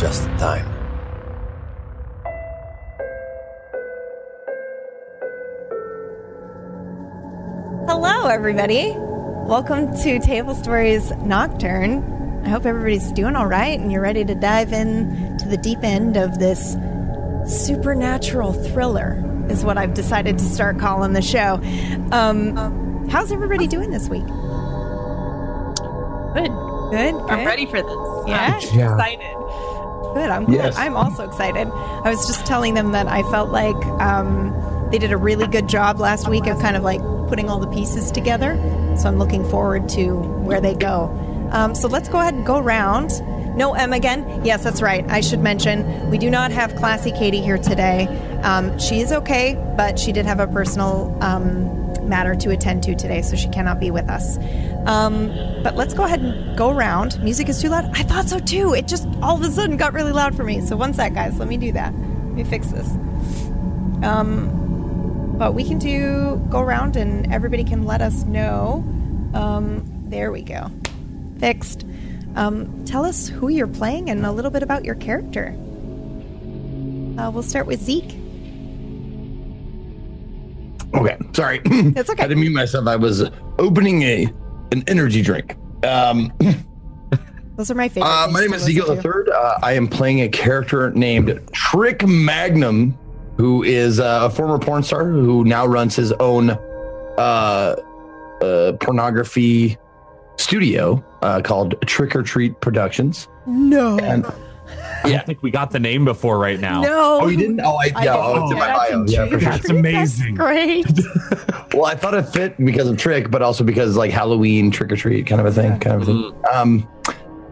Your eyes will in time. Hello, everybody. Welcome to Table Stories Nocturne. I hope everybody's doing all right and you're ready to dive in to the deep end of this supernatural thriller, is what I've decided to start calling the show. Um, how's everybody doing this week? Good. Good. I'm good? ready for this. Yeah? I'm Yeah. excited. Good. I'm. Yes. I'm also excited. I was just telling them that I felt like um, they did a really good job last week of kind of like putting all the pieces together. So I'm looking forward to where they go. Um, so let's go ahead and go around. No M again? Yes, that's right. I should mention we do not have Classy Katie here today. Um, she is okay, but she did have a personal um, matter to attend to today, so she cannot be with us. Um, but let's go ahead and go around. Music is too loud. I thought so too. It just all of a sudden got really loud for me. So one sec, guys. Let me do that. Let me fix this. Um, but we can do go around and everybody can let us know. Um, there we go. Fixed. Um, tell us who you're playing and a little bit about your character. Uh, we'll start with Zeke. Okay, sorry. That's okay. I didn't mute myself. I was opening a an energy drink. Um, Those are my favorite. uh, my name is Ezekiel the. Third. Uh, I am playing a character named Trick Magnum, who is uh, a former porn star who now runs his own uh, uh, pornography studio uh, called Trick or Treat Productions. No. And I don't think we got the name before right now. No. oh, you didn't? Oh, I, I yeah, didn't. oh, it's in my That's bio. Yeah, for sure. That's amazing. That's great. Well, I thought it fit because of Trick, but also because like Halloween, trick or treat, kind of a thing, kind of a thing. Um,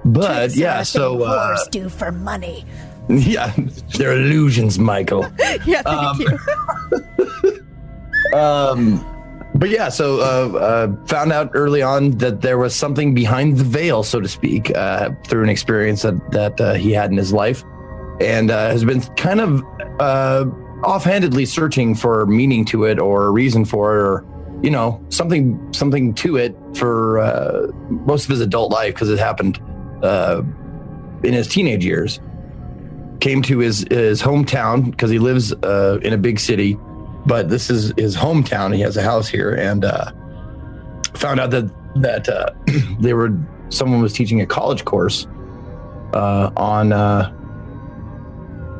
but yeah, so uh, do for money. yeah, they're illusions, Michael. Yeah, thank you. Um, but yeah, so uh, uh, found out early on that there was something behind the veil, so to speak, uh, through an experience that that uh, he had in his life, and uh, has been kind of uh, offhandedly searching for meaning to it or a reason for it, or you know something something to it for most of his adult life because it happened in his teenage years. Came to his his hometown because he lives in a big city but this is his hometown. He has a house here, and uh, found out that that uh, they were someone was teaching a college course uh, on uh,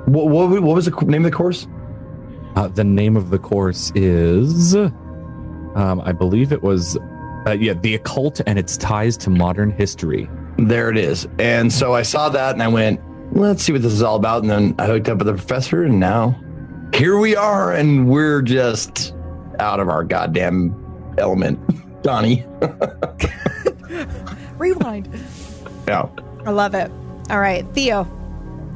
what, what what was the name of the course? Uh, the name of the course is, um, I believe it was, uh, yeah, the occult and its ties to modern history. There it is. And so I saw that, and I went, let's see what this is all about. And then I hooked up with the professor, and now here we are, and we're just out of our goddamn element, Donnie. Rewind. yeah. I love it. All right, Theo,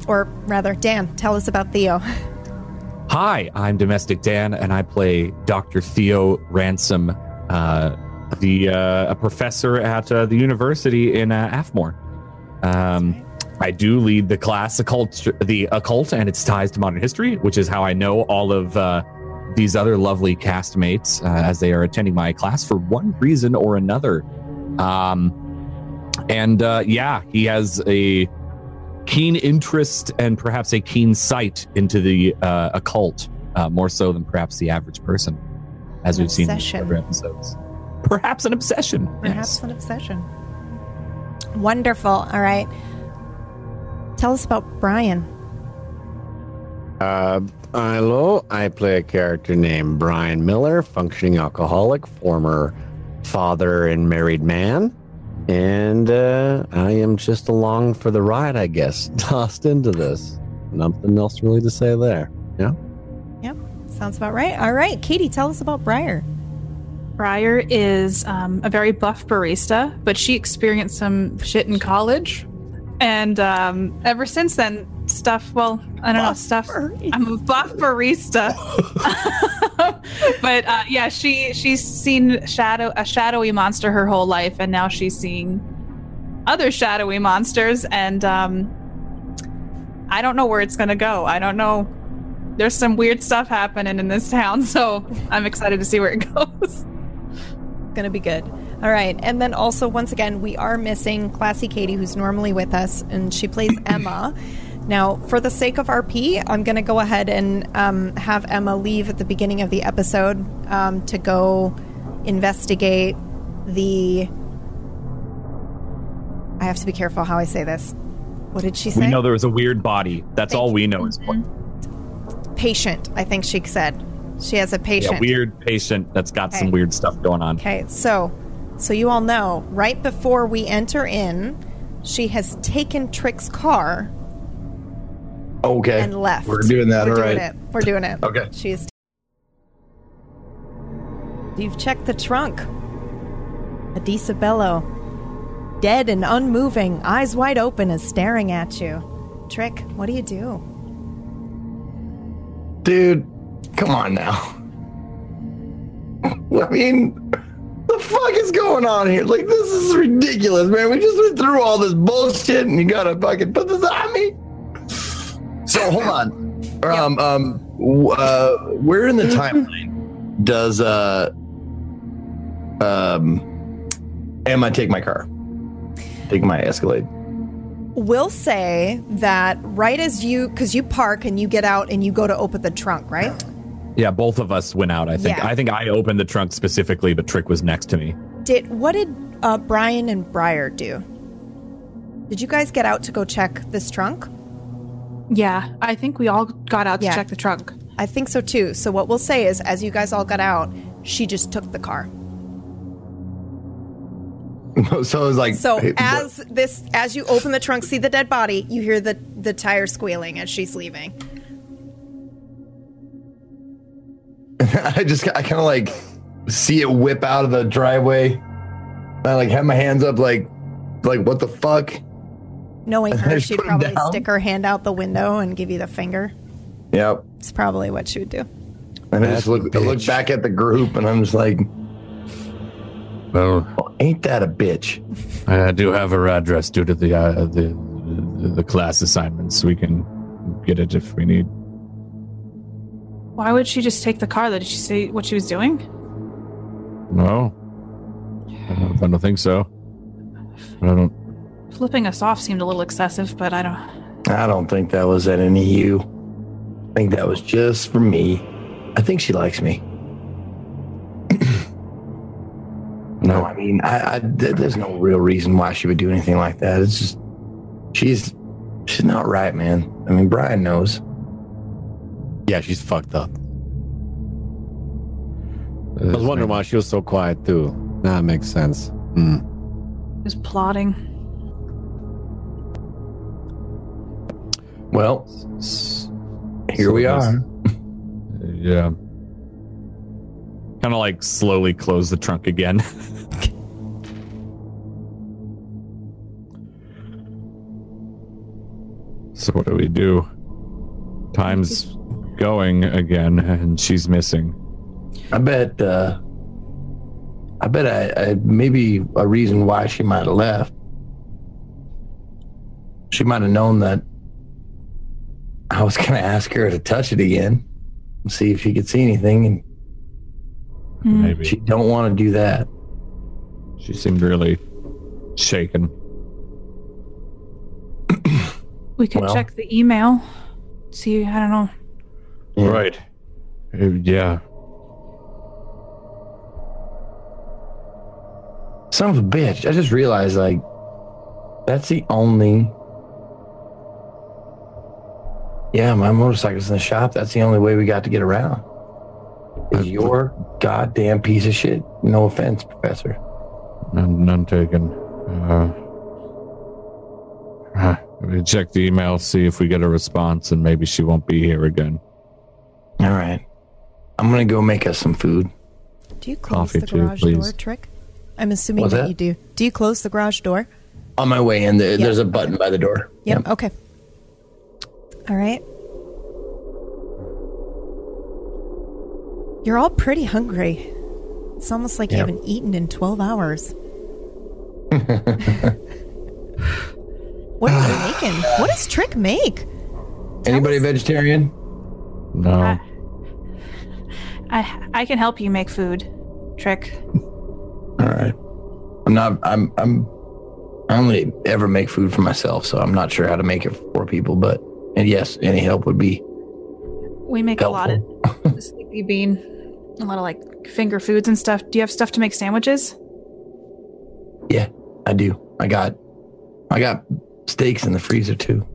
or rather, Dan, tell us about Theo. Hi, I'm Domestic Dan, and I play Dr. Theo Ransom, uh, the uh, a professor at uh, the university in uh, Afmore. Um, I do lead the class occult, the occult and its ties to modern history, which is how I know all of uh, these other lovely castmates uh, as they are attending my class for one reason or another. Um, and uh, yeah, he has a keen interest and perhaps a keen sight into the uh, occult, uh, more so than perhaps the average person, as An we've seen in obsession. other episodes. Perhaps an obsession. Perhaps yes. an obsession. Wonderful. All right. Tell us about Brian. Uh, hello, I play a character named Brian Miller, functioning alcoholic, former father and married man. And uh, I am just along for the ride, I guess, tossed into this. Nothing else really to say there. Yeah. Yep, sounds about right. All right, Katie, tell us about Briar. Briar is um, a very buff barista, but she experienced some shit in college. And um, ever since then, stuff, well, I don't know, stuff. barista. I'm a buff barista. but uh, yeah, she she's seen shadow a shadowy monster her whole life, and now she's seeing other shadowy monsters. And um, I don't know where it's gonna go. I don't know. There's some weird stuff happening in this town, so I'm excited to see where it goes. It's gonna be good. All right. And then also, once again, we are missing Classy Katie, who's normally with us, and she plays Emma. Now, for the sake of RP, I'm going to go ahead and um, have Emma leave at the beginning of the episode um, to go investigate the. I have to be careful how I say this. What did she say? We know there was a weird body. That's Thank all we know is patient, I think she said. She has a patient. yeah, weird patient that's got some weird stuff going on. Okay, so so you all know, right before we enter in, she has taken Trick's car Okay. and left. We're doing that. We're all doing right. it. We're doing it. Okay. She is. You've checked the trunk. Adisa Bello, dead and unmoving, eyes wide open, is staring at you. Trick, what do you do? Dude, come on now. I mean, the fuck is going on here? Like, this is ridiculous, man. We just went through all this bullshit and you gotta fucking put this on me? So, hold on. Um, um, uh, where in the timeline does, uh, um, Emma take my car? Take my Escalade. We'll say that right as you, because you park and you get out and you go to open the trunk, right? Yeah, both of us went out. I think. Yeah. I think I opened the trunk specifically, but Trick was next to me. Did what did uh, Brian and Briar do? Did you guys get out to go check this trunk? Yeah, I think we all got out to Yeah. check the trunk. I think so too. So what we'll say is, as you guys all got out, she just took the car. so it was like, So hey, as this, as you open the trunk, see the dead body, you hear the the tire squealing as she's leaving. I just I kind of like see it whip out of the driveway. I like have my hands up like like what the fuck? Knowing her, she'd probably stick her hand out the window and give you the finger. Yep. It's probably what she would do. And I just look I look back at the group and I'm just like, Well, well, ain't that a bitch? I do have her address due to the uh, the the class assignments. We can get it if we need. Why would she just take the car? though? Did she say what she was doing? No, I don't, I don't think so. I don't. Flipping us off seemed a little excessive, but I don't. I don't think that was at any of you. I think that was just for me. I think she likes me. no, I mean, I, I th- there's no real reason why she would do anything like that. It's just she's she's not right, man. I mean, Brian knows. Yeah, she's fucked up. I was wondering why she was so quiet too. That makes sense. Hmm. Just plotting. Well, S- here we are. Yeah. Kind of like slowly close the trunk again. so what do we do? Time's going again, and she's missing. I bet. uh I bet I, I maybe a reason why she might have left. She might have known that I was going to ask her to touch it again, and see if she could see anything, and. Maybe she don't want to do that. she seemed really shaken. We could Well. check the email. See, I don't know. Yeah. Right. Uh, yeah. Son of a bitch! I just realized like that's the only. Yeah, my motorcycle's in the shop. That's the only way we got to get around. Is your goddamn piece of shit. No offense, Professor. None, none taken. Uh, uh, check the email, see if we get a response, and maybe she won't be here again. All right. I'm gonna go make us some food. Do you close Coffee the too, garage please. door, Trick? I'm assuming What's that, that? you do. Do you close the garage door? On my way in, there, Yeah. there's a button by the door. Yep. Okay. All right. You're all pretty hungry. It's almost like you haven't eaten in 12 hours. what are you making? What does Trick make? Anybody vegetarian? No. I, I I can help you make food. Trick. All right. I'm not. I'm. I'm. I only ever make food for myself, so I'm not sure how to make it for people. But and yes, any help would be We make a lot helpful. of sleepy bean, a lot of like finger foods and stuff. Do you have stuff to make sandwiches? yeah, I do. I got. I got steaks in the freezer too.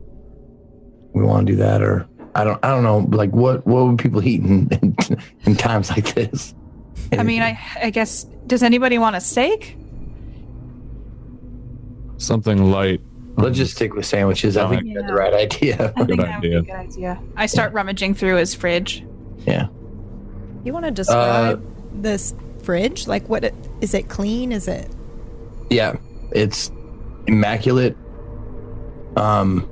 We want to do that, or I don't. I don't know. Like what? What would people eat in in, in times like this? I mean, I I guess does anybody want a steak? Something light. let's just stick with sandwiches. I think you had the right idea. I think Good that would be idea. a good idea. I start rummaging through his fridge. yeah. You want to describe this fridge? Like, what it, is it clean? Is it? Yeah, it's immaculate. Um,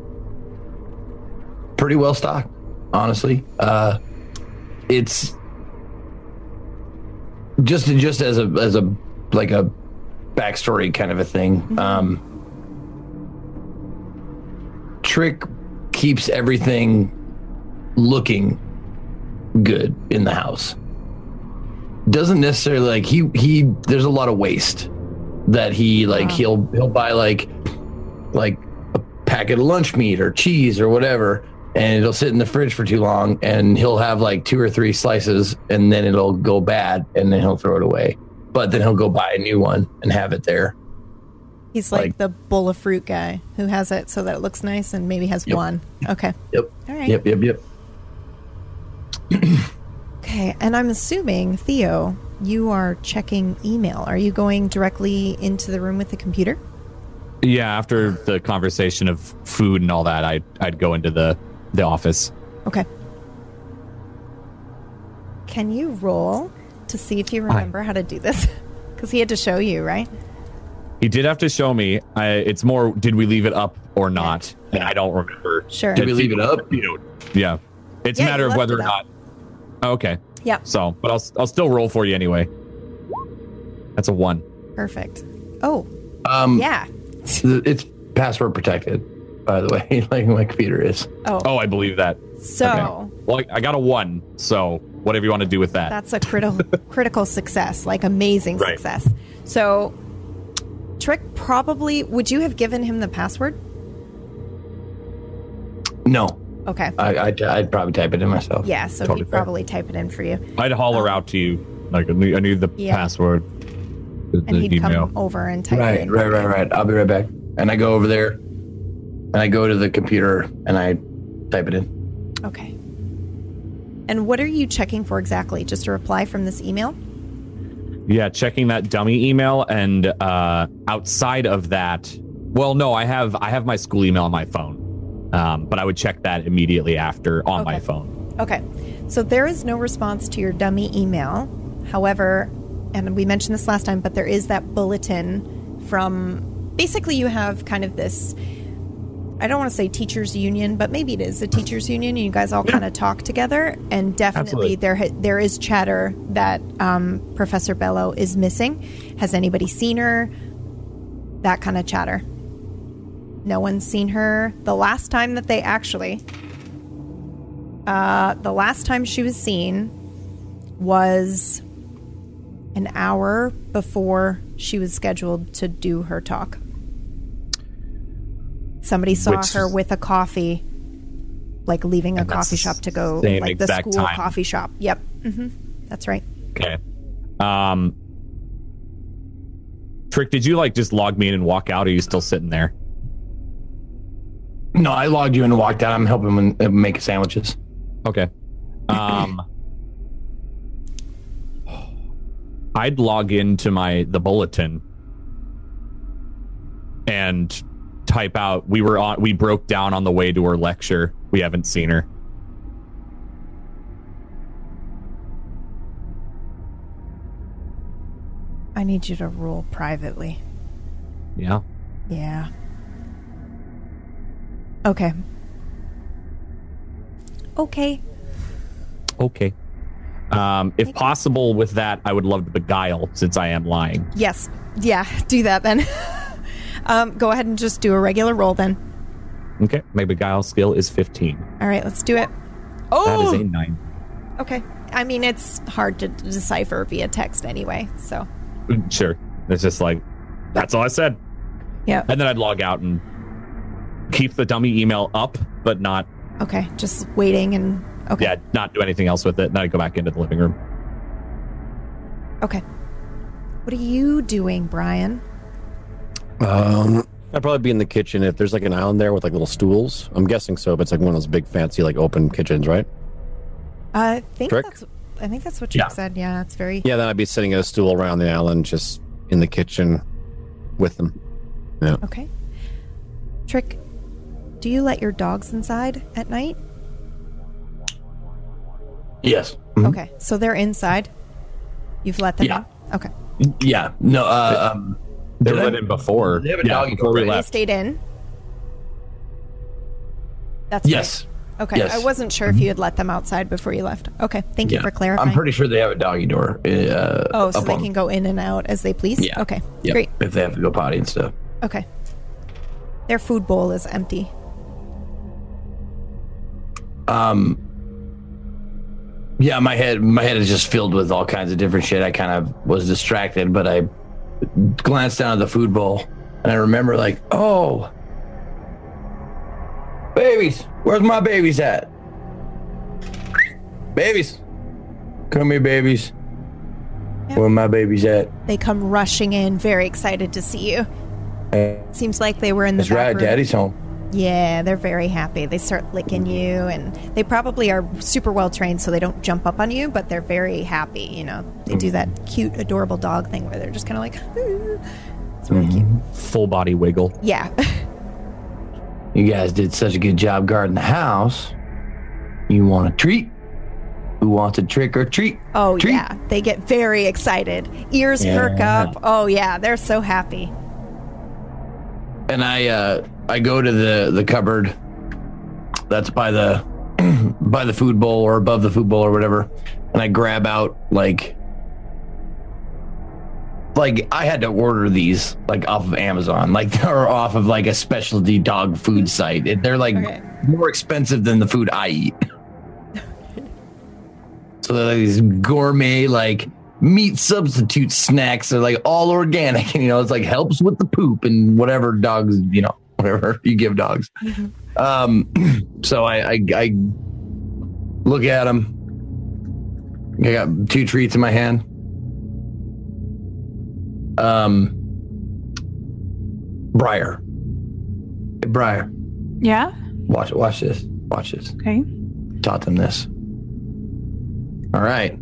pretty well stocked, honestly. Uh, it's just just as a as a like a backstory kind of a thing. Um, Trick keeps everything looking good in the house. Doesn't necessarily like he he. There's a lot of waste that he like he'll he'll buy like like a packet of lunch meat or cheese or whatever and it'll sit in the fridge for too long and he'll have like two or three slices and then it'll go bad and then he'll throw it away but then he'll go buy a new one and have it there He's like, Like- the bowl of fruit guy who has it so that it looks nice and maybe has Yep. one. Okay. yep All right. yep yep yep Okay. And I'm assuming, Theo, you are checking email. Are you going directly into the room with the computer? Yeah, after the conversation of food and all that, I'd I'd go into the the office. Okay. Can you roll to see if you remember how to do this? Because he had to show you, right? He did have to show me. I, it's more, did we leave it up or not? And I don't remember. Sure. Did we leave it up? You know, yeah. It's Yeah, a matter of whether or up. not. Okay. Yeah. So, but I'll I'll still roll for you anyway. That's a one. Perfect. Oh, um yeah. it's password protected by the way like my computer is Oh, Oh, I believe that. so Okay. Well, I, I got a one. So whatever you want to do with that. that's a critical critical success, like amazing Right. success. So, Trick probably would you have given him the password? no Okay. I, I'd, I'd probably type it in myself Yeah, so Totally he'd fair. probably type it in for you, I'd holler um, out to you like I need, I need the Yeah. password. The, and the he'd email. come over and type it right in. right for right right i'll be right back and i go over there and i go to the computer and i type it in Okay. And what are you checking for exactly? Just a reply from this email? Yeah, checking that dummy email and uh, outside of that, well, no, I have I have my school email on my phone, um, but I would check that immediately after on my Okay. phone. Okay. So there is no response to your dummy email. However, and we mentioned this last time, but there is that bulletin from basically you have kind of this I don't want to say teachers union, but maybe it is a teachers union. You guys all kind of talk together, and definitely Absolutely. there there is chatter that um, Professor Bello is missing. Has anybody seen her? That kind of chatter. No one's seen her. The last time that they actually, uh, the last time she was seen was an hour before she was scheduled to do her talk. Somebody saw Which- her with a coffee, like leaving a coffee shop to go, same like the school time. coffee shop. Yep, hmm that's right. Okay. Um, Trick, did you like just log me in and walk out? Or are you still sitting there? no i logged you in and walked out i'm helping him uh, make sandwiches Okay. Um, I'd log into my the bulletin and type out we were on we broke down on the way to her lecture. We haven't seen her. I need you to rule privately. Yeah. Yeah. Okay. Okay. Okay. Um, if possible, with that, I would love to beguile since I am lying. Yes. Yeah. Do that then. um, go ahead and just do a regular roll then. Okay. My beguile skill is 15. All right. Let's do it. Oh. That is a 9. okay. I mean, it's hard to decipher via text anyway. So Sure. It's just like, that's all I said. Yeah. And then I'd log out and keep the dummy email up, but not, Okay. Just waiting and okay. yeah, not do anything else with it. And then I'd go back into the living room. Okay. What are you doing, Brian? Um, I'd probably be in the kitchen if there's like an island there with like little stools. I'm guessing so, but it's like one of those big fancy like open kitchens, right? I think Trick? that's. I think that's what you Yeah. said. Yeah, it's very. Yeah, then I'd be sitting at a stool around the island, just in the kitchen with them. Yeah. Okay. Trick. Do you let your dogs inside at night? Yes. Mhm. Okay, so they're inside. You've let them Yeah. in? Okay. Yeah. No. Uh, um, They were let in before. They have a yeah, doggy before we door, right? They left. stayed in? That's Yes. right. Okay, Yes. I wasn't sure if you had let them outside before you left. Okay, thank you Yeah. for clarifying. I'm pretty sure they have a doggy door. Uh, oh, so they on- can go in and out as they please? Yeah. Okay, Yep, great. If they have to go potty and stuff. Okay. Their food bowl is empty. Um. Yeah, my head, my head is just filled with all kinds of different shit. I kind of was distracted, but I glanced down at the food bowl and I remember, like, oh, babies, where's my babies at? Babies, come here, babies. Yeah. Where my babies at? They come rushing in, very excited to see you. Uh, Seems like they were in the That's right, room. Daddy's home. Yeah, they're very happy. They start licking you, and they probably are super well trained, so they don't jump up on you, but they're very happy. You know, they do that mm-hmm. cute, adorable dog thing where they're just kind of like, ah. it's really mm-hmm. cute. Full body wiggle. Yeah. You guys did such a good job guarding the house. You want a treat? Who wants a trick or treat? Oh, Treat. yeah. They get very excited. Ears perk up. Oh, yeah. They're so happy. And I uh I go to the the cupboard that's by the by the food bowl or above the food bowl or whatever, and I grab out like like I had to order these like off of Amazon, like or off of like a specialty dog food site. It- They're like Okay. more expensive than the food I eat. so they're like these gourmet like meat substitute snacks. They're like all organic, and you know it's like helps with the poop and whatever dogs you know whatever you give dogs. Um, so I, I I look at them. I got two treats in my hand. Um, Briar. Hey, Briar, Yeah. watch watch this. Watch this. Okay. Taught them this. All right.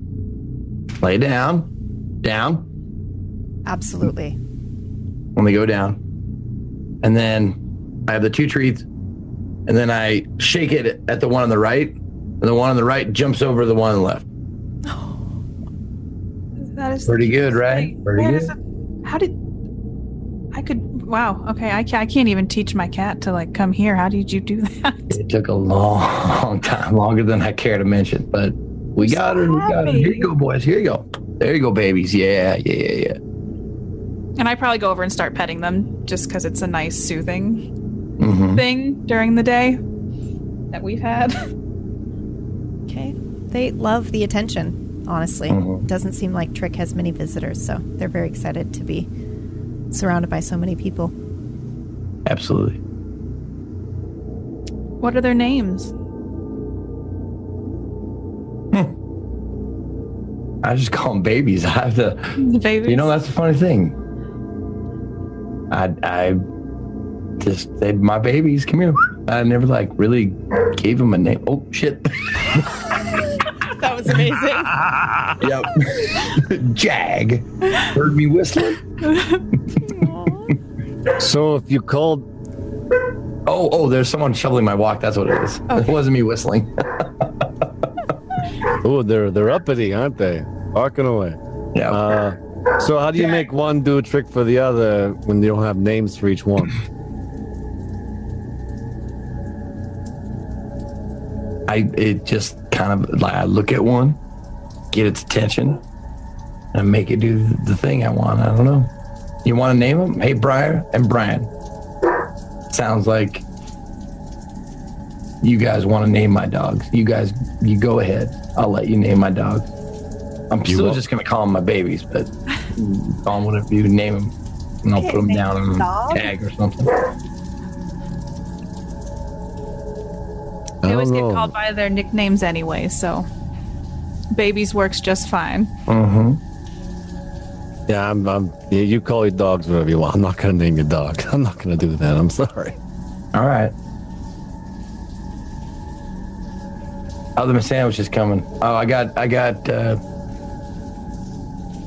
Lay down. Down. Absolutely. Let me go down. And then I have the two treats. And then I shake it at the one on the right. And the one on the right jumps over the one on the left. That is Pretty good, right? Pretty good. is how did I could? Wow. Okay. I can't. I can't even teach my cat to like come here. How did you do that? It took a long long time, longer than I care to mention, but we got her. We got her. Here you go, boys. Here you go. There you go, babies. Yeah, yeah, yeah, yeah. And I probably go over and start petting them just because it's a nice soothing hmm thing during the day that we've had. Okay. They love the attention, honestly. Mhm. Doesn't seem like Trick has many visitors, so they're very excited to be surrounded by so many people. Absolutely. What are their names? I just call them babies. I have to. The babies. You know, that's the funny thing. I, I just they my babies. Come here. I never like really gave them a name. Oh shit. That was amazing. yep. Jag. Heard me whistling. So if you called, Oh, oh, there's someone shoveling my walk. That's what it is. It wasn't me whistling. oh, they're they're uppity, aren't they? Walking away. yeah. Uh, so how do you make one do a trick for the other when you don't have names for each one? I it just kind of like I look at one, get its attention, and make it do the thing I want. I don't know. You want to name them? Hey, Briar and Brian. Sounds like you guys want to name my dogs. You guys, you go ahead. I'll let you name my dogs. I'm You still will- just gonna call them my babies, but Call him whatever you name them, And I'll put them down him on Dog. tag or something. Always get know. called by their nicknames anyway, so babies works just fine. Mm-hmm. Yeah, I'm, I'm. Yeah, you call your dogs whatever you want. I'm not gonna name your dog. I'm not gonna do that. I'm sorry. All right. Other than sandwiches coming. Oh, I got I got uh,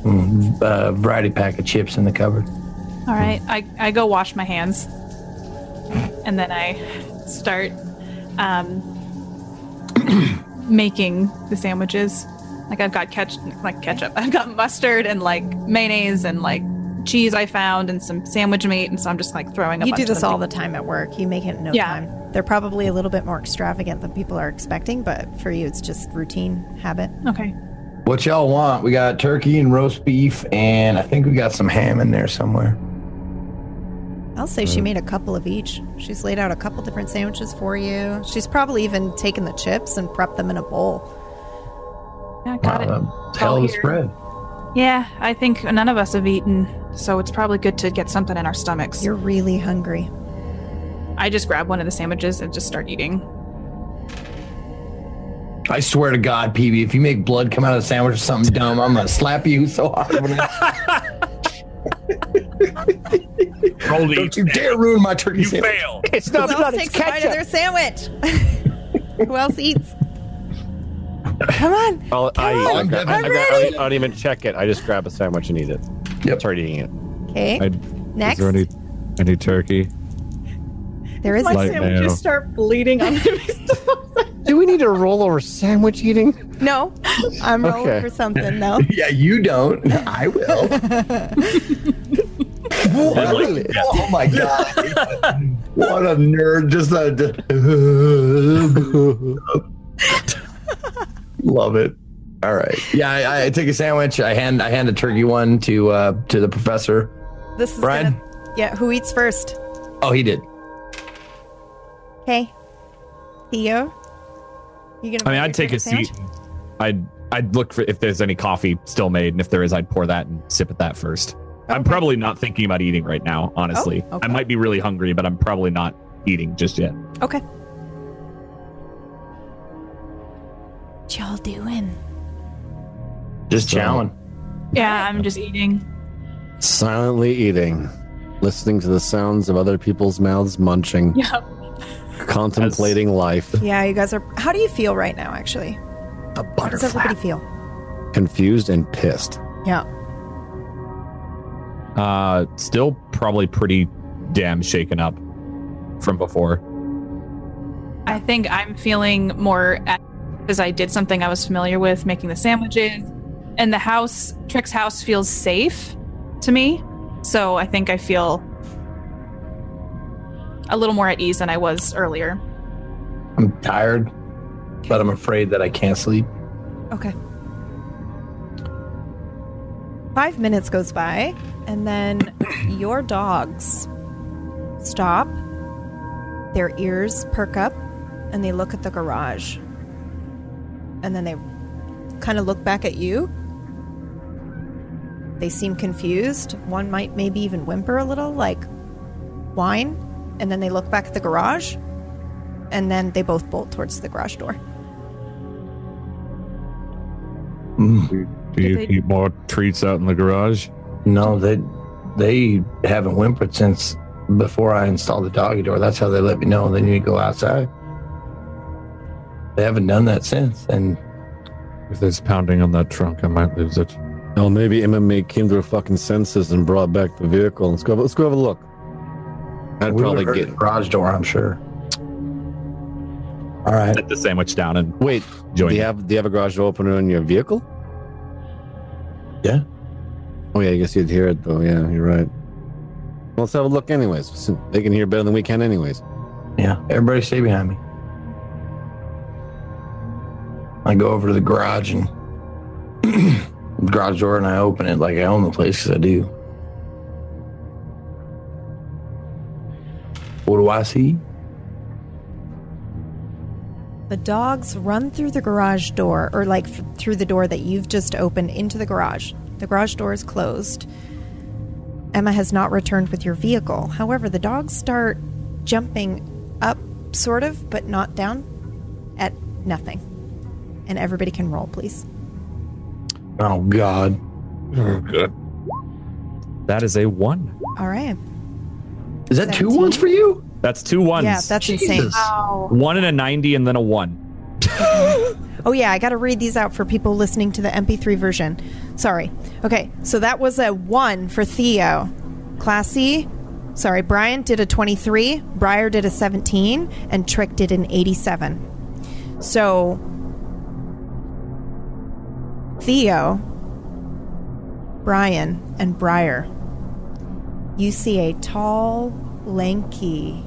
mm, a variety pack of chips in the cupboard. All right, I, I go wash my hands, and then I start um, making the sandwiches. Like I've got ketchup, like ketchup. I've got mustard and like mayonnaise and like cheese I found and some sandwich meat, and so I'm just like throwing. A You bunch do this of them all the time at work. You make it in no Yeah. time. They're probably a little bit more extravagant than people are expecting, but for you, it's just routine habit. Okay. What y'all want? We got turkey and roast beef, and I think we got some ham in there somewhere. I'll say she mm. made a couple of each. She's laid out a couple different sandwiches for you. She's probably even taken the chips and prepped them in a bowl. Yeah, got it. Wow, hell of a spread. Yeah, I think none of us have eaten, so it's probably good to get something in our stomachs. You're really hungry. I just grab one of the sandwiches and just start eating. I swear to God, PB, if you make blood come out of the sandwich or something dumb, I'm gonna slap you so hard. when I- Roll to Don't eat. you dare ruin my turkey You sandwich. fail. It's Who else takes a bite of their sandwich? Who else eats? Come on. I'll, I, Come I, on. I, I'm, I, gra- I, ready. don't- I don't even check it. I just grab a sandwich and eat it. Yep. Start eating it. Okay. I- Next. Is there any any turkey? there is My Like sandwiches now. start bleeding on Do we need to roll over sandwich eating? no. I'm rolling Okay. for something though. Yeah, you don't. I will. What? oh my god! what a nerd! Just a love it. All right. Yeah, I, I take a sandwich. I hand I hand a turkey one to uh, to the professor. This is Brian? gonna. Yeah. Who eats first? Oh, he did. Okay. Theo. You gonna? I mean, I'd take a turkey seat. I'd I'd look for if there's any coffee still made, and if there is, I'd pour that and sip at that first. I'm probably not thinking about eating right now, honestly. Oh, okay. I might be really hungry, but I'm probably not eating just yet. Okay. What y'all doing? Just So- chowing. Yeah, I'm just eating. Silently eating, listening to the sounds of other people's mouths munching, Yeah. contemplating life, Yeah, you guys are. How do you feel right now? Actually, A how does everybody feel? confused and pissed. Yeah. Uh, still probably pretty damn shaken up from before. I think I'm feeling more because I did something I was familiar with, making the sandwiches, and the house, Trick's house, feels safe to me. So I think I feel a little more at ease than I was earlier. I'm tired, but I'm afraid that I can't sleep. Okay. Five minutes goes by, and then your dogs stop. Their ears perk up, and they look at the garage. And then they kind of look back at you. They seem confused. One might maybe even whimper a little, like whine. And then they look back at the garage, and then they both bolt towards the garage door. Mm. Do you they- keep more treats out in the garage? No, they they haven't whimpered since before I installed the doggy door. That's how they let me know they need to go outside. They haven't done that since, and If there's pounding on that trunk, I might lose it. Oh, maybe Emma came to her fucking senses and brought back the vehicle. Let's go. Let's go have a look. I'd we probably get. the garage door. I'm sure. All right. Set the sandwich down and Wait, join do you you. have do you have a garage door opener in your vehicle? Yeah. Oh yeah, I guess you'd hear it though. Yeah, you're right. Well, let's have a look anyways. They can hear better than we can anyways. Yeah. Everybody stay behind me. I go over to the garage and the garage door and I open it like I own the place because I do. What do I see? The dogs run through the garage door, or like f- through the door that you've just opened into the garage. The garage door is closed. Emma has not returned with your vehicle. However, the dogs start jumping up, sort of, but not down, at nothing. And everybody can roll, please. Oh God. Oh, that is a one. All right. Is that two 17? ones for you? That's two ones. Yeah, that's insane. Jesus. one and a 90 and then a one. Oh, yeah, I got to read these out for people listening to the MP3 version. Sorry. Okay, so that was a 1 for Theo. Classy, sorry, Brian did a 23, Briar did a 17, and Trick did an 87. So, Theo, Brian, and Briar, you see a tall, lanky,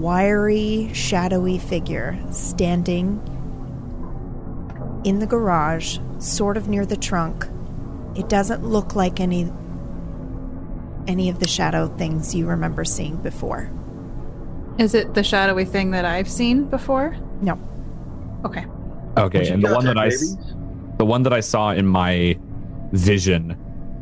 wiry, shadowy figure standing in the garage, sort of near the trunk. It doesn't look like any any of the shadow things you remember seeing before. Is it the shadowy thing that I've seen before? No. Okay. Okay, and the one that I s- the one that I saw in my vision,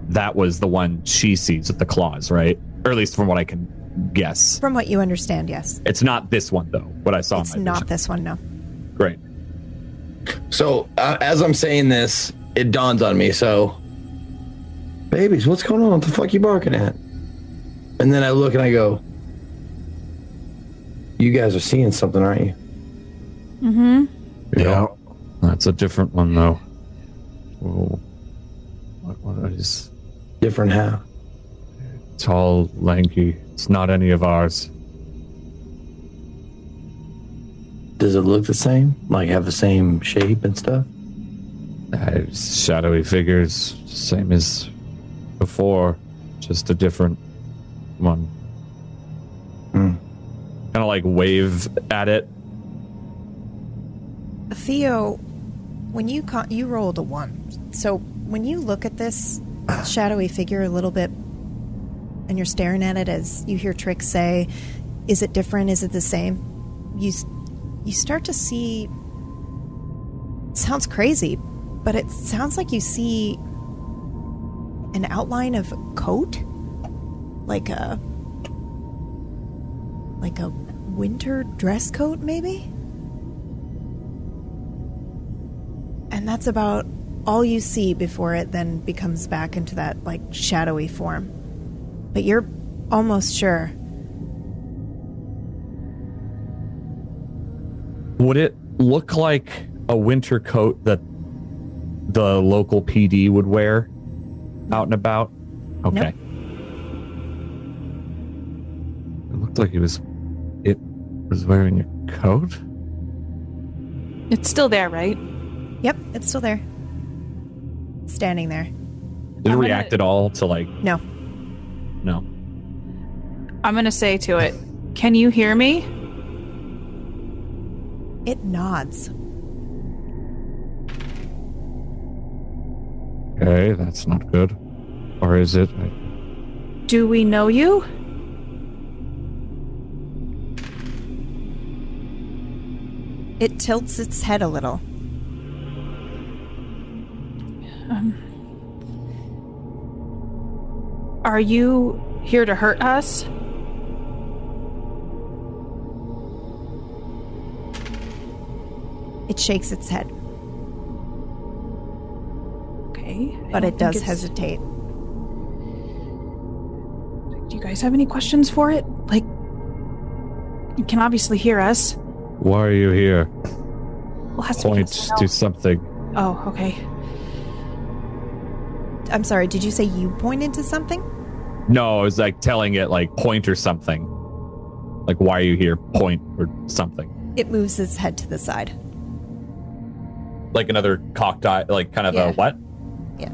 that was the one she sees with the claws, right? Or at least from what I can guess. From what you understand, yes. It's not this one though. What I saw It's in my not vision. this one, no. Great. So uh, as I'm saying this, it dawns on me. So, babies, what's going on? What the fuck you barking at? And then I look and I go, "You guys are seeing something, aren't you?" Mm-hmm. Yeah. That's a different one though. Whoa. What, what is Different how? Tall, lanky? It's not any of ours. Does it look the same? Like have the same shape and stuff? Uh, shadowy figures, same as before, just a different one. Hmm. Kind of like wave at it. Theo, when you ca- you rolled a 1. So, when you look at this shadowy figure a little bit and you're staring at it as you hear Trick say, "Is it different? Is it the same?" You you start to see sounds crazy, but it sounds like you see an outline of a coat, like a like a winter dress coat, maybe. And that's about all you see before it then becomes back into that like shadowy form. But you're almost sure. Would it look like a winter coat that the local PD would wear out and about? Okay. It looked like he was. It was wearing a coat. It's still there, right? Yep, it's still there. Standing there. Did it I'm gonna- react at all to like? No. No. I'm gonna say to it, "Can you hear me?" It nods. Okay, that's not good. Or is it? Do we know you? It tilts its head a little. Um, Are you here to hurt us? It shakes its head, Okay. I but it does hesitate. Do you guys have any questions for it? Like, it can obviously hear us. Why are you here? Well, it has to Point to something. Oh, okay. I'm sorry, did you say you pointed to something? No, I was like telling it like point or something. Like why are you here? Point or something. It moves its head to the side. Like another cocked eye, like kind of Yeah. a what? Yeah.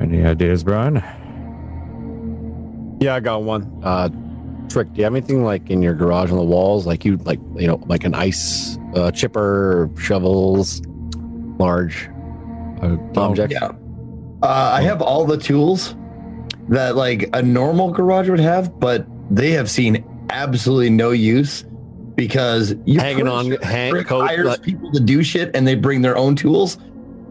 Any ideas, Brian? Yeah, I got one. Uh, Trick, do you have anything like in your garage on the walls, like you like you know like an ice uh, chipper, shovels, large objects? Yeah. Uh, I have all the tools that like a normal garage would have, but they have seen absolutely no use because you Hanging on- hang- Rick coat, hires like- people to do shit and they bring their own tools.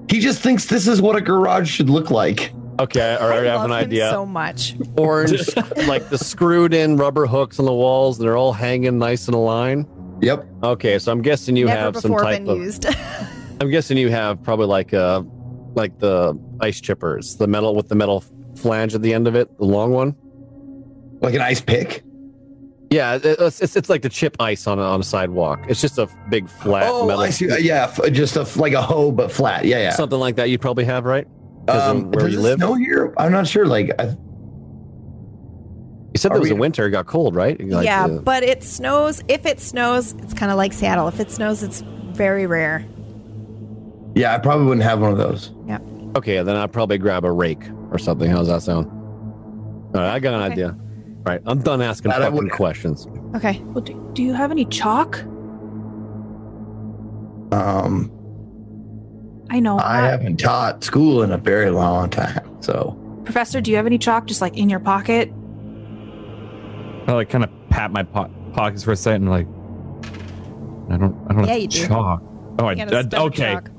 He just thinks this is what a garage should look like. Okay, all right, I, I have love an him idea. so much. Orange, like the screwed in rubber hooks on the walls. They're all hanging nice in a line. Yep. Okay, so I'm guessing you Never have some type been of. used. I'm guessing you have probably like uh like the ice chippers, the metal with the metal flange at the end of it, the long one. Like an ice pick. Yeah, it's it's, it's like the chip ice on a, on a sidewalk. It's just a big flat Oh, metal. I see. Yeah, f- just a, f- like a hoe, but flat. Yeah, yeah. Something like that. You probably have right. Um, where does you it live. snow here? I'm not sure. Like, I, You said Are there was we- a winter. It got cold, right? Like, yeah, uh, but it snows. If it snows, it's kind of like Seattle. If it snows, it's very rare. Yeah, I probably wouldn't have one of those. Yeah. okay, then I'll probably grab a rake or something. How's that sound? All right, I got an Okay. idea. All right, I'm done asking That I fucking questions. Okay. Well, do, do you have any chalk? Um, I know. I uh, haven't taught school in a very long time, so Professor, do you have any chalk just like in your pocket? I like kind of pat my po- pockets for a second and like, I don't, I don't Yeah, have you do. chalk. Oh, I, You gotta I okay. chalk.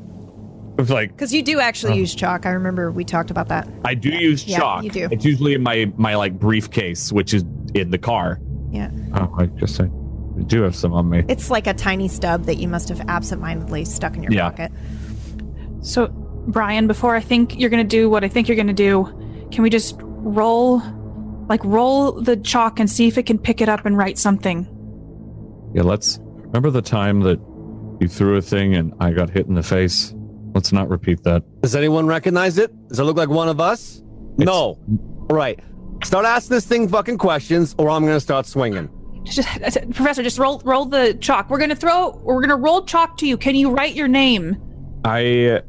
It was like Because you do actually Oh. use chalk. I remember we talked about that. I do use chalk. Yeah, chalk. you do. It's usually in my my like briefcase, which is in the car. Yeah. Oh, I just say, I do have some on me. It's like a tiny stub that you must have absentmindedly stuck in your Yeah. pocket. So, Brian, before I think you're going to do what I think you're going to do, can we just roll, like, roll the chalk and see if it can pick it up and write something? Yeah, let's remember the time that you threw a thing and I got hit in the face. Let's not repeat that. Does anyone recognize it? Does it look like one of us? no. All right. Start asking this thing fucking questions, or I'm gonna start swinging. Just, Professor, just roll roll the chalk. We're gonna throw. We're gonna roll chalk to you. Can you write your name? I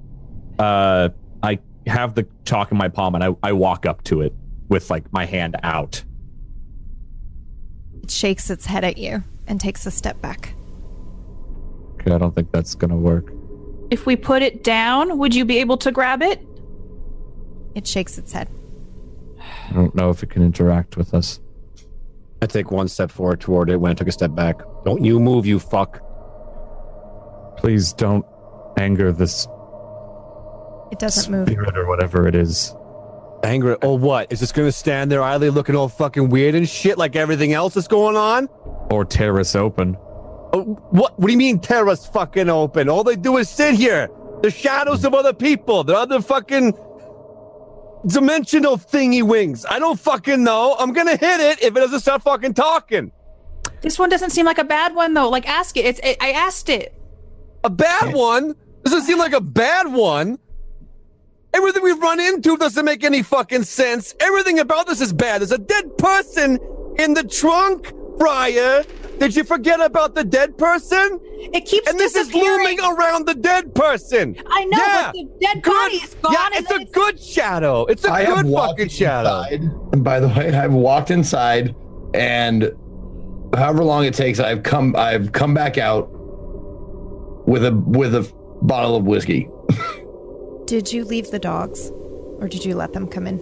uh I have the chalk in my palm and I, I walk up to it with like my hand out. It shakes its head at you and takes a step back. Okay, I don't think that's gonna work. If we put it down, would you be able to grab it? It shakes its head. I don't know if it can interact with us. I take one step forward toward it when I took a step back. Don't you move, you fuck. Please don't anger this It doesn't move. spirit or whatever it is. Angry. Or what? Is this gonna stand there idly looking all fucking weird and shit like everything else that's going on? Or tear us open. Oh, what? What do you mean tear fucking open? All they do is sit here. The shadows of other people. The other fucking dimensional thingy wings. I don't fucking know. I'm gonna hit it if it doesn't start fucking talking. This one doesn't seem like a bad one though. Like, ask it. It's. It, I asked it. A bad one? Doesn't seem like a bad one. Everything we've run into doesn't make any fucking sense. Everything about this is bad. There's a dead person in the trunk, Briar. Did you forget about the dead person? It keeps And this is looming around the dead person. I know, Yeah. but the dead Good. body is gone. Yeah, it's a then good shadow. It's a I good walked fucking shadow. inside. And by the way, I've walked inside, and however long it takes, I've come. I've come back out with a with a bottle of whiskey. Did you leave the dogs, or did you let them come in?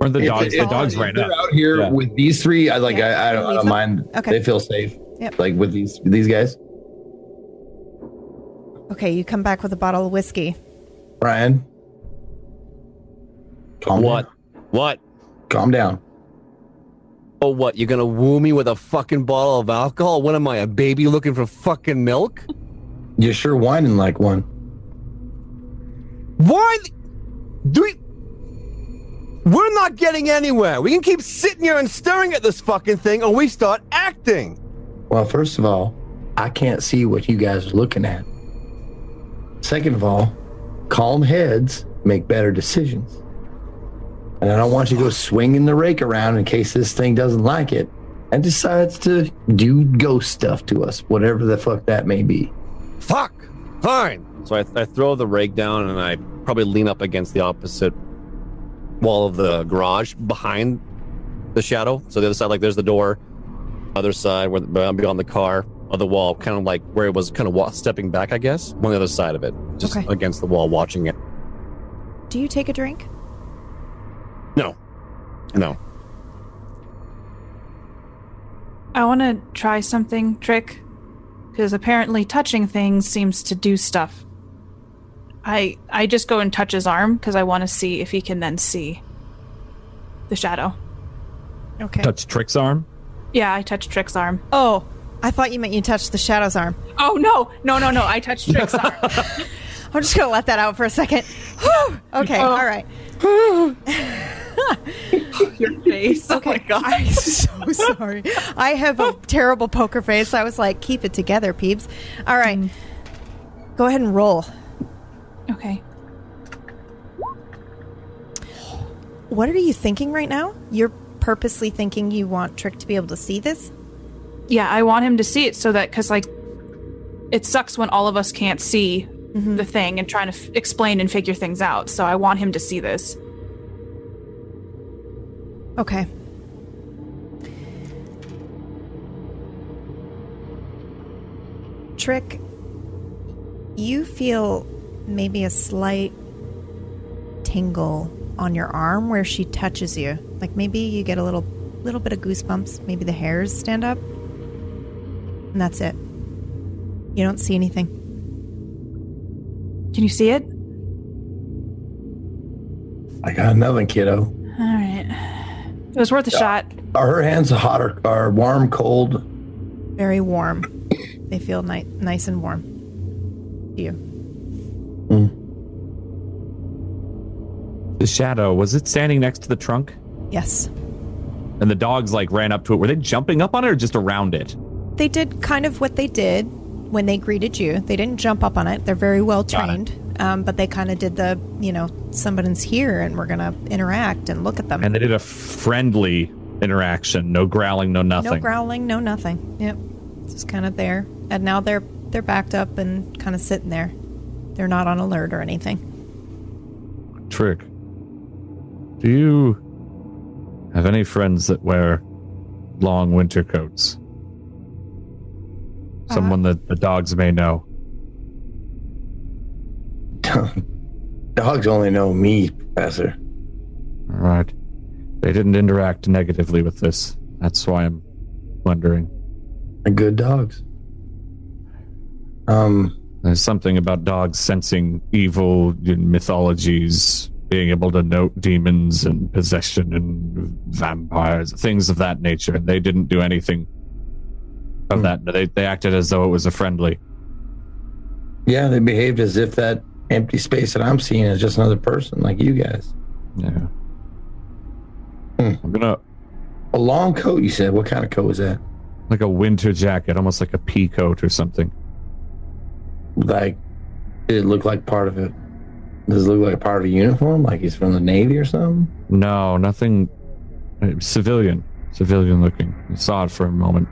Or the dogs. if- the dogs right now. they're out here Yeah. with these three. I like. Yeah, I, I don't, I don't mind. Okay. They feel safe. Yep. Like with these these guys. Okay, you come back with a bottle of whiskey. Brian, calm What? Down. What? Calm down. Oh, what? You're gonna woo me with a fucking bottle of alcohol? What am I, a baby looking for fucking milk? You're sure whining like one. Why? Do we? We're not getting anywhere. We can keep sitting here and staring at this fucking thing, or we start acting. Well, first of all, I can't see what you guys are looking at. Second of all, calm heads make better decisions. And I don't want you to go swinging the rake around in case this thing doesn't like it and decides to do ghost stuff to us, whatever the fuck that may be. Fuck. Fine. So I, I throw the rake down and I probably lean up against the opposite wall of the garage behind the shadow. So the other side, like there's the door, other side where the, beyond the car, other wall, kind of like where it was kind of wa- stepping back, I guess, on the other side of it, just Okay. against the wall, watching it. Do you take a drink? No, no. I want to try something, Trick. Because apparently touching things seems to do stuff. I I just go and touch his arm because I want to see if he can then see the shadow. Okay. Touch Trick's arm. Yeah, I touch Trick's arm. Oh, I thought you meant you touched the shadow's arm. Oh no, no, no, no! I touched Trick's arm. I'm just gonna let that out for a second. Whew. Okay, Oh. all right. Your face. Okay, Oh my god. I'm so sorry. I have a terrible poker face. I was like, keep it together, peeps. All right. Mm. Go ahead and roll. Okay. What are you thinking right now? You're purposely thinking you want Trick to be able to see this? Yeah, I want him to see it so that because like it sucks when all of us can't see mm-hmm. the thing and trying to f- explain and figure things out. So I want him to see this. Okay. Trick, you feel maybe a slight tingle on your arm where she touches you. Like maybe you get a little little bit of goosebumps, maybe the hairs stand up. And that's it. You don't see anything. Can you see it? I got nothing, kiddo. All right. It was worth a shot. Are her hands hot or, or warm, cold? Very warm. They feel ni- nice and warm. To you. The shadow was it standing next to the trunk? Yes. And the dogs like ran up to it. Were they jumping up on it or just around it? they did kind of what they did when they greeted you. They didn't jump up on it. They're very well trained, um, but they kind of did the, you know, somebody's here and we're going to interact and look at them. And they did a friendly interaction. No growling, no nothing. no growling, no nothing. Yep, just kind of there. And now they're they're backed up and kind of sitting there. They're not on alert or anything. Trick. Do you have any friends that wear long winter coats? Someone that the dogs may know. Dogs only know me, Professor. All right. They didn't interact negatively with this. That's why I'm wondering. They're good dogs. Um, There's something about dogs sensing evil in mythologies, being able to note demons and possession and vampires, things of that nature. And they didn't do anything of Hmm. that. They, they acted as though it was a friendly. yeah, they behaved as if that empty space that I'm seeing is just another person like you guys. Yeah. Hmm. I'm gonna A long coat, you said. What kind of coat was that? like a winter jacket, almost like a pea coat or something. Like, did it look like part of it? Does it look like part of a uniform? Like he's from the Navy or something? No, nothing. uh, Civilian, civilian looking. I saw it for a moment.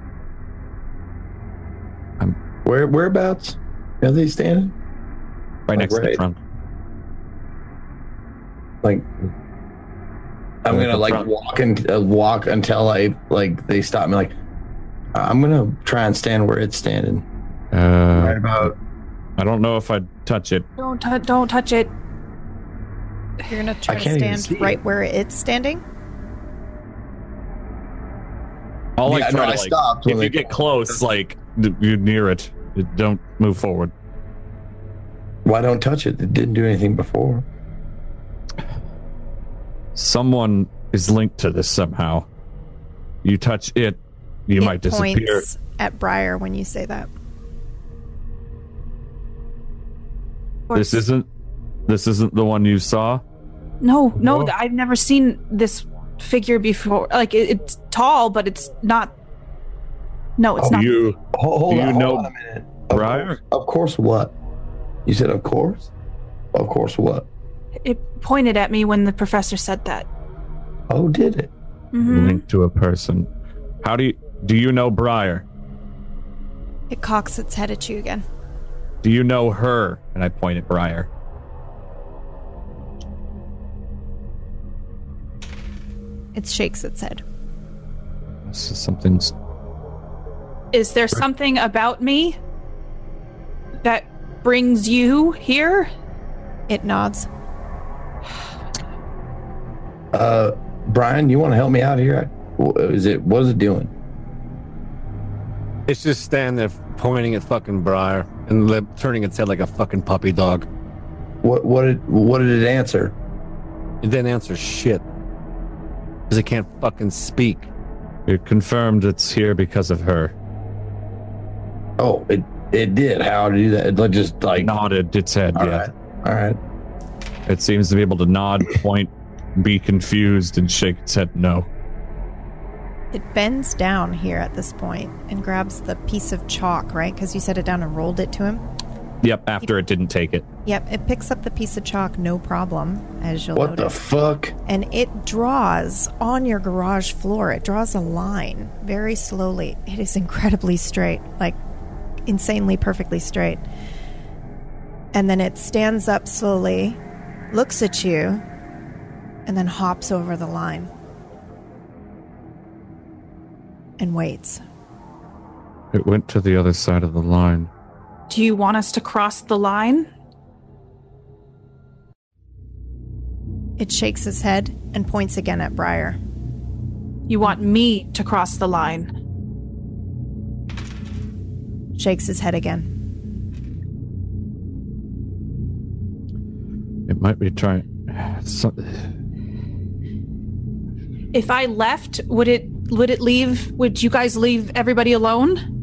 I'm, Where whereabouts are they standing? Right Like next to the right- trunk. Like, I'm Like gonna like front. walk and uh, walk until I like they stop me. Like, I'm gonna try and stand where it's standing. right Uh, about. I don't know if I'd touch it. Don't tou don't touch it. You're going to try I to stand see it. right where it's standing. I'll like Yeah, try no, to I like. stopped If you they- get close, like you're near it, don't move forward. Why don't touch it? It didn't do anything before. Someone is linked to this somehow. You touch it, you it might disappear. points at Briar when you say that. This isn't. This isn't the one you saw. No, no, No. I've never seen this figure before. Like it, it's tall, but it's not. No, it's Oh, not. You Hold, hold Do on, you hold know on a minute. Of course- Of course, what? You said, of course? Of course, what? It pointed at me when the professor said that. Oh, did it? hmm linked to a person. How do you do you know Briar? It cocks its head at you again. Do you know her? And I point at Briar. It shakes its head. This is something's Is there something about me that brings you here? It nods. Uh, Brian, you want to help me out here? I- wh- Is it? What is it doing? It's just standing there pointing at fucking Briar and lip, turning its head like a fucking puppy dog. What what did what did it answer? It didn't answer shit. Because it can't fucking speak. It confirmed it's here because of her. Oh, it it did. How did it do that? It like, just like Nodded its head, all yeah. right, all right. It seems to be able to nod, point, be confused, and shake its head no. It bends down here at this point and grabs the piece of chalk, right? Because you set it down and rolled it to him. Yep, after it didn't take it. Yep, it picks up the piece of chalk, no problem, as you'll What the fuck? and it draws on your garage floor. It draws a line very slowly. It is incredibly straight, like insanely perfectly straight. And then it stands up slowly, looks at you, and then hops over the line and waits. It went to the other side of the line. Do you want us to cross the line? It shakes his head and points again at Briar. You want me to cross the line? Shakes his head again. It might be trying. So, If I left, would it would it leave would you guys leave everybody alone?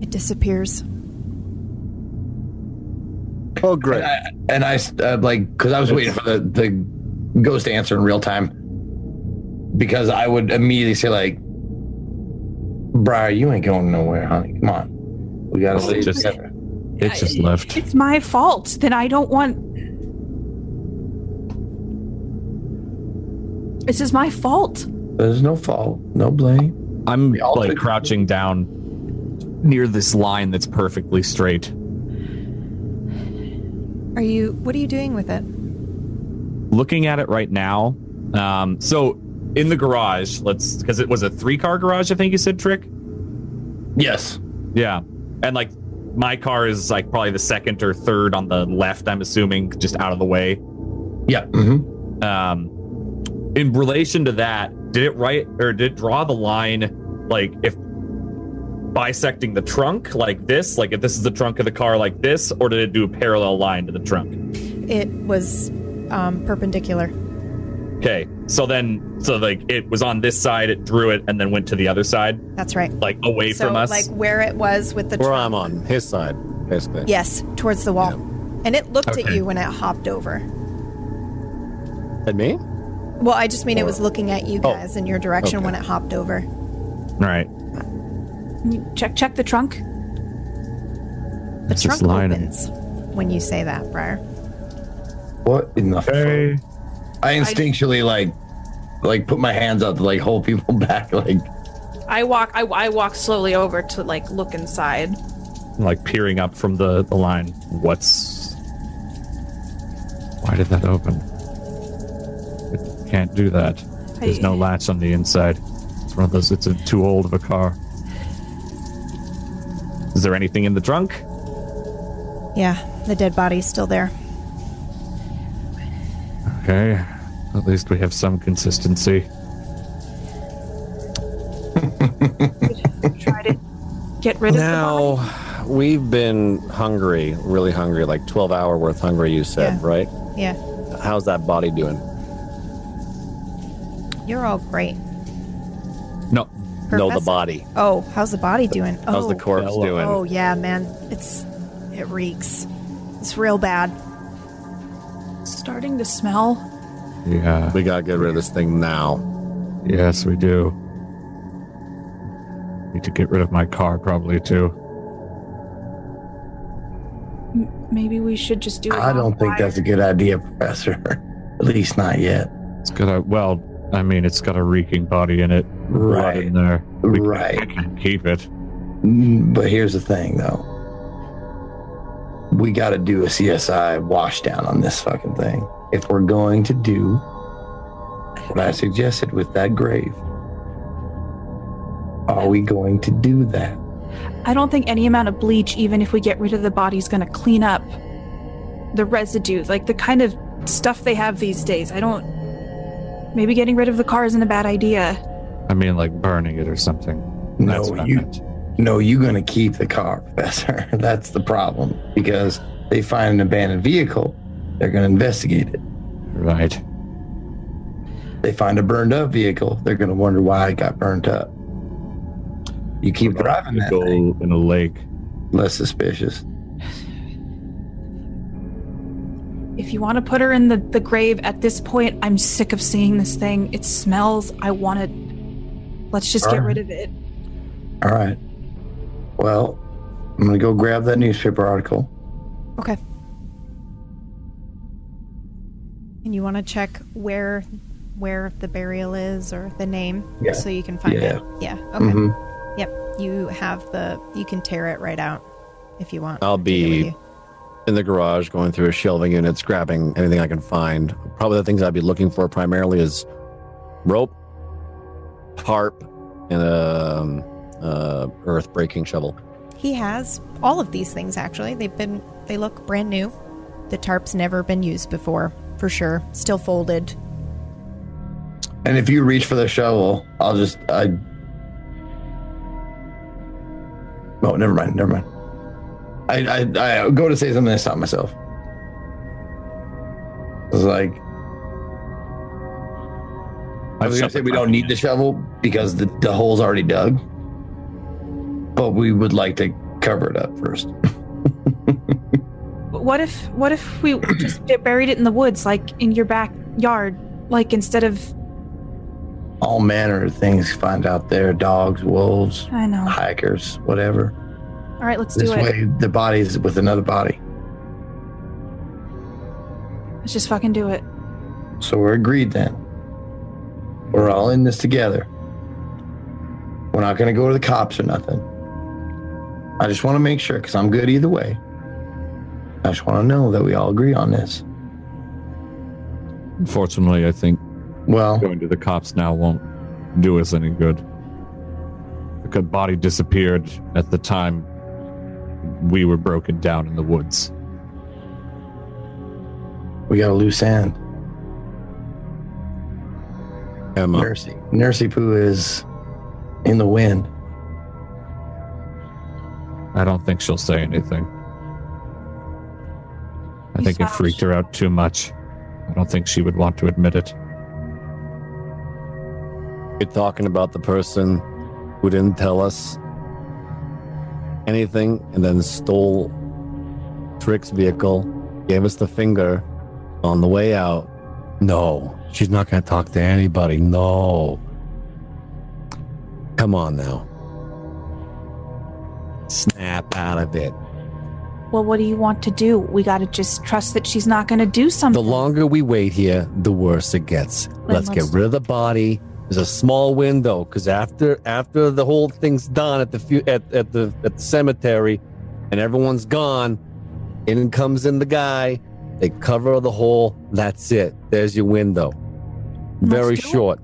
It disappears. Oh, And great. I, and I uh, like because I was waiting for the the ghost to answer in real time because I would immediately say like, "Briar, you ain't going nowhere, honey. Come on, we gotta Well, stay it just- together." it just left. It's my fault. Then I don't want This is my fault. There's no fault, no blame. I'm like crouching down near this line that's perfectly straight. Are you what are you doing with it? Looking at it right now. Um, so in the garage, let's because it was a three car garage, I think you said, Trick. Yes. Yeah. And like my car is like probably the second or third on the left, I'm assuming, just out of the way. Yeah. hmm Um in relation to that, did it write or did it draw the line like if bisecting the trunk like this, like if this is the trunk of the car like this, or did it do a parallel line to the trunk? It was um, perpendicular. Okay. So then so like it was on this side, it drew it and then went to the other side, That's right. like away so from us. like where it was with the Where trunk. I'm on his side, basically. Yes, towards the wall. And it looked at you when it hopped over. At me? Well, I just mean it was looking at you Oh, guys in your direction okay. when it hopped over. All right. Check check the trunk. The It's trunk opens when you say that, Briar. What in the Hey. fuck? I instinctually like like put my hands up to like hold people back. Like I walk I, I walk slowly over to like look inside. like peering up from the, the line. What's why did that open? It can't do that. There's no latch on the inside. It's one of those. It's a too old of a car. Is there anything in the trunk? Yeah, the dead body's still there. Okay, at least we have some consistency. Try to get rid of the body. Now, we've been hungry, really hungry, like 12 hour worth hungry, you said, Yeah. right? Yeah, How's that body doing? You're all great. No, No, the body. Oh, how's the body doing? How's oh, the corpse Hello. doing? Oh yeah, man, it's it reeks. It's real bad. starting to smell. yeah, We gotta get rid of this thing now. yes, we do. Need to get rid of my car, probably too. M- Maybe we should just do it. I don't think fire. that's a good idea, Professor. At least not yet. It's got a well. I mean, it's got a reeking body in it. Blood in Right. there. We Right. can't keep it. Mm, But here's the thing, though. We got to do a CSI washdown on this fucking thing. If we're going to do what I suggested with that grave, are we going to do that? I don't think any amount of bleach, even if we get rid of the body, is going to clean up the residue, like the kind of stuff they have these days. I don't. Maybe getting rid of the car isn't a bad idea. I mean, like burning it or something. No, what you. No, you're gonna keep the car, Professor. That's the problem because they find an abandoned vehicle, they're gonna investigate it. Right. They find a burned up vehicle, they're gonna wonder why it got burned up. You keep driving that Go thing, in a lake. less suspicious. If you want to put her in the, the grave at this point, I'm sick of seeing this thing. It smells. I want to. Let's just get Alright. rid of it. All right. Well, I'm gonna go grab that newspaper article. Okay. And you want to check where where the burial is or the name Yeah. so you can find Yeah. it. Yeah. Okay. Mhm. Yep. You have the you can tear it right out if you want. I'll Take it with be you. In the garage going through his shelving units, grabbing anything I can find. Probably the things I'd be looking for primarily is rope, tarp, and a um, uh, earth breaking shovel. He has all of these things actually. They've been they look brand new. The tarp's never been used before, for sure. Still folded. And if you reach for the shovel, I'll just I. Oh, never mind. Never mind. I I, I go to say something I stop myself. It's like I was gonna say we don't need the shovel because the, the hole's already dug, but we would like to cover it up first. What if what if we just buried it in the woods, like in your backyard, like instead of All manner of things find out there: dogs, wolves, I know. hikers, whatever. All right, let's This do it. way, the body's with another body. Let's just fucking do it. So we're agreed then. We're all in this together. We're not going to go to the cops or nothing. I just want to make sure because I'm good either way. I just want to know that we all agree on this. Unfortunately, I think Well, going to the cops now won't do us any good. The good body disappeared at the time we were broken down in the woods. we got a loose end. Emma, Nursey, Nursey Poo is in the wind. I don't think she'll say anything. I You think it sound- freaked her out too much. I don't think she would want to admit it. you're talking about the person who didn't tell us anything and then stole Trick's vehicle, gave us the finger on the way out. No, she's not going to talk to anybody. No. Come on now. Snap out of it. Well, what do you want to do? We got to just trust that she's not going to do something. The longer we wait here, the worse it gets. Let's get rid of the body. There's a small window because after after the whole thing's done at the fu- at, at the at the cemetery, and everyone's gone, in comes in the guy. They cover the hole. That's it. There's your window. Let's Very do it. short.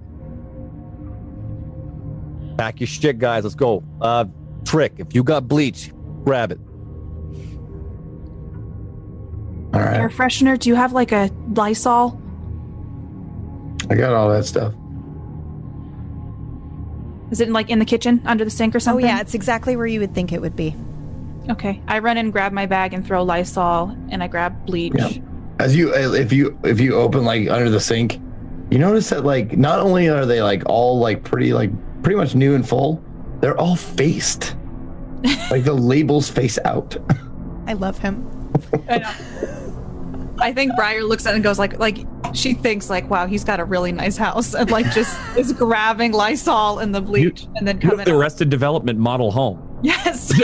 Pack your shit, guys. Let's go. Uh, trick. If you got bleach, grab it. All Air freshener? Do you have like a Lysol? I got all that stuff. Is it in, like in the kitchen under the sink or something? Oh yeah, it's exactly where you would think it would be. Okay. I run and grab my bag and throw Lysol, and I grab bleach. Yeah. As you, uh, if you, if you open like under the sink, you notice that like not only are they like all like pretty like pretty much new and full, they're all faced. like the labels face out. I love him. I know. I think Briar looks at it and goes like, like she thinks like, wow, he's got a really nice house, and like just is grabbing Lysol and the bleach, and then You coming. have the Arrested Development model home. yes.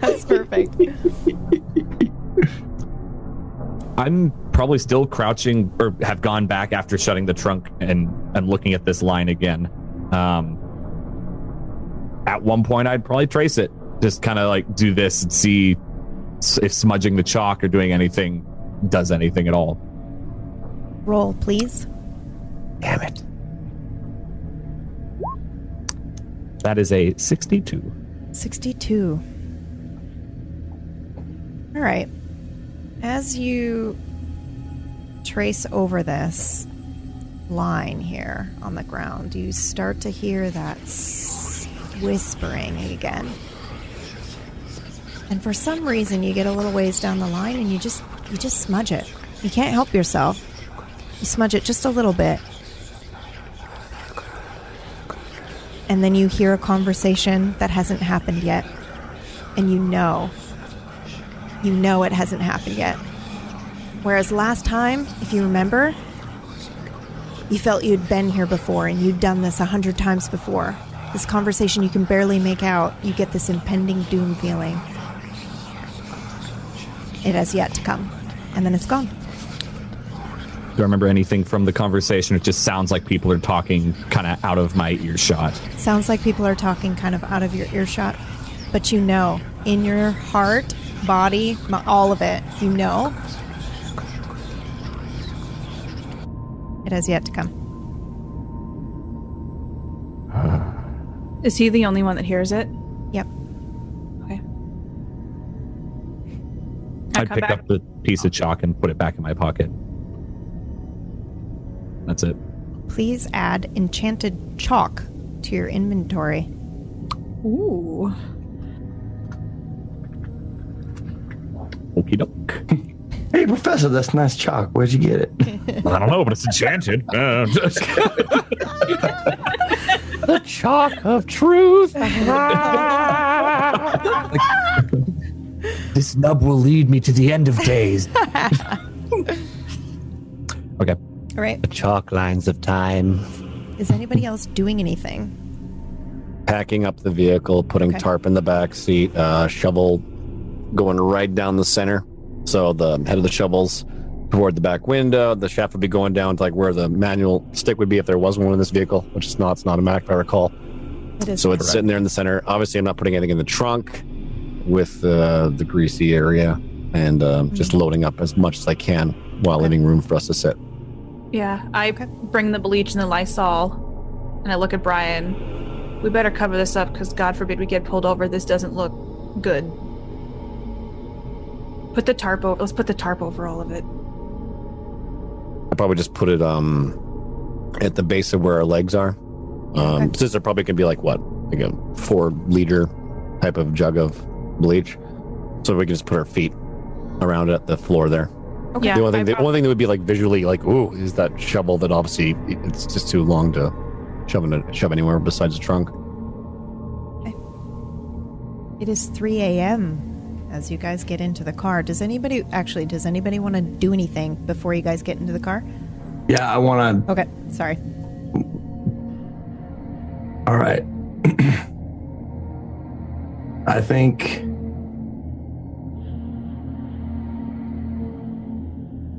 That's perfect. I'm probably still crouching or have gone back after shutting the trunk and and looking at this line again. Um, at one point, I'd probably trace it, just kind of like do this and see s- if smudging the chalk or doing anything does anything at all. Roll, please. Damn it. That is a 62. 62. All right. As you trace over this line here on the ground, you start to hear that whispering again. And for some reason, you get a little ways down the line and you just you just smudge it. You can't help yourself. You smudge it just a little bit. And then you hear a conversation that hasn't happened yet. And you know. You know it hasn't happened yet. Whereas last time, if you remember, you felt you'd been here before and you'd done this a hundred times before. This conversation you can barely make out. You get this impending doom feeling. It has yet to come. And then it's gone. Do I remember anything from the conversation? It just sounds like people are talking kind of out of my earshot. Sounds like people are talking kind of out of your earshot, but you know, in your heart, body, m- all of it, you know, it has yet to come. Is he the only one that hears it? I I'd pick back. up the piece of chalk and put it back in my pocket. That's it. Please add enchanted chalk to your inventory. Ooh. Okie doke. Hey, Professor, that's nice chalk. Where'd you get it? I don't know, but it's enchanted. Uh, The chalk of truth. This nub will lead me to the end of days. okay. All right. The chalk lines of time. Is anybody else doing anything? Packing up the vehicle, putting Okay. tarp in the back seat, uh, shovel going right down the center. So the head of the shovels toward the back window. The shaft would be going down to like where the manual stick would be if there was one in this vehicle, which is not. It's not a Mac, if I recall. It is So it's sitting there in the center. Obviously, I'm not putting anything in the trunk with uh, the greasy area and um, just loading up as much as I can while Okay. leaving room for us to sit. Yeah, I bring the bleach and the Lysol, and I look at Brian. We better cover this up because God forbid we get pulled over. This doesn't look good. Put the tarp over. Let's put the tarp over all of it. I probably just put it um at the base of where our legs are. Um, Okay. Since there probably could be like what, like a four liter type of jug of bleach, so we can just put our feet around it at the floor there. Okay. Yeah, the only thing, the prob- only thing that would be like visually like, ooh, is that shovel that obviously it's just too long to shove in a, shove anywhere besides the trunk. It is 3 a.m. as you guys get into the car. Does anybody actually? Does anybody want to do anything before you guys get into the car? Yeah, I want to. Okay, sorry. All right. I think.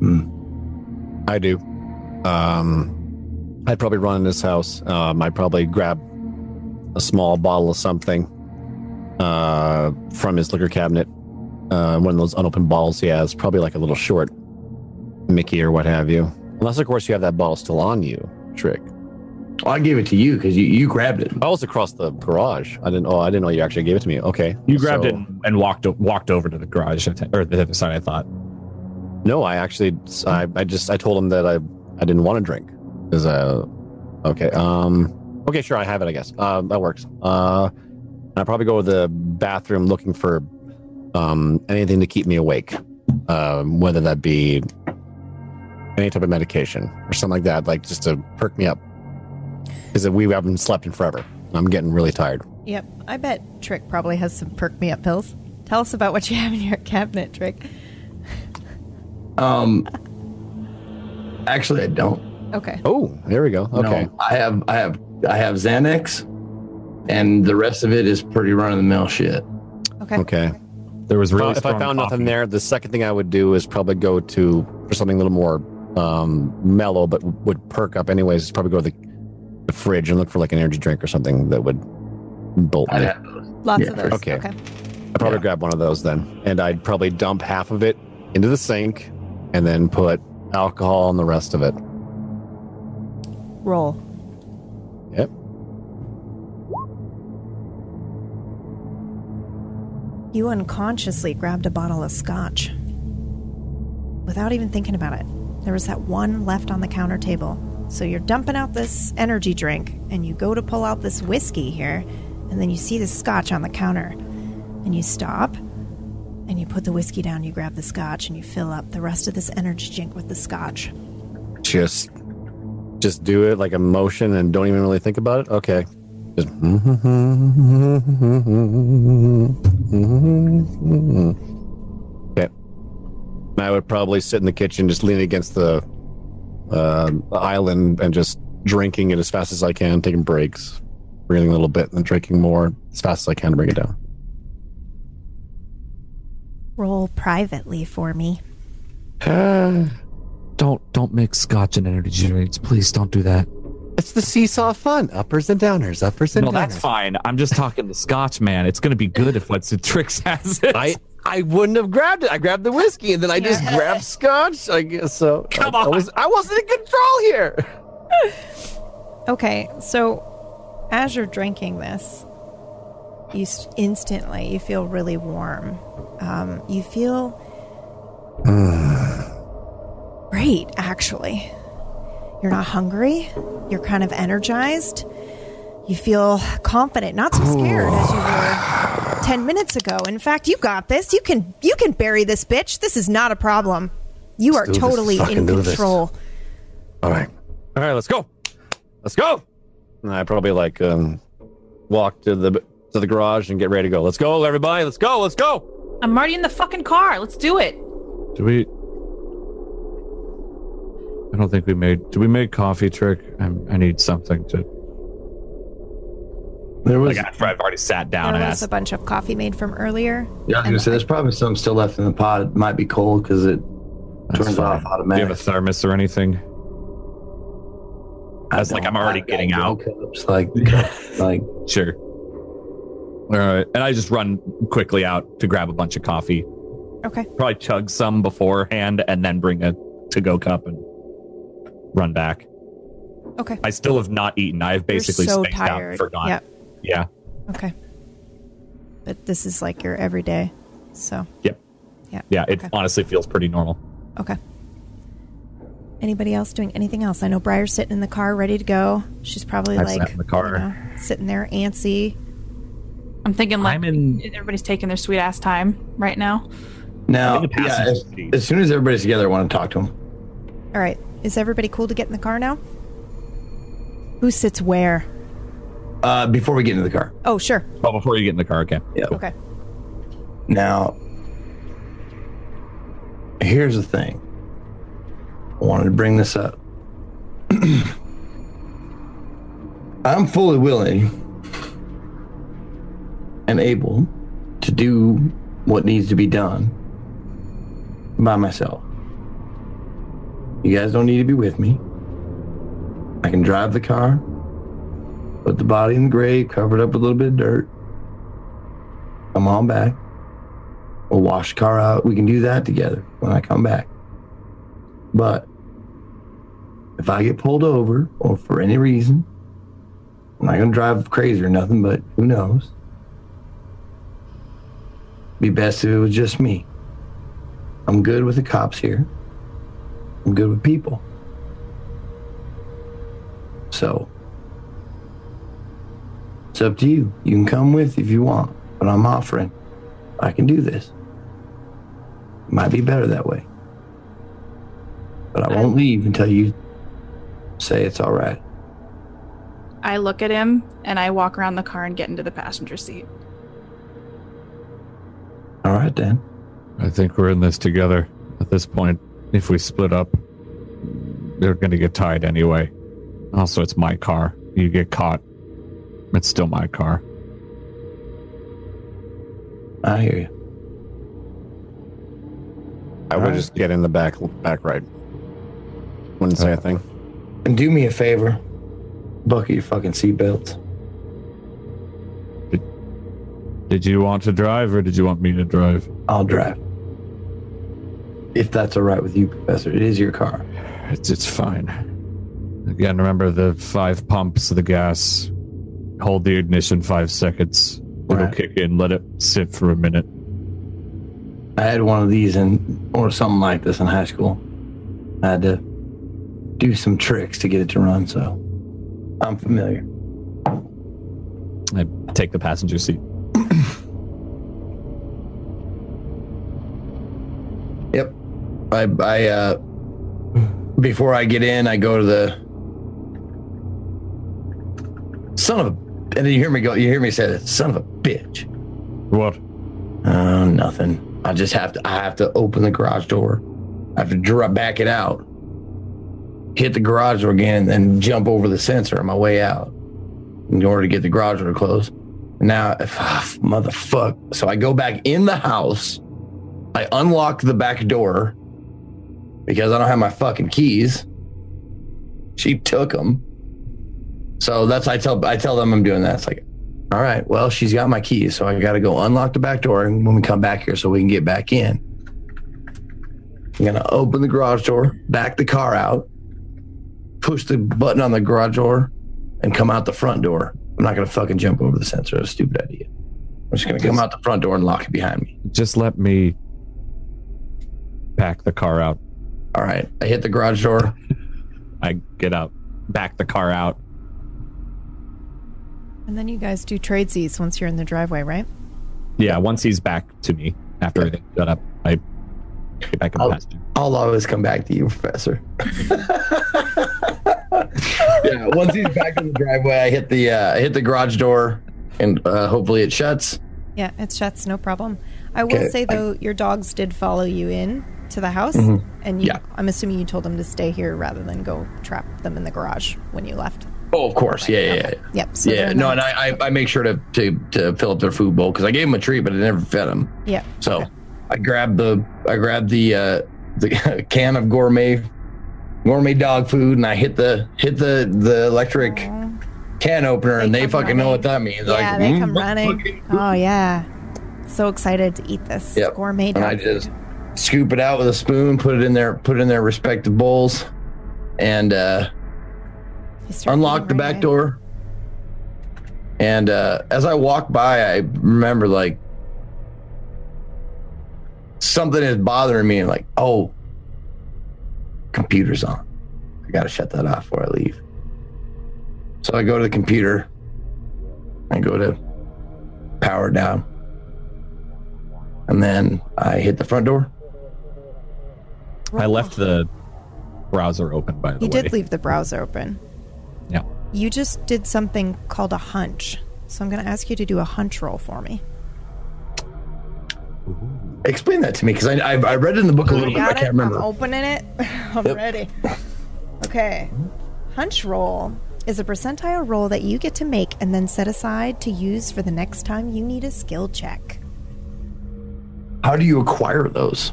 Hmm. I do. Um, I'd probably run in his house. Um, I'd probably grab a small bottle of something uh, from his liquor cabinet. Uh, one of those unopened bottles he has, probably like a little short Mickey or what have you. Unless, of course, you have that bottle still on you, Trick. Well, I gave it to you because you, you grabbed it. I was across the garage. I didn't. Oh, I didn't know you actually gave it to me. Okay, You grabbed So- it and walked walked over to the garage, or the other side. I thought. No, I actually, I, I just, I told him that I, I didn't want to drink. Is uh, okay. Um, okay, sure, I have it. I guess. Uh, that works. Uh, I probably go to the bathroom looking for, um, anything to keep me awake. Um, whether that be any type of medication or something like that, like just to perk me up. Because we haven't slept in forever. I'm getting really tired. Yep, I bet Trick probably has some perk me up pills. Tell us about what you have in your cabinet, Trick. Um, actually, I don't. Okay. Oh, there we go. Okay. No, I have, I have, I have Xanax, and the rest of it is pretty run of the mill shit. Okay. Okay. There was really. if I strong found nothing there, the second thing I would do is probably go to for something a little more um, mellow, but would perk up anyways. Is probably go to the, the fridge and look for like an energy drink or something that would bolt I me. have those. Lots Yeah, of those. okay. okay. I'd probably grab one of those then, and I'd probably dump half of it into the sink, and then put alcohol on the rest of it. Roll. Yep. You unconsciously grabbed a bottle of scotch without even thinking about it. there was that one left on the counter table. So you're dumping out this energy drink, and you go to pull out this whiskey here, and then you see the scotch on the counter, and you stop, and you put the whiskey down, you grab the scotch, and you fill up the rest of this energy drink with the scotch. Just, just do it like a motion and don't even really think about it. Okay. Just. Okay. I would probably sit in the kitchen, just leaning against the uh, island and just drinking it as fast as I can, taking breaks, breathing a little bit, and then drinking more as fast as I can to bring it down. Roll privately for me. Don't don't mix scotch and energy drinks. Please don't do that. It's the seesaw fun. Uppers and downers, uppers and downers. No, downers. that's fine. I'm just talking the scotch, man. It's gonna be good if what's the tricks has it. I I wouldn't have grabbed it. I grabbed the whiskey and then I just grabbed scotch. I guess so. Come I, I on. was I wasn't in control here. Okay, so as you're drinking this, you s- instantly you feel really warm. Um, you feel great, actually. You're not hungry. You're kind of energized. You feel confident, not so scared as you were ten minutes ago. In fact, you got this. You can you can bury this bitch. This is not a problem. You are do this. totally in control. All right. All right, let's go. Let's go. And I probably like um walk to the to the garage and get ready to go. Let's go, everybody. Let's go. Let's go. I'm already in the fucking car. Let's do it. Do we? I don't think we made. Did we make coffee trick? I'm, I need something to. There was, Like I've already sat down There and was asked. a bunch of coffee made from earlier. yeah, I was gonna say there's probably some still left in the pot. It might be cold because it That's turns fine. off automatically. Do you have a thermos or anything? I was like, I'm already getting out. Cups, like, like Sure. All right, and I just run quickly out to grab a bunch of coffee. Okay. Probably chug some beforehand, and then bring a to-go cup and run back. Okay. I still have not eaten. I've basically You're so spaced out tired. and forgotten. Yeah. Yeah. Okay. But this is like your everyday. So, Yep. yeah. Yeah. It Okay. honestly feels pretty normal. Okay. Anybody else doing anything else? I know Briar's sitting in the car ready to go. She's probably I like in the car. you know, sitting there antsy. I'm thinking like I'm in- everybody's taking their sweet ass time right now. now, I'm in the yeah, as, as soon as everybody's together, I want to talk to him. All right. Is everybody cool to get in the car now? Who sits where? Uh, before we get into the car. Oh, sure. Oh, before you get in the car, okay. Yeah. Okay. Now, here's the thing. I wanted to bring this up. I'm fully willing and able to do what needs to be done by myself. You guys don't need to be with me. I can drive the car, put the body in the grave, cover it up with a little bit of dirt. Come on back. We'll wash the car out. We can do that together when I come back. But if I get pulled over or for any reason, I'm not going to drive crazy or nothing, but who knows? Be best if it was just me. I'm good with the cops here. I'm good with people. So it's up to you. You can come with if you want, but I'm offering. I can do this. It Might be better that way. But I won't leave until you say it's all right. I look at him and I walk around the car and get into the passenger seat. All right, then. I think we're in this together. At this point, if we split up, they're going to get tied anyway. Also, it's my car. You get caught, it's still my car. I hear you. I would Alright. just get in the back back right. Wouldn't say a thing. And do me a favor. Buckle your fucking seatbelts. Did you want to drive or did you want me to drive? I'll drive. If that's all right with you, Professor. It is your car. It's, it's fine. Again, remember the five pumps of the gas. Hold the ignition five seconds. It'll Right. kick in. Let it sit for a minute. I had one of these in, or something like this in high school. I had to do some tricks to get it to run, so I'm familiar. I take the passenger seat. Yep. I I uh before I get in, I go to the son of a and then you hear me go you hear me say this, son of a bitch. What? Oh, nothing. I just have to I have to open the garage door. I have to drop back it out. Hit the garage door again and jump over the sensor on my way out in order to get the garage door closed. Now, if, ah, motherfuck. So I go back in the house. I unlock the back door because I don't have my fucking keys. She took them. So that's I tell I tell them I'm doing that. It's like, all right, well, she's got my keys, so I got to go unlock the back door and when we come back here so we can get back in. I'm gonna open the garage door, back the car out, push the button on the garage door, and come out the front door. I'm not gonna fucking jump over the sensor. That's a stupid idea. I'm just gonna come out the front door and lock it behind me. Just let me pack the car out. All right. I hit the garage door. I get out, back the car out. And then you guys do tradesies once you're in the driveway, right? Yeah, once he's back to me after everything shut up, I get back I'll- passenger. I'll always come back to you, Professor. yeah, once he's back in the driveway, I hit the uh, I hit the garage door, and uh, hopefully it shuts. Yeah, it shuts, no problem. I will Okay, say I- though, your dogs did follow you in to the house, Mhm. and you, Yeah. I'm assuming you told them to stay here rather than go trap them in the garage when you left. Oh, of course, yeah, yeah, yeah. Yep. So yeah, no, and I, I, I make sure to, to, to fill up their food bowl because I gave them a treat, but I never fed them. Yeah. So okay. I grabbed the I grabbed the uh, the can of gourmet gourmet dog food, and I hit the hit the the electric Aw. can opener, They and they fucking know what that means. Yeah, like, they "Mm, come running. Oh yeah, so excited to eat this Yep. gourmet And I dog just scoop it out with a spoon, put it in their put it in their respective bowls, and uh, unlock the right back door. And uh, as I walk by, I remember like something is bothering me, and like, oh, computer's on. I gotta shut that off before I leave. So I go to the computer. I go to power down, and then I hit the front door. I left the browser open, by the You way. You did leave the browser open. Yeah. You just did something called a hunch. So I'm going to ask you to do a hunch roll for me. Explain that to me, because I, I I read it in the book a oh, little bit. Got I can't it? remember. I'm opening it. I'm Yep. ready. Okay. Hunch roll is a percentile roll that you get to make and then set aside to use for the next time you need a skill check. How do you acquire those?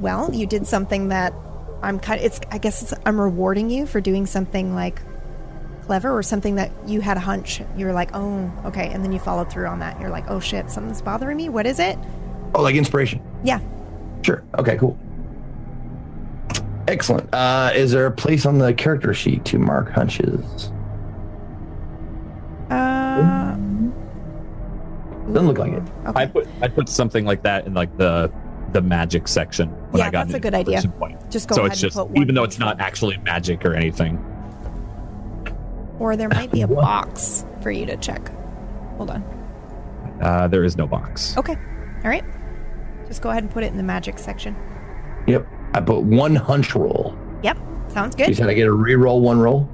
Well, you did something that I'm kind. It's I guess it's, I'm rewarding you for doing something like clever or something that you had a hunch. You were like, oh, okay, and then you followed through on that. You're like, oh shit, something's bothering me. What is it? Oh, like inspiration. Yeah. Sure. Okay, cool. Excellent. Uh, is there a place on the character sheet to mark hunches? Uh, Doesn't look like it. okay. I put I put something like that in like the the magic section when Yeah, I got that's a good idea. Point. Just go so ahead it's and just put one even though it's punch not actually magic or anything. or there might be a box for you to check. Hold on. Uh, there is no box. Okay. All right. Just go ahead and put it in the magic section. Yep. I put one hunch roll. Yep. Sounds good. You good. said I get a re-roll one roll.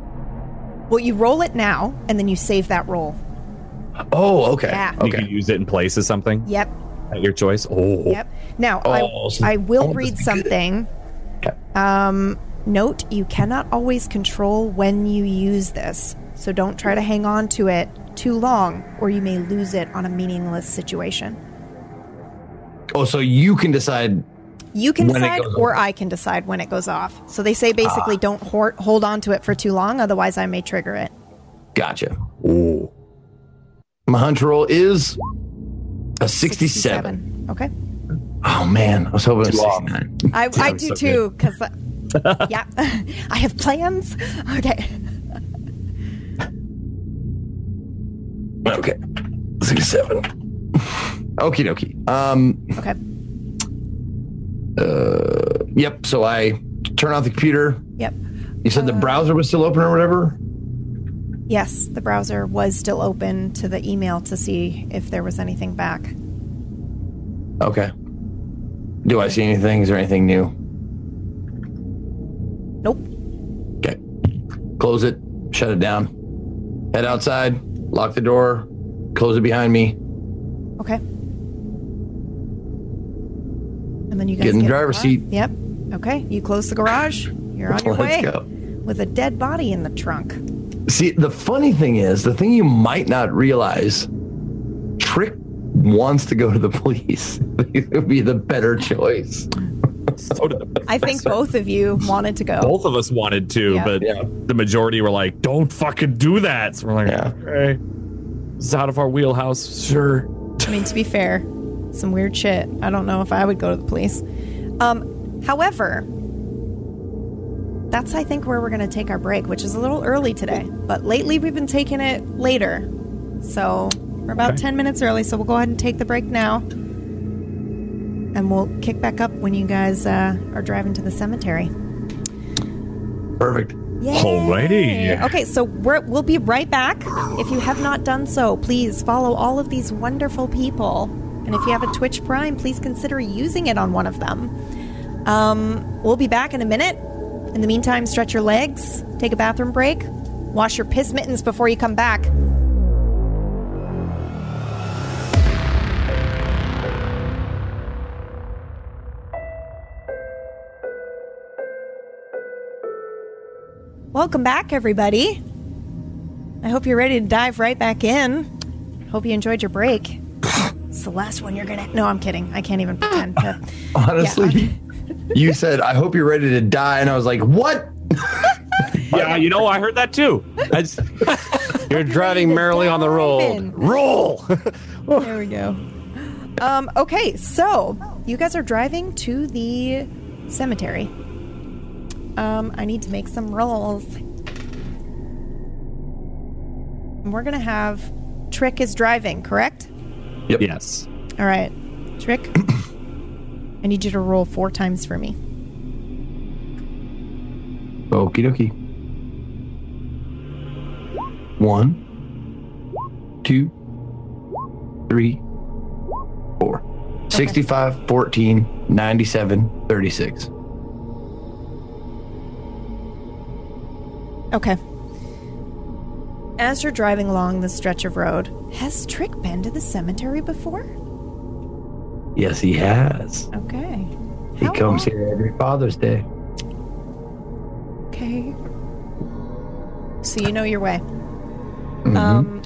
Well, you roll it now, and then you save that roll. Oh, okay. Yeah. You can Okay. use it in place of something Yep. at your choice. Oh, Yep. Now, Oh, so- I, I will oh, read something. Okay. Um, note you cannot always control when you use this, so don't try to hang on to it too long, or you may lose it on a meaningless situation. Oh, so you can decide. You can When decide, or off. I can decide when it goes off. So they say basically ah. don't hor- hold on to it for too long, otherwise, I may trigger it. Gotcha. Oh. My hunch roll is a 67. Okay. Oh man, I was hoping it was Too long. 69. I, I do so too, because, yeah, I have plans. Okay. Okay. 67. Okie dokie. Um, Okay. uh, yep. So I turn off the computer. Yep. You said the browser was still open or whatever. Yes, the browser was still open to the email to see if there was anything back. Okay. Do I see anything? Is there anything new? Nope. Okay. Close it. Shut it down. Head outside. Lock the door. Close it behind me. Okay. And then you guys Get in the get driver's seat. Yep. Okay. You close the garage. You're on your Let's way go. with a dead body in the trunk. See, the funny thing is, the thing you might not realize, Trick wants to go to the police. it would be the better choice. So did the I think both of you wanted to go. both of us wanted to, Yeah. but Yeah. the majority were like, "Don't fucking do that." So we're like, Yeah. "Okay, it's out of our wheelhouse." Sure. I mean, to be fair, some weird shit. I don't know if I would go to the police. Um, however, that's I think where we're going to take our break, which is a little early today. But lately we've been taking it later, so we're about Okay. ten minutes early. So we'll go ahead and take the break now, and we'll kick back up when you guys uh, are driving to the cemetery. Perfect. Yay. Alrighty. Okay, so we're, we'll be right back. If you have not done so, please follow all of these wonderful people. And if you have a Twitch Prime, please consider using it on one of them. Um, we'll be back in a minute. In the meantime, stretch your legs, take a bathroom break, wash your piss mittens before you come back. Welcome back, everybody. I hope you're ready to dive right back in. Hope you enjoyed your break. It's the last one you're gonna. No, I'm kidding. I can't even pretend to. Honestly, you said, I hope you're ready to die. And I was like, what? Yeah, you know, I heard that too. Just, You're driving merrily on the road. Roll. There we go. Um, okay, so you guys are driving to the cemetery. Um, I need to make some rolls. And we're gonna have Trick is driving, correct? Yes. All right, Trick. I need you to roll four times for me. Okie dokie. One, two, three, four. 65, 14, 97, 36. Okay. As you're driving along this stretch of road, has Trick been to the cemetery before? Yes, he has. Okay. He How comes long- here every Father's Day. Okay. So you know your way. Mhm. Um,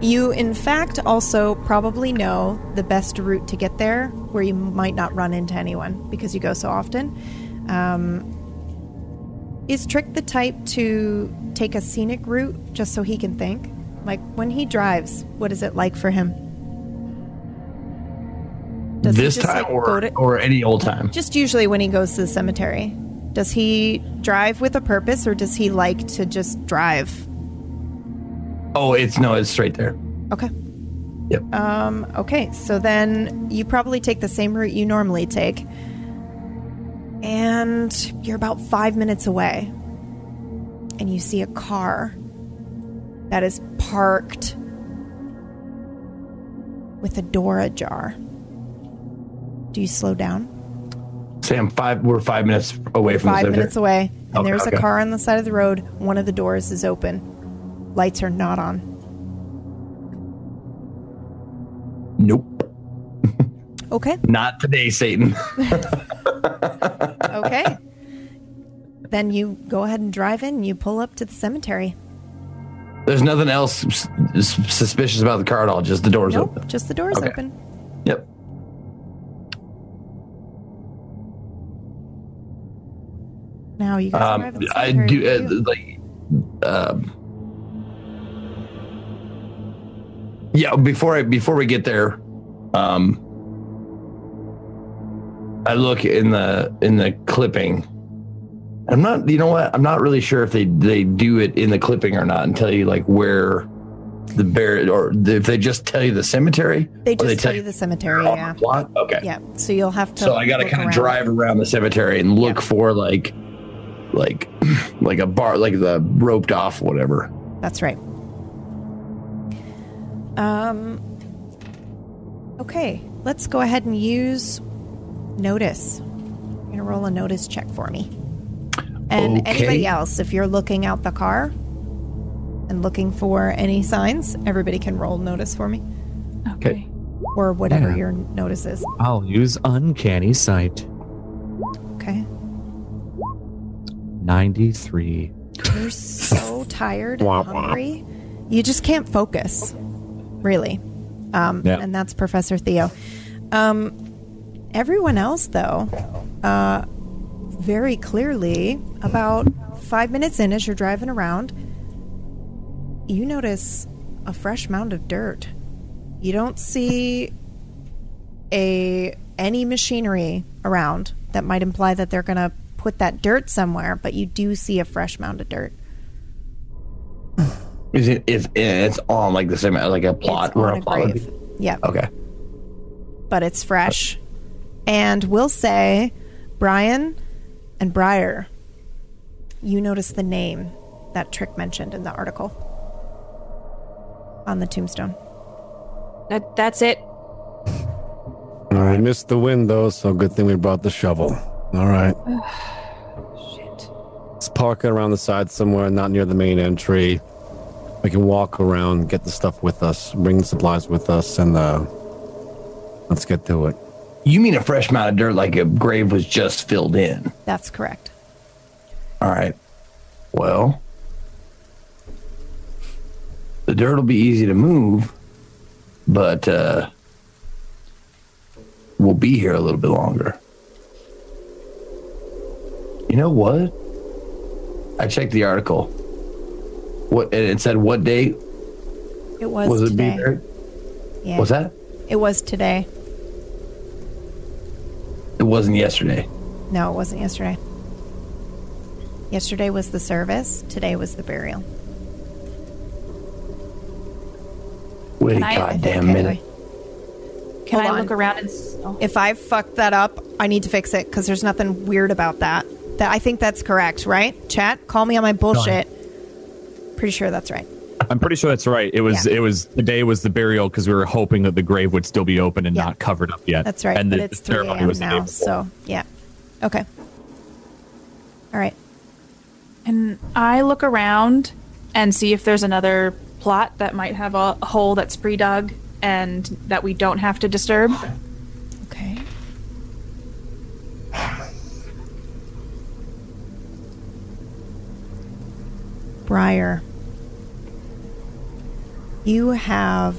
you, in fact, also probably know the best route to get there where you might not run into anyone because you go so often. Um, is Trick the type to take a scenic route just so he can think? Like when he drives, what is it like for him? Does he this just, time like, or, to- or any old time? just usually when he goes to the cemetery. Does he drive with a purpose or does he like to just drive? Oh, it's no, it's straight there. Okay. Yep. Um, okay, so then you probably take the same route you normally take. And you're about five minutes away. And you see a car that is parked with a door ajar. Do you slow down? Sam, five. We're five minutes away from five minutes away, and Okay, there's okay. a car on the side of the road. One of the doors is open. Lights are not on. Nope, Okay. not today, Satan. Okay. then you go ahead and drive in. You pull up to the cemetery. There's nothing else s- s- suspicious about the car at all. Just the doors Nope, open. just the doors Okay. open. Yep. Now you guys arrive at Um, the I cemetery. do do uh, do? like. Um, yeah, before I before we get there, um, I look in the in the clipping. I'm not. You know what? I'm not really sure if they they do it in the clipping or not and tell you like where the bear, or if they just tell you the cemetery, They just they tell you the cemetery. Yeah. the plot. Okay. Yeah. So you'll have to. So I got to kind of drive around the cemetery and look Yeah. for like, like, like a bar, like the roped off whatever. That's right. Um. Okay, let's go ahead and use notice. You're gonna roll a notice check for me. And Okay. anybody else, if you're looking out the car and looking for any signs, everybody can roll notice for me, Okay. or whatever Yeah. your notice is. I'll use uncanny sight. Okay. 93. You're so tired and Wah, wah. hungry. You just can't focus, really. Um, Yeah. And that's Professor Theo. Um, everyone else, though, uh, very clearly, about five minutes in as you're driving around, you notice a fresh mound of dirt. You don't see a any machinery around that might imply that they're going to put that dirt somewhere, but you do see a fresh mound of dirt. Is it? If it's on like the same, like a plot It's on a a plot grave. Yeah, Okay. but it's fresh. And we'll say, Brian and Briar, you notice the name that Trick mentioned in the article on the tombstone. That that's it. I missed the wind though, so good thing we brought the shovel. All right. Shit. Let's park it around the side somewhere, not near the main entry. We can walk around, get the stuff with us, bring the supplies with us, and uh, let's get to it. You mean a fresh mound of dirt, like a grave was just filled in? That's correct. All right. Well, the dirt will be easy to move, but uh, we'll be here a little bit longer. You know what? I checked the article. What and it said what date It was, was it today. Yeah. Was that? It was today. It wasn't yesterday. No, it wasn't yesterday. Yesterday was the service. Today was the burial. Wait a Can I- I think, goddamn minute. Can Hold I on. look around and? s- Oh. If I fucked that up, I need to fix it because there's nothing weird about that. That I think that's correct, right? Chat, call me on my bullshit. Pretty sure that's right. I'm pretty sure that's right. It was Yeah. it was today was the burial because we were hoping that the grave would still be open and Yeah. not covered up yet. That's right. And but the, it's the 3 ceremony a.m. was the day now, so yeah. Okay. All right. Can I look around and see if there's another plot that might have a, a hole that's pre-dug and that we don't have to disturb? Okay. Briar, you have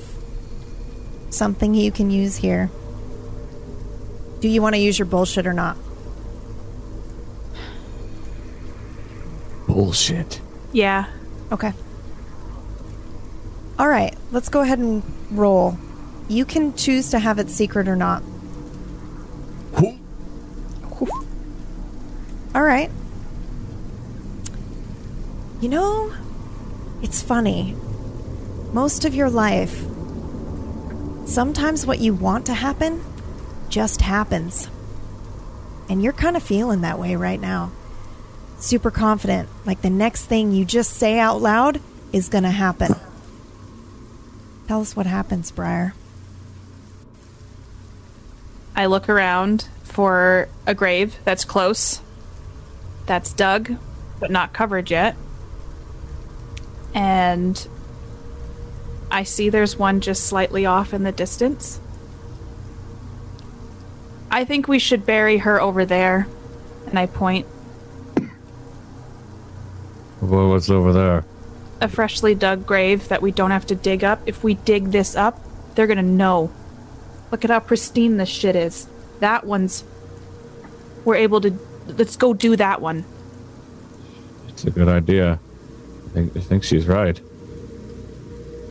something you can use here. Do you want to use your bullshit or not? Bullshit. Yeah. Okay. All right, let's go ahead and roll. You can choose to have it secret or not. All right. You know, it's funny. Most of your life, sometimes what you want to happen just happens. And you're kind of feeling that way right now. Super confident, like the next thing you just say out loud is going to happen. Tell us what happens, Briar. I look around for a grave that's close, that's dug, but not covered yet. And I see there's one just slightly off in the distance. I think we should bury her over there. And I point Well, what's over there? a freshly dug grave that we don't have to dig up. If we dig this up, they're gonna know. Look at how pristine this shit is. That one's. We're able to. Let's go do that one. It's a good idea. I think, I think she's right.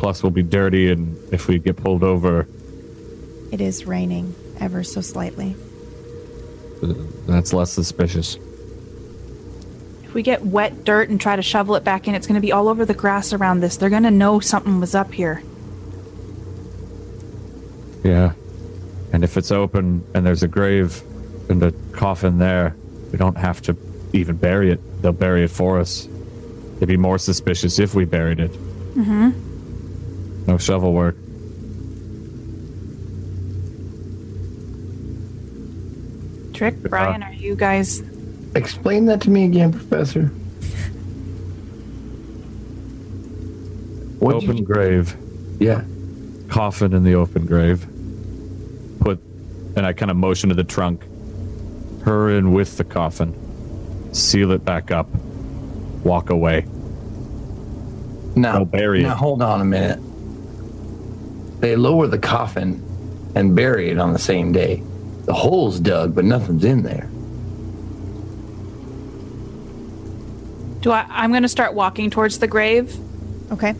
Plus, we'll be dirty, and if we get pulled over, It is raining ever so slightly. that's less suspicious. If we get wet dirt and try to shovel it back in, it's going to be all over the grass around this. They're going to know something was up here. Yeah. And if it's open and there's a grave and a coffin there, we don't have to even bury it. They'll bury it for us. They'd be more suspicious if we buried it. Mm-hmm. No shovel work. Trick, Brian, are you guys Explain that to me again, Professor. What open grave. Yeah. Coffin in the open grave. Put, and I kind of motion to the trunk. Her in with the coffin. Seal it back up. Walk away. Now, Don't bury it. now hold on a minute. They lower the coffin and bury it on the same day. The hole's dug, but nothing's in there. Do I I'm going to start walking towards the grave Okay.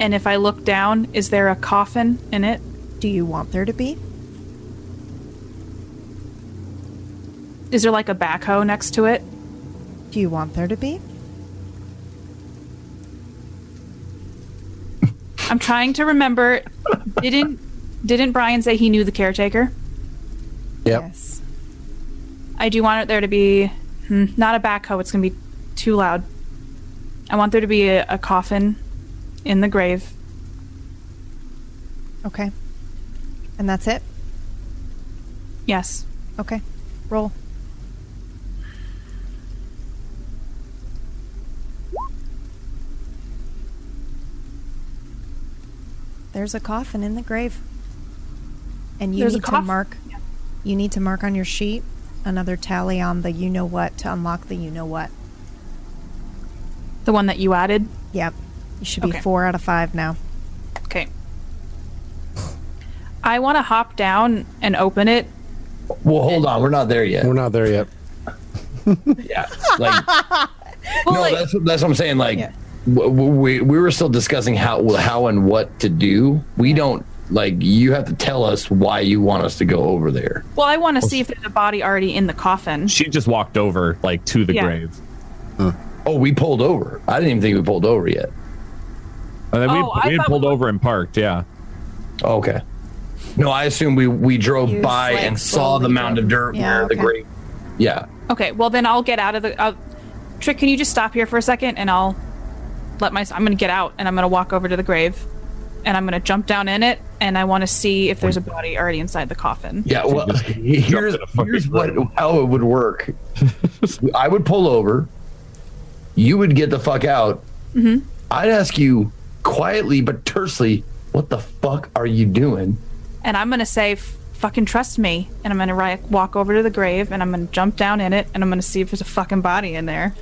and if I look down, is there a coffin in it? Do you want there to be? Is there like a backhoe next to it? Do you want there to be? I'm trying to remember didn't didn't Brian say he knew the caretaker? Yep. Yes. I do want it there to be hmm, not a backhoe, it's going to be too loud. I want there to be a, a coffin in the grave. Okay. And that's it? Yes. Okay. Roll. There's a coffin in the grave. And you There's a need to coff- mark you need to mark on your sheet another tally on the you know what to unlock the you know what. The one that you added. Yep. You should be Okay. 4 out of 5 now. Okay. I want to hop down and open it. Well, hold on. We're not there yet. We're not there yet. Yeah. Like, Well, no, like- that's that's what I'm saying. Like, Yeah. W- w- we we were still discussing how how and what to do. We don't like. You have to tell us why you want us to go over there. well, I want to see if there's a body already in the coffin. She just walked over, like, to the Yeah. grave. Oh, we pulled over. I didn't even think we pulled over yet. And then Oh, we, I we had thought pulled we- over and parked, yeah. Oh, okay. No, I assume we we drove You, by like, and saw the slowly mound of drove- dirt Yeah, where the okay. grave. Yeah. Okay, well then I'll get out of the. Uh, Trick, can you just stop here for a second and I'll let my. I'm going to get out and I'm going to walk over to the grave and I'm going to jump down in it and I want to see if there's a body already inside the coffin. Yeah, well, here's, jumped in a fucking here's what, how it would work. I would pull over. You would get the fuck out. Mm-hmm. I'd ask you quietly but tersely, "What the fuck are you doing?" And I'm going to say, fucking trust me. And I'm going to ri- walk over to the grave and I'm going to jump down in it and I'm going to see if there's a fucking body in there.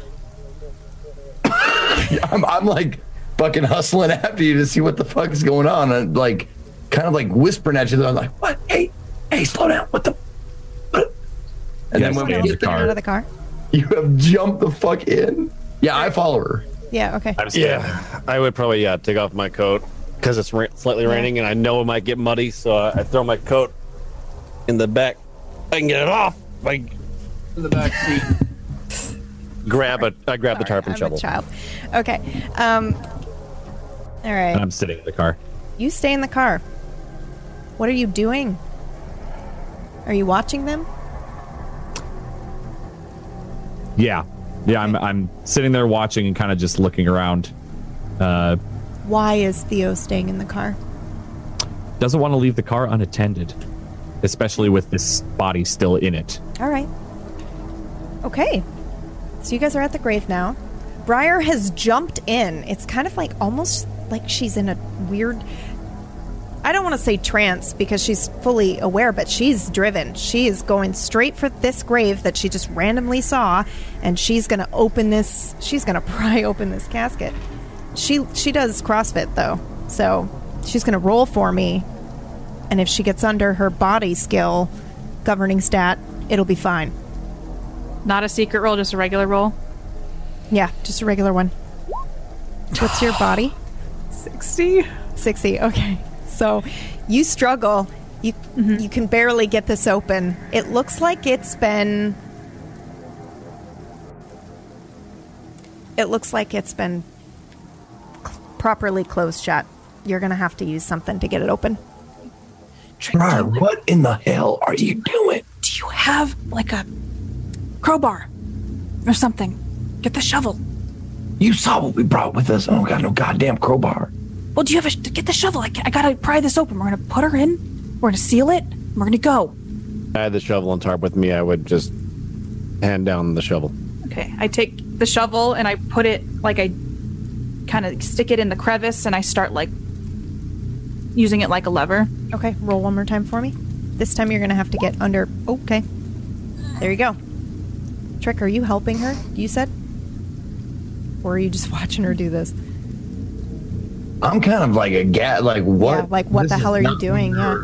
I'm, I'm like fucking hustling after you to see what the fuck is going on, and like kind of like whispering at you. I'm like, "What? Hey, hey, slow down! What the?" What? And Yeah, then when stay we get the car. out of the car. you have jumped the fuck in. Yeah, I follow her. Yeah, okay. I'm. Yeah, I would probably yeah take off my coat because it's ra- slightly raining and I know it might get muddy, so I, I throw my coat in the back. I can get it off. Like in the back seat. Grab a I grab the Sorry, tarpon I'm shovel. a child. Okay. Um All right. I'm sitting in the car. You stay in the car. What are you doing? Are you watching them? Yeah. Yeah, I'm, I'm sitting there watching and kind of just looking around. Uh, Why is Theo staying in the car? doesn't want to leave the car unattended, especially with this body still in it. All right. Okay. So you guys are at the grave now. Briar has jumped in. It's kind of like almost like she's in a weird. I don't want to say trance because she's fully aware, but she's driven. She is going straight for this grave that she just randomly saw, and she's going to open this. She's going to pry open this casket. She she does CrossFit though, so she's going to roll for me, and if she gets under her body skill governing stat, it'll be fine. Not a secret roll, just a regular roll. Yeah, just a regular one. What's your body? 60. 60. Okay. So you struggle. You mm-hmm. you can barely get this open. It looks like it's been it looks like it's been cl- properly closed shut. You're going to have to use something to get it open. Briar, what in the hell are you doing? Do you have like a crowbar or something? Get the shovel. You saw what we brought with us. I don't got no goddamn crowbar. Well, do you have a get the shovel? I, I gotta pry this open. We're gonna put her in. We're gonna seal it. And we're gonna go. I had the shovel and tarp with me. I would just hand down the shovel. Okay, I take the shovel and I put it like I kind of stick it in the crevice and I start like using it like a lever. Okay, roll one more time for me. This time you're going to have to get under. Oh, okay. There you go. Trick, are you helping her? You said? Or are you just watching her do this? I'm kind of like a gat. Like what? Yeah, like, what This the hell are you doing? what Yeah.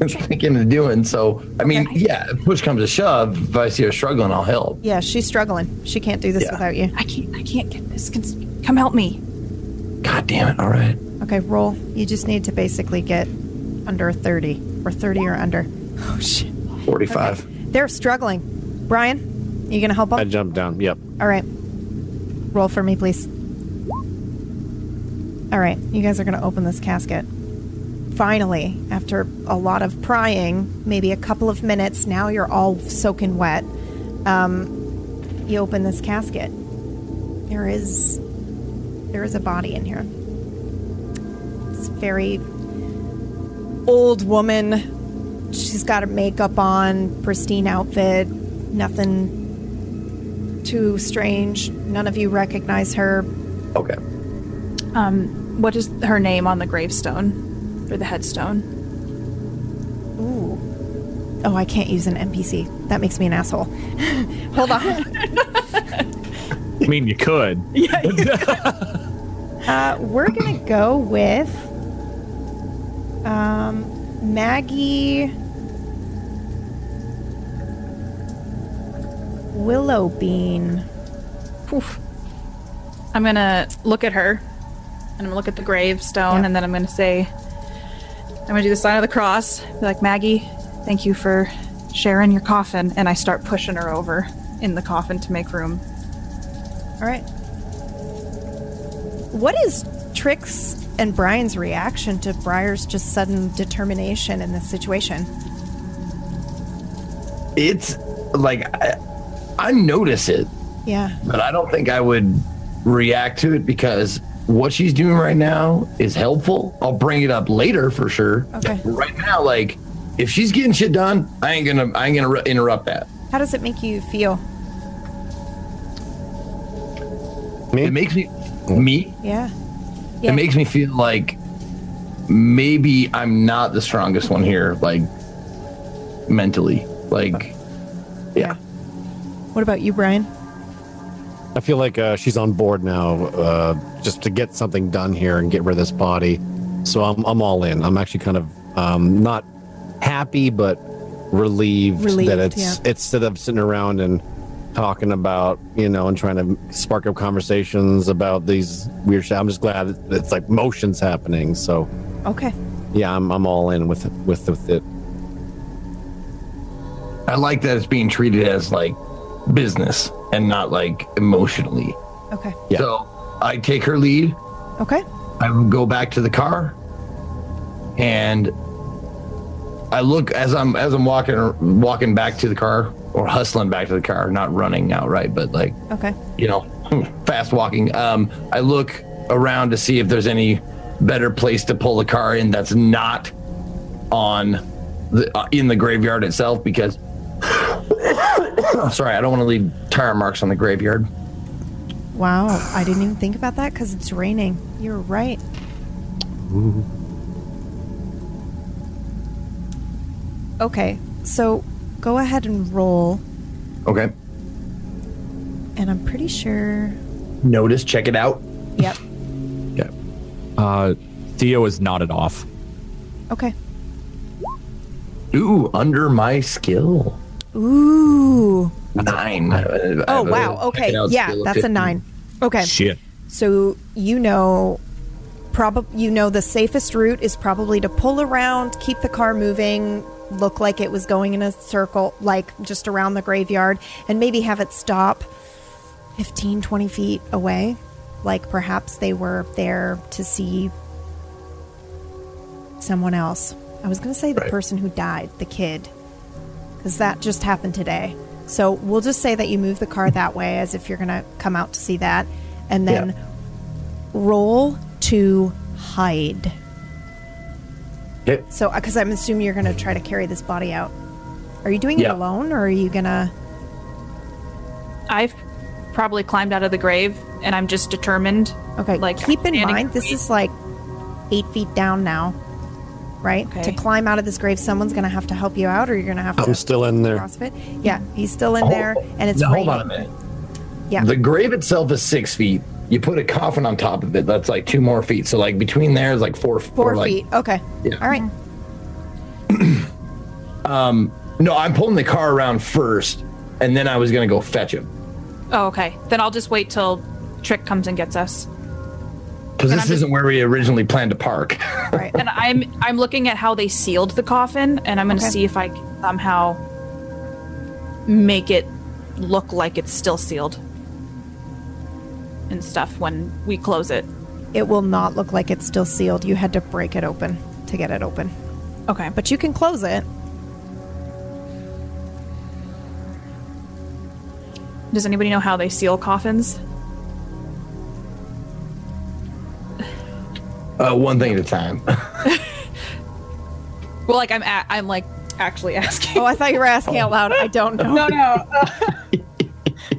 we're Thinking of doing. So I mean, Okay. yeah. Push comes to shove, if I see her struggling, I'll help. Yeah, she's struggling. She can't do this Yeah. without you. I can't. I can't get this. Come help me. God damn it! All right. Okay, roll. You just need to basically get under 30 or 30 or under. Oh, shit. Forty-five. They're struggling. Brian, you to help? I jumped down. Yep. All right. Roll for me, please. All right. You guys are to open this casket. Finally, after a lot of prying, maybe a couple of minutes, now you're all soaking wet. Um, you open this casket. There is there is a body in here. It's very old woman. She's got her makeup on, pristine outfit, nothing too strange. None of you recognize her. Okay. Um, what is her name on the gravestone or the headstone? Ooh. Oh, I can't use an NPC. That makes me an asshole. Hold on. I mean, you could. Uh, we're gonna go with um, Maggie Willowbean. Poof. I'm gonna look at her, and I'm gonna look at the gravestone, Yeah. and then I'm gonna say, I'm gonna do the sign of the cross. Be like, Maggie, thank you for sharing your coffin, and I start pushing her over in the coffin to make room. All right. What is Trick's and Brian's reaction to Briar's just sudden determination in this situation? It's like I, I notice it, Yeah. but I don't think I would react to it because what she's doing right now is helpful. I'll bring it up later for sure. Okay. But right now, like if she's getting shit done, I ain't gonna I ain't gonna re- interrupt that. How does it make you feel? It makes me me. Yeah. Yeah. It makes me feel like maybe I'm not the strongest one here, like mentally. Like, yeah. What about you, Brian? I feel like uh, she's on board now, uh, just to get something done here and get rid of this body. So I'm I'm all in. I'm actually kind of um, not happy, but relieved, Relieved, that it's yeah. instead of sitting around and talking about you know and trying to spark up conversations about these weird shit. I'm just glad it's like motions happening. So Okay. yeah, I'm I'm all in with with with it. I like that it's being treated as like business and not like emotionally. Okay. Yeah. So I take her lead. Okay. I go back to the car, and I look as I'm as I'm walking walking back to the car or hustling back to the car, not running outright, but like Okay. you know, fast walking. Um, I look around to see if there's any better place to pull the car in that's not on the uh, in the graveyard itself because. Sorry, I don't want to leave tire marks on the graveyard. Wow. I didn't even think about that because it's raining. You're right. Okay. So go ahead and roll. Okay. And I'm pretty sure. Notice, check it out. Yep. Okay. Uh, Theo is nodded off. Okay. Ooh, under my skill. Ooh. Nine. Oh, I Oh, wow. Okay. Yeah, skill of that's a nine. Okay. Shit. So you know, probably you know the safest route is probably to pull around, keep the car moving, look like it was going in a circle, like just around the graveyard, and maybe have it stop 15, 20 feet away. Like perhaps they were there to see someone else. I was going to say the Right. person who died, the kid, because that just happened today. So we'll just say that you move the car that way as if you're going to come out to see that. And then Yeah. roll to hide. Okay. So, uh, because I'm assuming you're going to try to carry this body out. Are you doing Yeah. it alone or are you going to. I've probably climbed out of the grave, and I'm just determined. Okay, Like, keep in mind, this is like eight feet down now, right? Okay. To climb out of this grave, someone's going to have to help you out, or you're going to have to I'm still in there. CrossFit. Yeah, he's still in there, and it's now, hold on a minute. Yeah. The grave itself is six feet. You put a coffin on top of it. That's like two more feet. So like between there is like four. Four like- feet. Okay. Yeah. All right. um. No, I'm pulling the car around first, and then I was gonna go fetch him Oh, okay. Then I'll just wait till Trick comes and gets us. Because this just- isn't where we originally planned to park. Right. And I'm I'm looking at how they sealed the coffin, and I'm going to Okay. see if I can somehow make it look like it's still sealed and stuff when we close it. It will not look like it's still sealed. You had to break it open to get it open, Okay. but you can close it. Does anybody know how they seal coffins? Uh, one thing at a time. Well, like I'm a- I'm like actually asking. Oh, I thought you were asking out loud. I don't know. no, no.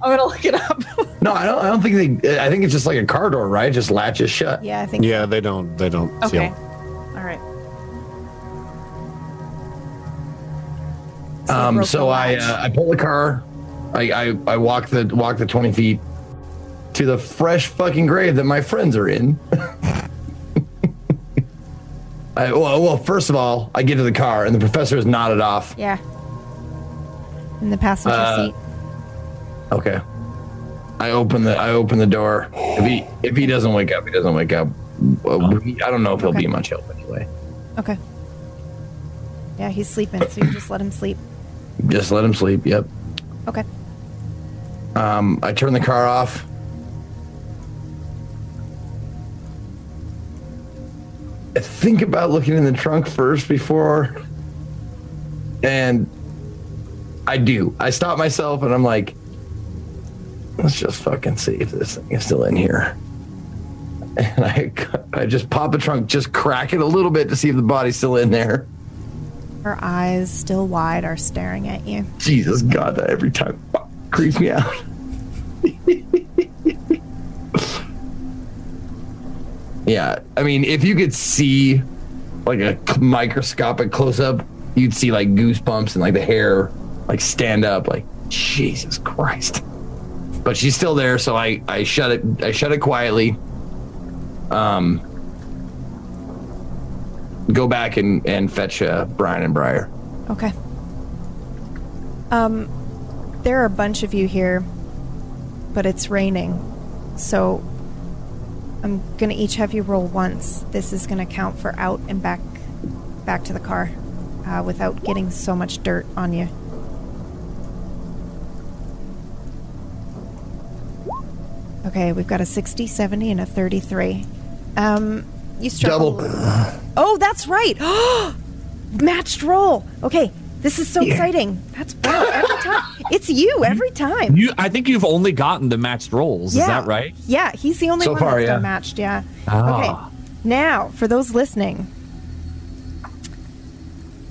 I'm gonna look it up. no, I don't. I don't think they. I think it's just like a car door, right? Just latches shut. Yeah, I think. Yeah, they don't. They don't okay. seal. All right. you Um, so I uh, I pull the car, I, I I walk the walk the twenty feet to the fresh fucking grave that my friends are in. I, well, well, first of all, I get to the car and the professor is nodded off. Yeah. In the passenger Uh, seat. Okay. I open the I open the door. If he if he doesn't wake up, he doesn't wake up. Uh, we- I don't know if he'll Okay. be much help anyway. Okay. Yeah, he's sleeping, so you just let him sleep. Just let him sleep. Yep. Okay. Um, I turn the car off. Think about looking in the trunk first before, and I do. I stop myself and I'm like, let's just fucking see if this thing is still in here. And I, I just pop the trunk, just crack it a little bit to see if the body's still in there. Her eyes, still wide, are staring at you. Jesus God, that every time creeps me out. yeah, I mean, if you could see like a microscopic close up, you'd see like goosebumps and like the hair like stand up. Like Jesus Christ! But she's still there, so I I shut it I shut it quietly. Um, go back and and fetch uh, Brian and Briar. Okay. Um, there are a bunch of you here, but it's raining, so I'm gonna each have you roll once. This is gonna count for out and back, back to the car, uh, without getting so much dirt on you. Okay, we've got a 60, 70, and a 33. Um, you struggle. Double. Oh, that's right. Matched roll. Okay, this is so exciting. That's wow, every time. It's you every time. You, I think you've only gotten the matched rolls. Is that right? Yeah, he's the only So one far, that's yeah. matched. Yeah. Ah. Okay. Now, for those listening,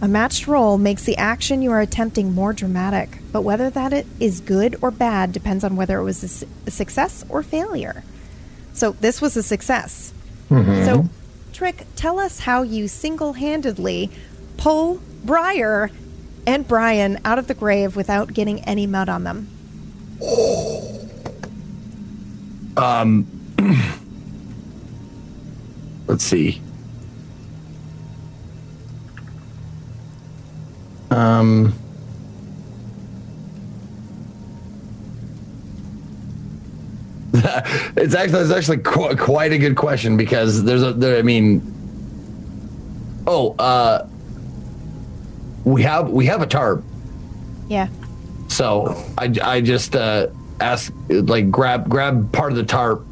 a matched roll makes the action you are attempting more dramatic, but whether that it is good or bad depends on whether it was a, su- a success or failure. So this was a success. So, Trick, tell us how you single-handedly pull Briar and Brian out of the grave without getting any mud on them. Um, Let's see. Um. it's actually it's actually qu- quite a good question because there's a there, I mean, oh, uh, we have we have a tarp, Yeah. so I I just uh ask, like, grab grab part of the tarp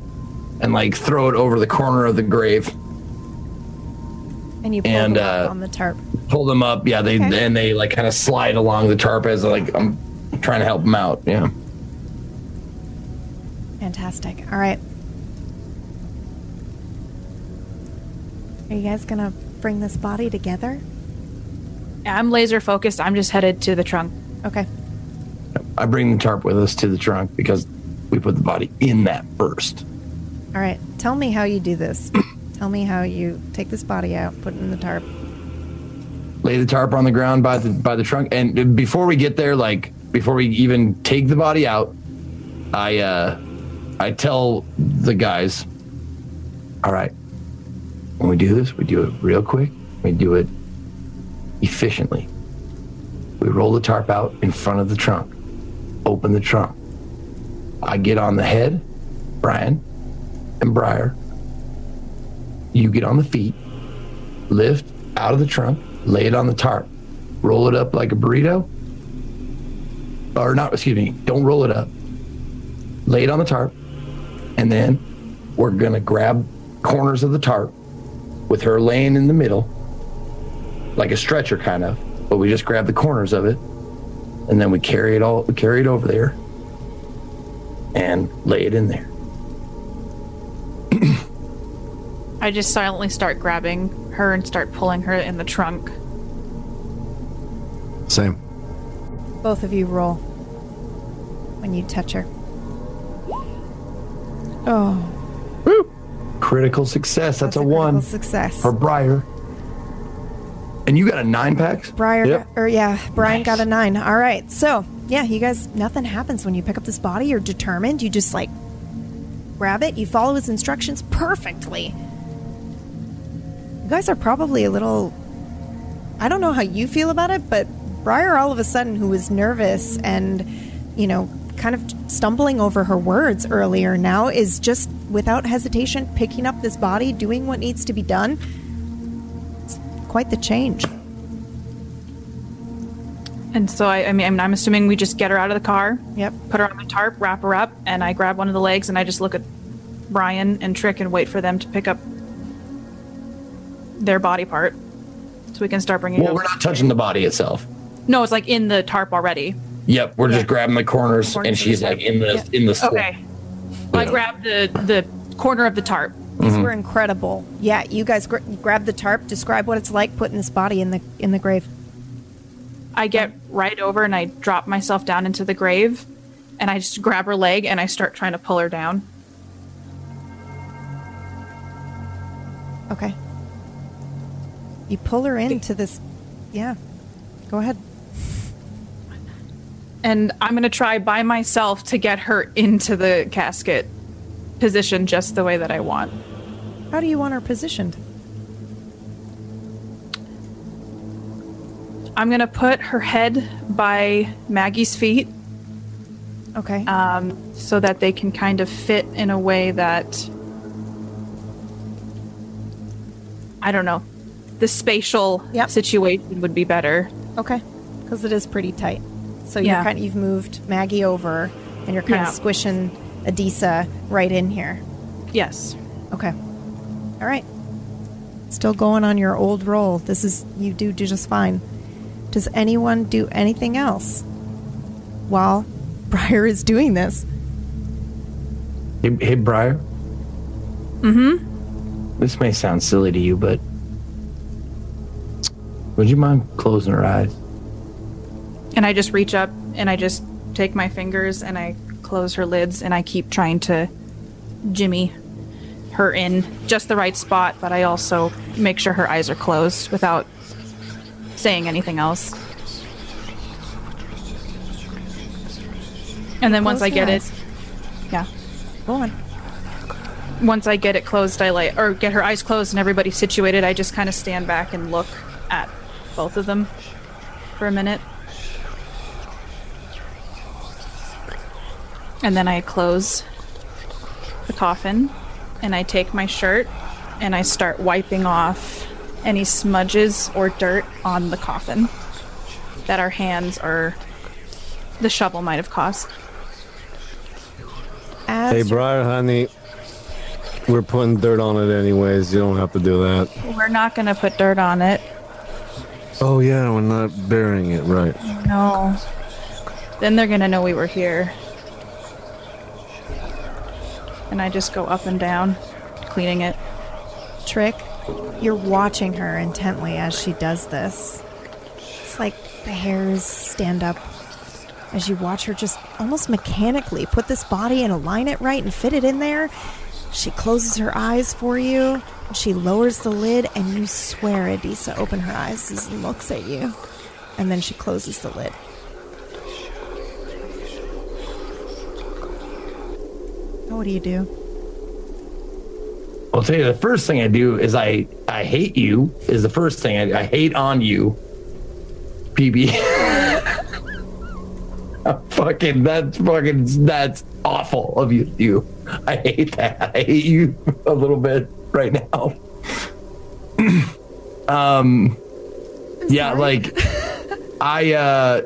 and like throw it over the corner of the grave. And you pull And, them up uh, on the tarp. Pull them up, yeah. They Okay. and they like kind of slide along the tarp as like I'm trying to help them out. Yeah. Fantastic. All right. Are you guys gonna bring this body together? I'm laser focused. I'm just headed to the trunk. Okay. I bring the tarp with us to the trunk because we put the body in that first. All right. Tell me how you do this. Tell me how you take this body out, put it in the tarp. lay the tarp on the ground by the by the trunk and before we get there like before we even take the body out i uh i tell the guys all right when we do this we do it real quick we do it efficiently we roll the tarp out in front of the trunk open the trunk i get on the head brian and briar you get on the feet lift out of the trunk, lay it on the tarp, roll it up like a burrito. Or not, excuse me, don't roll it up. Lay it on the tarp, and then we're gonna grab corners of the tarp with her laying in the middle, like a stretcher kind of, but we just grab the corners of it, and then we carry it all we carry it over there and lay it in there. I just silently start grabbing her and start pulling her in the trunk. Same. Both of you roll when you touch her. Oh, Critical success. That's, that's a, critical one success. for Briar. And you got a nine packs? Briar, Yep. or yeah, Brian got a nine. All right, so yeah, you guys, nothing happens when you pick up this body. You're determined. You just like grab it. You follow his instructions perfectly. You guys are probably a little. I don't know how you feel about it, but Briar, all of a sudden, who was nervous and, you know, kind of stumbling over her words earlier, now is just without hesitation picking up this body, doing what needs to be done. It's quite the change. And so I, I mean, I'm, I'm assuming we just get her out of the car, Yep. put her on the tarp, wrap her up, and I grab one of the legs and I just look at Brian and Trick and wait for them to pick up their body part, so we can start bringing. Well, we're not touching the body itself. No, it's like in the tarp already. Yep, we're Yeah. just grabbing the corners, Corners and she's like in the Yeah. in the slit. Okay. Well, I grab the the corner of the tarp. These mm-hmm. were incredible. Yeah, you guys gr- grab the tarp. Describe what it's like putting this body in the in the grave. I get right over and I drop myself down into the grave, and I just grab her leg and I start trying to pull her down. Okay. You pull her into this. Yeah. Go ahead. And I'm going to try by myself to get her into the casket position just the way that I want. How do you want her positioned? I'm going to put her head by Maggie's feet Okay. um, so that they can kind of fit in a way that. I don't know. The spatial Yep. situation would be better. okay. Because it is pretty tight. So you're Yeah. kind you've moved Maggie over, and you're kind Yeah. of squishing Adisa right in here. Yes. Okay. All right. Still going on your old roll. This is you do do just fine. Does anyone do anything else while Briar is doing this? Hey, hey Briar. Mm-hmm. This may sound silly to you, but would you mind closing her eyes? And I just reach up and I just take my fingers and I close her lids and I keep trying to jimmy her in just the right spot, but I also make sure her eyes are closed without saying anything else. And then once I get your it, yeah. Go on. Once I get it closed, I like or get her eyes closed and everybody's situated. I just kind of stand back and look at both of them for a minute. And then I close the coffin and I take my shirt and I start wiping off any smudges or dirt on the coffin that our hands or the shovel might have caused. as Hey, Briar, honey. We're putting dirt on it anyways. You don't have to do that. We're not going to put dirt on it. Oh, yeah, we're not burying it, right. No. Then they're going to know we were here. And I just go up and down, cleaning it. Trick, you're watching her intently as she does this. It's like the hairs stand up as you watch her just almost mechanically put this body and align it right and fit it in there. She closes her eyes for you. She lowers the lid, and you swear Adisa open her eyes and looks at you. And then she closes the lid. What do you do? I'll tell you the first thing I do is I I hate you is the first thing I, I hate on you, PB. fucking that's fucking that's awful of you. You, I hate that. I hate you a little bit right now. um, yeah, like I. uh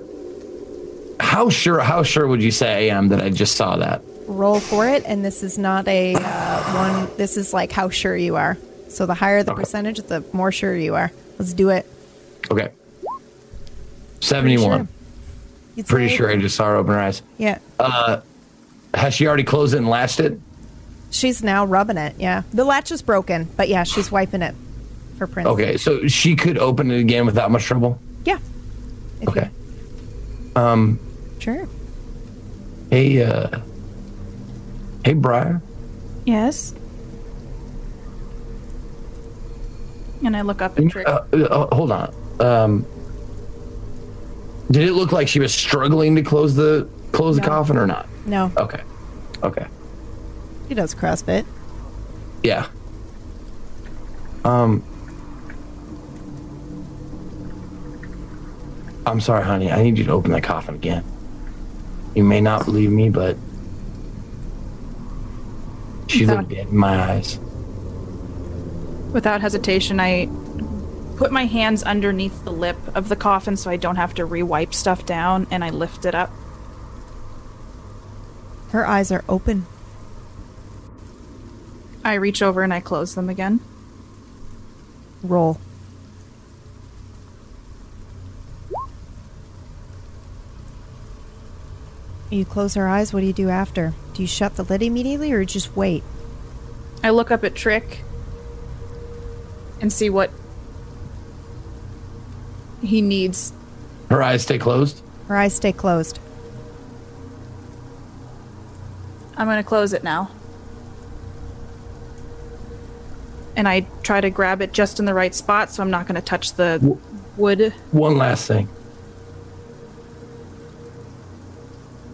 How sure? How sure would you say I am that I just saw that? Roll for it, and this is not a uh, one. This is like how sure you are. So the higher the Okay. percentage, the more sure you are. Let's do it. Okay, seventy-one. You'd Pretty sure I just saw her open her eyes. Yeah, Uh, Has she already closed it and latched it? she's now rubbing it. Yeah, the latch is broken, but yeah, she's wiping it for prints. Okay, so she could open it again without much trouble. Yeah. Okay. Um. sure. Hey. uh Hey, Briar. Yes. And I look up at Trick. Uh, uh, hold on. Um. Did it look like she was struggling to close the close the coffin or not? No, Okay. Okay. she does CrossFit. Yeah. Um. I'm sorry, honey. I need you to open that coffin again. You may not believe me, but she Without- looked dead in my eyes. Without hesitation, I put my hands underneath the lip of the coffin so I don't have to re-wipe stuff down, and I lift it up. Her eyes are open. I reach over and I close them again. Roll. You close her eyes. What do you do after? Do you shut the lid immediately, or just wait? I look up at Trick and see what he needs. Her eyes stay closed. Her eyes stay closed. I'm going to close it now. And I try to grab it just in the right spot so I'm not going to touch the wood. One last thing.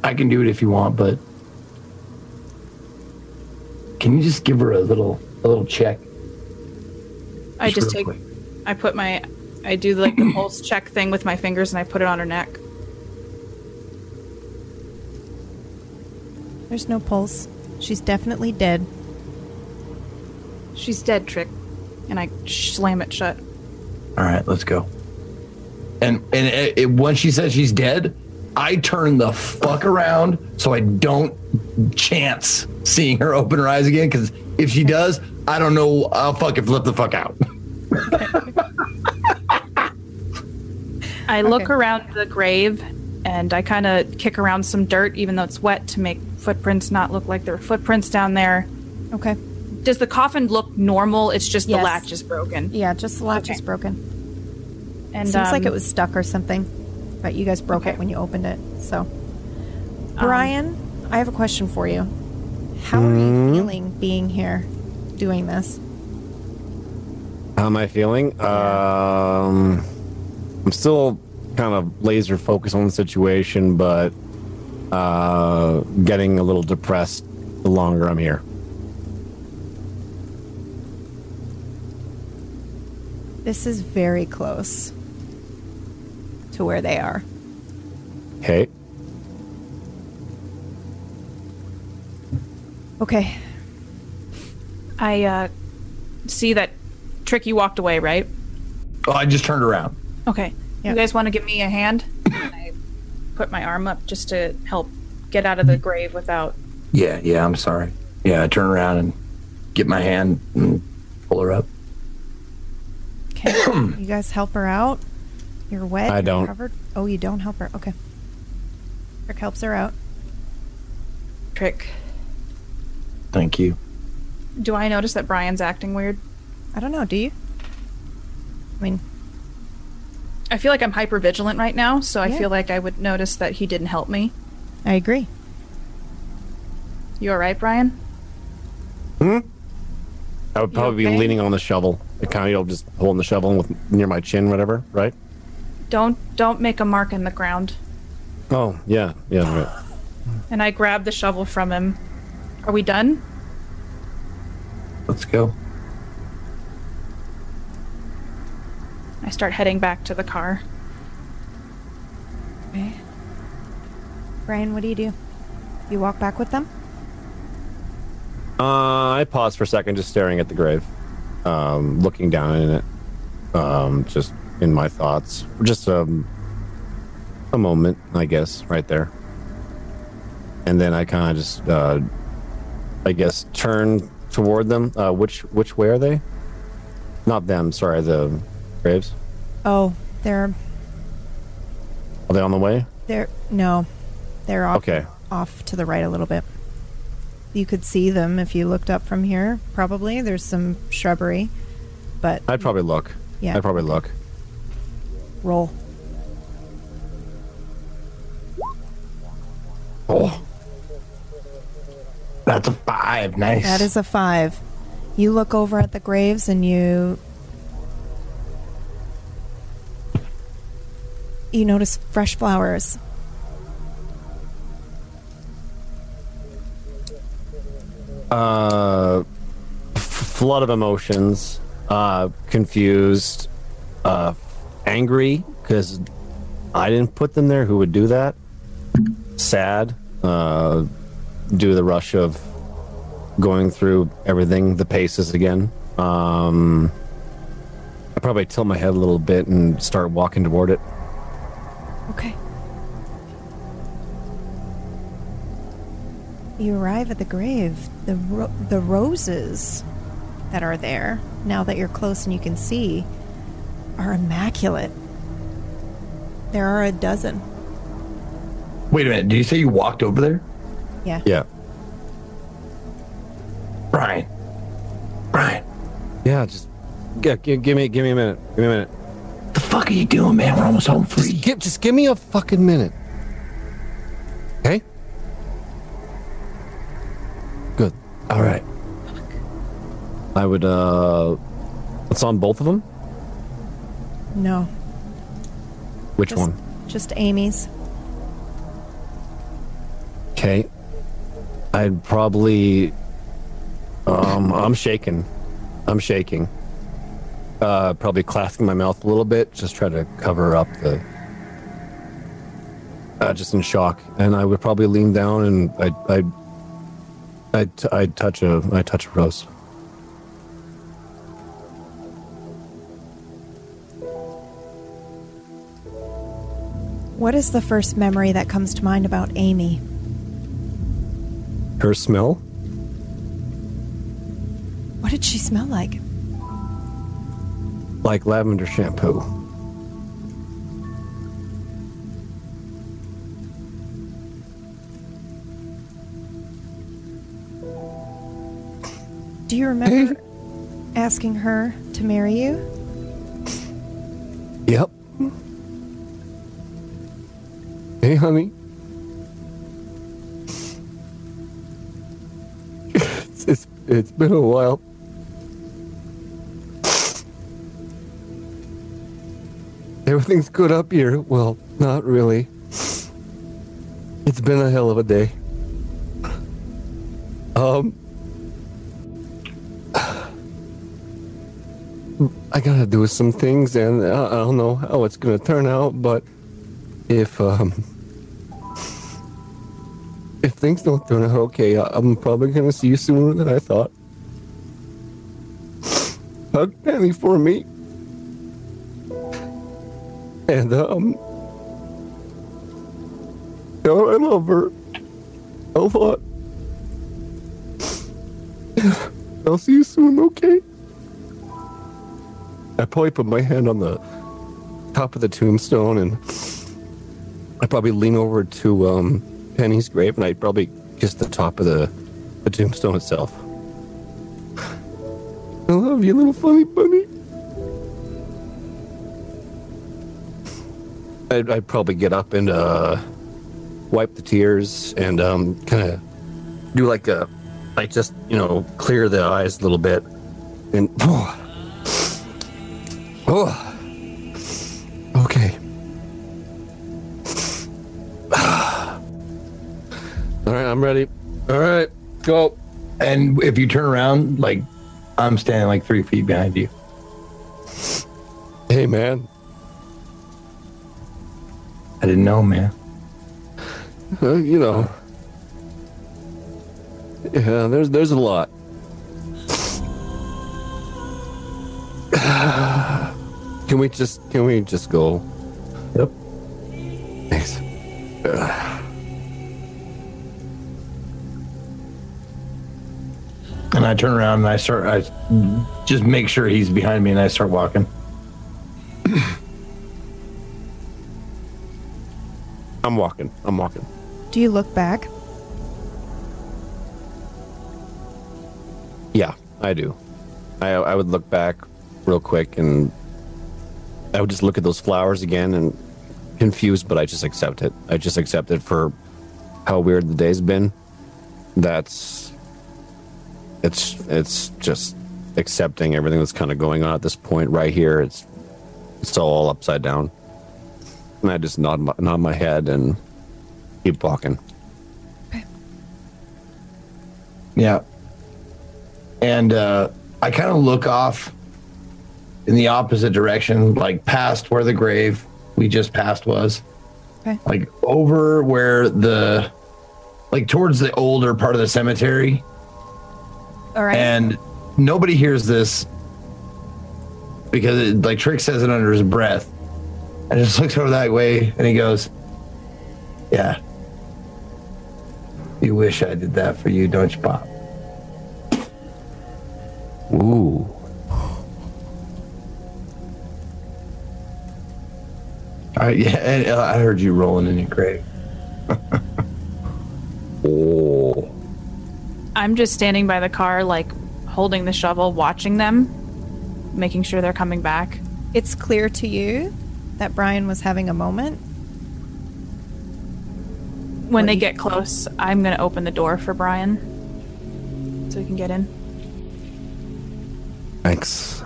I can do it if you want, but can you just give her a little a little check? I just real take, quick. I put my, I do like the pulse check thing with my fingers and I put it on her neck. There's no pulse. She's definitely dead. She's dead, Trick. And I slam it shut. All right, let's go. And and it, it, when she says she's dead, I turn the fuck around so I don't chance seeing her open her eyes again. Because if she does, I don't know. I'll fucking flip the fuck out. I look Okay. around the grave and I kind of kick around some dirt, even though it's wet, to make footprints not look like there are footprints down there. Okay. Does the coffin look normal? It's just Yes. the latch is broken. Yeah, just the latch Okay. is broken. And Seems like um, it was stuck or something, but you guys broke Okay. it when you opened it. So, Brian, I have a question for you. How are you feeling being here, doing this? How am I feeling? Um, I'm still kind of laser focused on the situation, but uh, getting a little depressed the longer I'm here. This is very close to where they are. Okay. Okay. I uh, see that Tricky walked away, right? Oh, I just turned around. Okay. Yeah. You guys want to give me a hand? I put my arm up just to help get out of the grave without Yeah, yeah, I'm sorry. Yeah, I turn around and get my hand and pull her up. Okay. you guys help her out. You're wet. I don't. Covered. Oh, you don't help her. Okay. Rick helps her out. Trick. Thank you. Do I notice that Brian's acting weird? I don't know. Do you? I mean, I feel like I'm hyper vigilant right now, so I feel like I would notice that he didn't help me. I agree. You all right, Brian? Hmm. I would probably okay? be leaning on the shovel. It kind of you know, just holding the shovel with near my chin, whatever, right? Don't don't make a mark in the ground. Oh, yeah, yeah, right. And I grab the shovel from him. Are we done? Let's go. I start heading back to the car. Okay. Brian, what do you do? You walk back with them? Uh, I pause for a second, just staring at the grave, um, looking down in it, um, just in my thoughts. Just um, a moment, I guess, right there. And then I kind of just, uh, I guess, turn toward them. Uh, which which way are they? Not them. Sorry, the graves. Oh, they're Are they on the way? they're no, they're off Okay. off to the right a little bit. You could see them if you looked up from here. Probably there's some shrubbery, but I'd probably look. Yeah. I'd probably look. Roll. Oh. That's a five. Nice. That is a five. You look over at the graves and you you notice fresh flowers. Uh, f- flood of emotions. Uh, confused. Uh, angry because I didn't put them there. Who would do that? Sad. Uh, to the rush of going through everything, the paces again. Um, I probably tilt my head a little bit and start walking toward it. Okay. You arrive at the grave. The ro- the roses that are there, now that you're close and you can see, are immaculate. There are a dozen. Wait a minute. Did you say you walked over there? Yeah. Yeah. Brian. Brian. Yeah. Just g- g- give me give me a minute. Give me a minute. The fuck are you doing, man? We're almost home free. Just give, just give me a fucking minute. Okay? Good. All right. I would, uh. It's on both of them? No. Which Just, one? Just Amy's. Okay. I'd probably. Um, I'm shaking. I'm shaking. Uh, probably clasping my mouth a little bit, just try to cover up the. Uh, just in shock, and I would probably lean down and I, I, I, I touch a, I touch a rose. What is the first memory that comes to mind about Amy? Her smell? What did she smell like? like lavender shampoo. Do you remember asking her to marry you? Yep. Hey, honey. It's, it's, it's been a while. Everything's good up here. Well, not really. It's been a hell of a day. Um, I gotta do some things, and I, I don't know how it's gonna turn out. But if um, if things don't turn out okay, I'm probably gonna see you sooner than I thought. Hug Penny for me, and um, tell her I love her lot. I'll see you soon, okay? I probably put my hand on the top of the tombstone and I probably lean over to um, Penny's grave and I'd probably kiss the top of the, the tombstone itself. I love you, little funny bunny. I'd, I'd probably get up and uh, wipe the tears and um, kind of do like a, like just you know, clear the eyes a little bit, and oh, oh, okay. Right, I'm ready. All right, go. And if you turn around, like I'm standing like three feet behind you. Hey, man. I didn't know, man. Uh, you know. Yeah, there's there's a lot. can we just can we just go? Yep. Thanks. And I turn around and I start. I just make sure he's behind me, and I start walking. I'm walking. I'm walking. Do you look back? Yeah, I do. I I would look back real quick and I would just look at those flowers again and confused, but I just accept it. I just accept it for how weird the day's been. That's it's it's just accepting everything that's kind of going on at this point right here. It's it's all upside down. And I just nod my, nod my head and keep walking. Okay. Yeah. And uh, I kind of look off in the opposite direction, like past where the grave we just passed was. Okay. Like over where the, like towards the older part of the cemetery. All right. And nobody hears this because, it, like, Trick says it under his breath. And just looks over that way and he goes, Yeah. You wish I did that for you, don't you, Pop? Ooh. I, yeah, and, uh, I heard you rolling in your grave. Oh. I'm just standing by the car, like holding the shovel, watching them, making sure they're coming back. it's clear to you that Brian was having a moment. When What they get close, I'm going to open the door for Brian so he can get in. Thanks.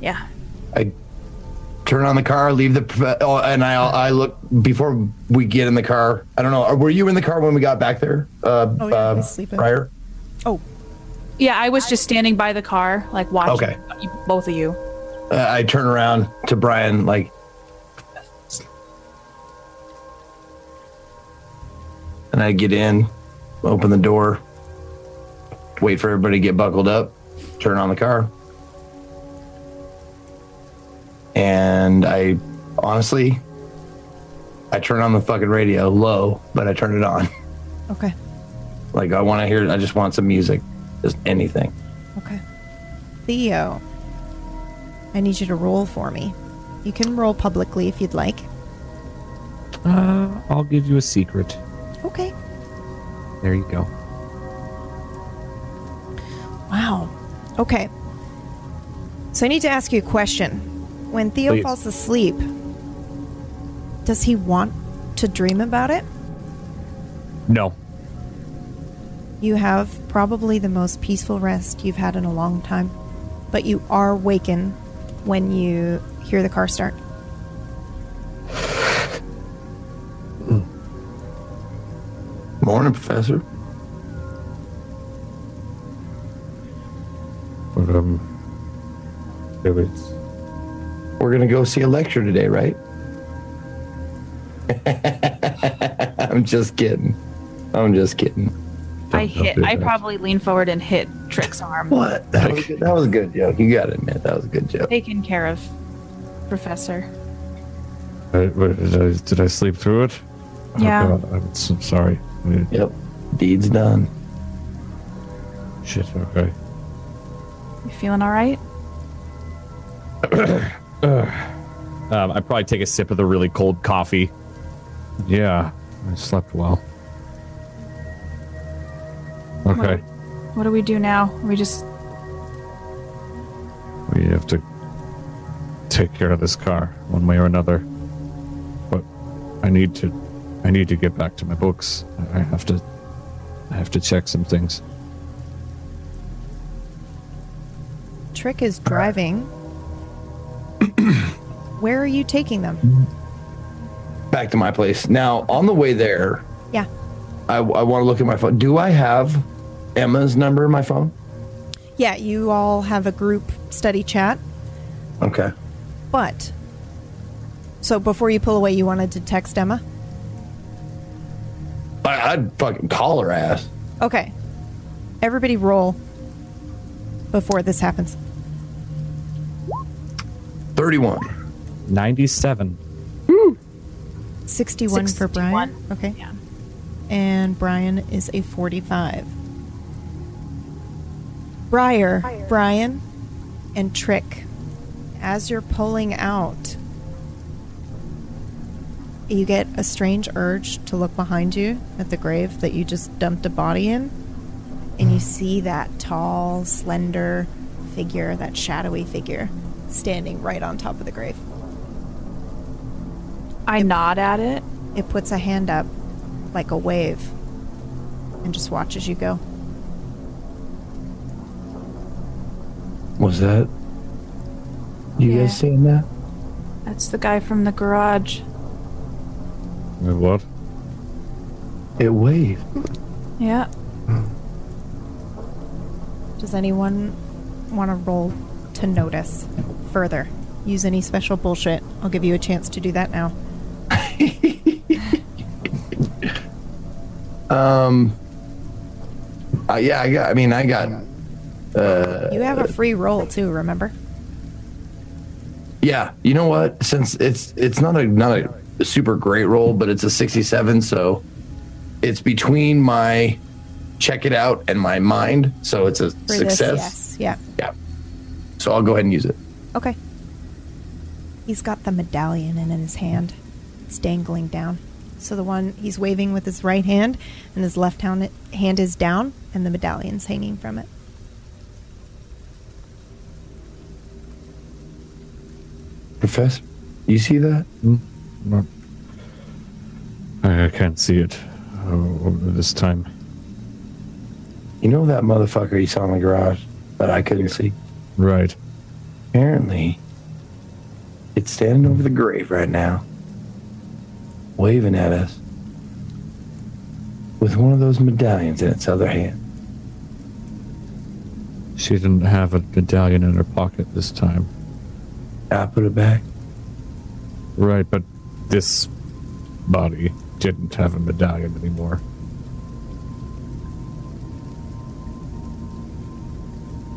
Yeah. I turn on the car, leave the oh, and I I look before we get in the car. I don't know. Were you in the car when we got back there? Uh, Oh, yeah, I uh, was sleeping. prior. Oh, Yeah, I was just standing by the car, like watching Okay. both of you. Uh, I turn around to Brian, like, and I get in, open the door, wait for everybody to get buckled up, turn on the car, and I honestly, I turn on the fucking radio low, but I turn it on. okay. Like I want to hear. I just want some music, just anything. Okay. Theo, I need you to roll for me. You can roll publicly if you'd like. Uh, I'll give you a secret. Okay. There you go. Wow. Okay. So I need to ask you a question. When Theo Please. falls asleep, does he want to dream about it? No. You have probably the most peaceful rest you've had in a long time, but you are wakened when you hear the car start. Morning, Professor. But, um, it was, We're gonna go see a lecture today, right? I'm just kidding. I'm just kidding. I Don't- don't hit. I that. probably leaned forward and hit Trick's arm. What? That was, good. that was a good joke. You got to admit that was a good joke. Taken care of, Professor. I, what, did, I, did I sleep through it? Oh, yeah. Oh, God, I'm so sorry. Yep. Deed's done. Shit. Okay. You feeling all right? Um, I probably take a sip of the really cold coffee. Yeah, I slept well. Okay, What do we do now? We just we have to take care of this car one way or another. But I need to, I need to get back to my books. I have to, I have to check some things. Trick is driving. Where are you taking them? Back to my place. Now, on the way there, Yeah. I, I want to look at my phone. Do I have Emma's number in my phone? Yeah, you all have a group study chat, Okay. but so before you pull away, you wanted to text Emma? I, I'd fucking call her ass. Okay. Everybody roll before this happens. 31. Ninety-seven. Hmm. 61, for Brian. Okay. Yeah. And Brian is a 45. Briar, Brian, and Trick, as you're pulling out, you get a strange urge to look behind you at the grave that you just dumped a body in. And you mm. see that tall, slender figure, that shadowy figure, standing right on top of the grave. I nod at it. It puts a hand up like a wave and just watches you go. Was that? You Yeah. guys seeing that? That's the guy from the garage. Wait, what? It waved. Yeah. Does anyone want to roll to notice further? Use any special bullshit. I'll give you a chance to do that now. Um. Uh, yeah, I got. I mean, I got. Uh, You have a free roll too, remember? yeah. You know what? Since it's it's not a not a super great roll, but it's a sixty-seven, so it's between my check it out and my mind, so it's a For success. this, yes. Yeah. Yeah. So I'll go ahead and use it. Okay. He's got the medallion in his hand. It's dangling down. So the one he's waving with his right hand and his left hand, hand is down and the medallion's hanging from it. Professor, you see that? Not, I, I can't see it uh, this time. You know that motherfucker you saw in the garage that I couldn't see? Right. Apparently, it's standing over the grave right now, waving at us with one of those medallions in its other hand. She didn't have a medallion in her pocket this time. I put it back. Right, but this body didn't have a medallion anymore.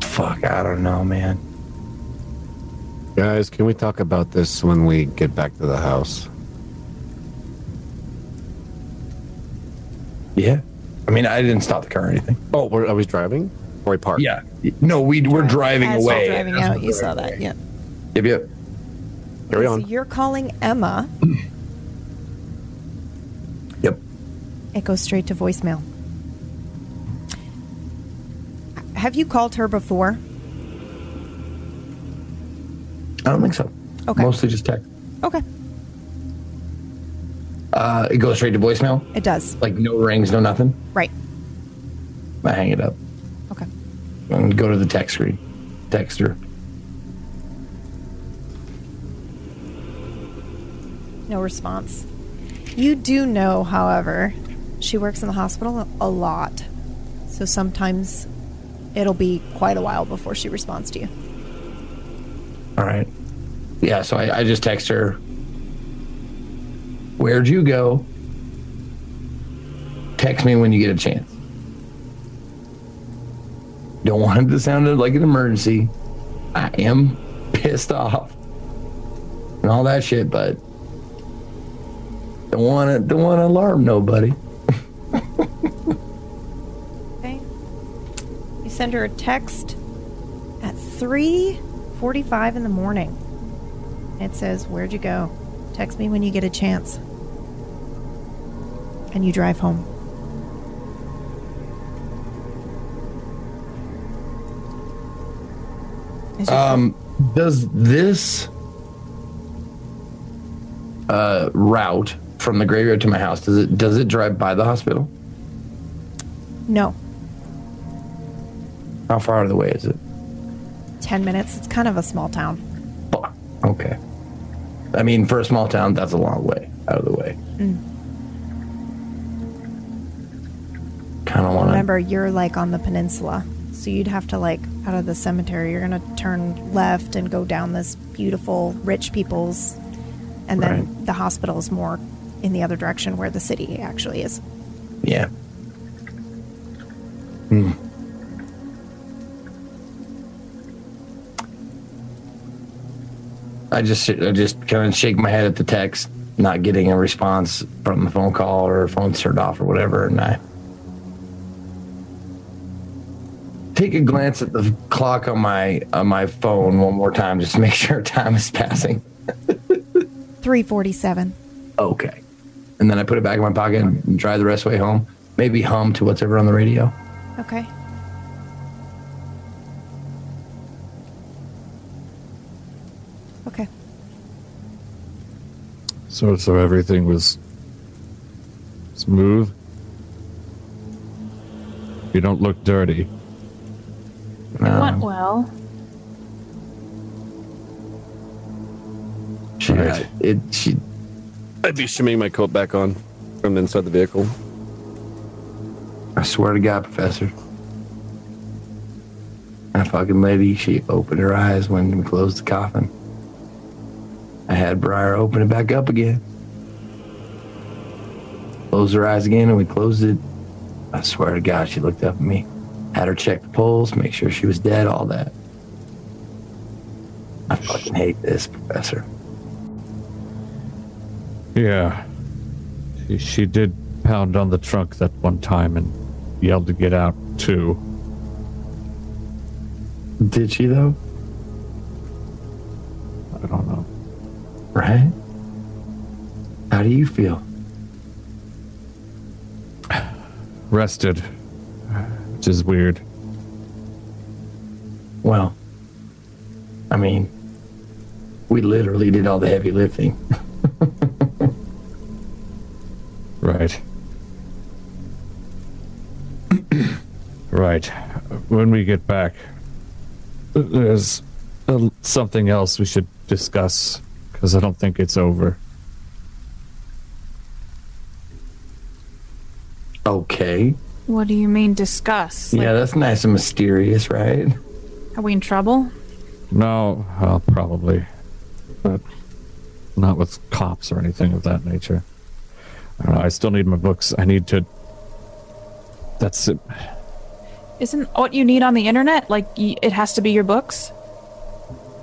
Fuck, I don't know, man. Guys, can we talk about this when we get back to the house? Yeah. I mean, I didn't stop the car or anything. Oh, we're, are we driving? Or we parked? Yeah. No, we we're driving As away. you're driving out, you saw that. Yeah. Yep, yep. Carry So on. you're calling Emma. Yep. It goes straight to voicemail. Have you called her before? I don't think so. Okay. Mostly just text. Okay. Uh, it goes straight to voicemail. It does. Like no rings, no nothing. Right. I hang it up Okay. and go to the text screen. Text her. No response. You do know, however, she works in the hospital a lot. So sometimes it'll be quite a while before she responds to you. All right. Yeah, so I, I just text her. Where'd you go? Text me when you get a chance. Don't want it to sound like an emergency. I am pissed off and all that shit, but don't want to don't want to alarm nobody. You send her a text at 3:45 in the morning. It says, "Where'd you go? Text me when you get a chance." And you drive home. Um, does this uh, route from the graveyard to my house does it does it drive by the hospital? no, How far out of the way is it? 10 minutes. It's kind of a small town. Okay. I mean, for a small town, that's a long way out of the way. Kind of want to. Remember, you're like on the peninsula. So you'd have to like out of the cemetery, you're going to turn left and go down this beautiful rich people's and then Right. the hospital is more in the other direction where the city actually is. Yeah. Hmm. I just I just kind of shake my head at the text, not getting a response from the phone call or phone turned off or whatever, and I take a glance at the clock on my on my phone one more time just to make sure time is passing. 347. Okay. And then I put it back in my pocket and drive the rest of the way home. Maybe hum to whatever on the radio. Okay. Okay. So, so everything was smooth. You don't look dirty. No. Went um, well. She, Right. it, she, I'd be shimmying my coat back on from inside the vehicle. I swear to God, Professor. That fucking lady, she opened her eyes when we closed the coffin. I had Briar open it back up again. Closed her eyes again and we closed it. I swear to God, she looked up at me. Had her check the pulse, make sure she was dead, all that. I fucking hate this, Professor. Yeah. She, she did pound on the trunk that one time and yelled to get out, too. Did she, though? I don't know. Right? How do you feel? Rested, which is weird. Well, I mean, we literally did all the heavy lifting. Right. right. When we get back, there's something else we should discuss because I don't think it's over. Okay. What do you mean discuss? Like, yeah, that's nice and mysterious, right? Are we in trouble? No, well, probably, but not with cops or anything of that nature. I don't know. I still need my books. I need to. That's it. Isn't what you need on the internet like it has to be your books?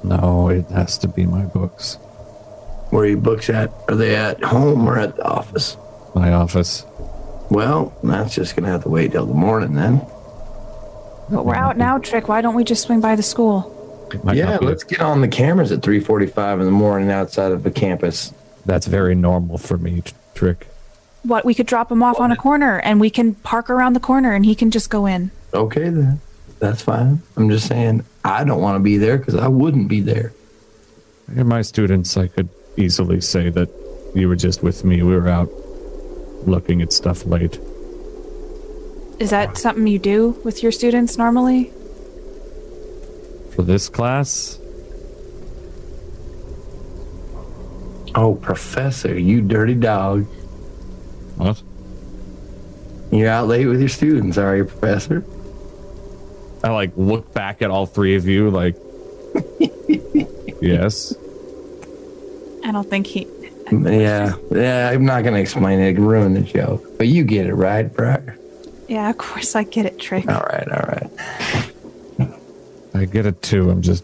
No, it has to be my books. Where are your books at? Are they at home or at the office? My office. Well, that's just gonna have to wait till the morning then. But we're out now, Trick. Why don't we just swing by the school? Yeah, let's get on the cameras at 3:45 in the morning outside of the campus. That's very normal for me, Trick. What we could drop him off on a corner and we can park around the corner and he can just go in. Okay, then. That's fine. I'm just saying I don't want to be there because I wouldn't be there. In my students, I could easily say that you were just with me. We were out looking at stuff late. Is that something you do with your students normally? For this class, Oh, Professor, you dirty dog. what? You're out late with your students, are you, Professor? I like look back at all three of you, like, yes. I don't think he. Yeah, yeah. I'm not gonna explain it. It can ruin the joke. But you get it, right, Briar? Yeah, of course I get it, Trick. All right, all right. I get it too. I'm just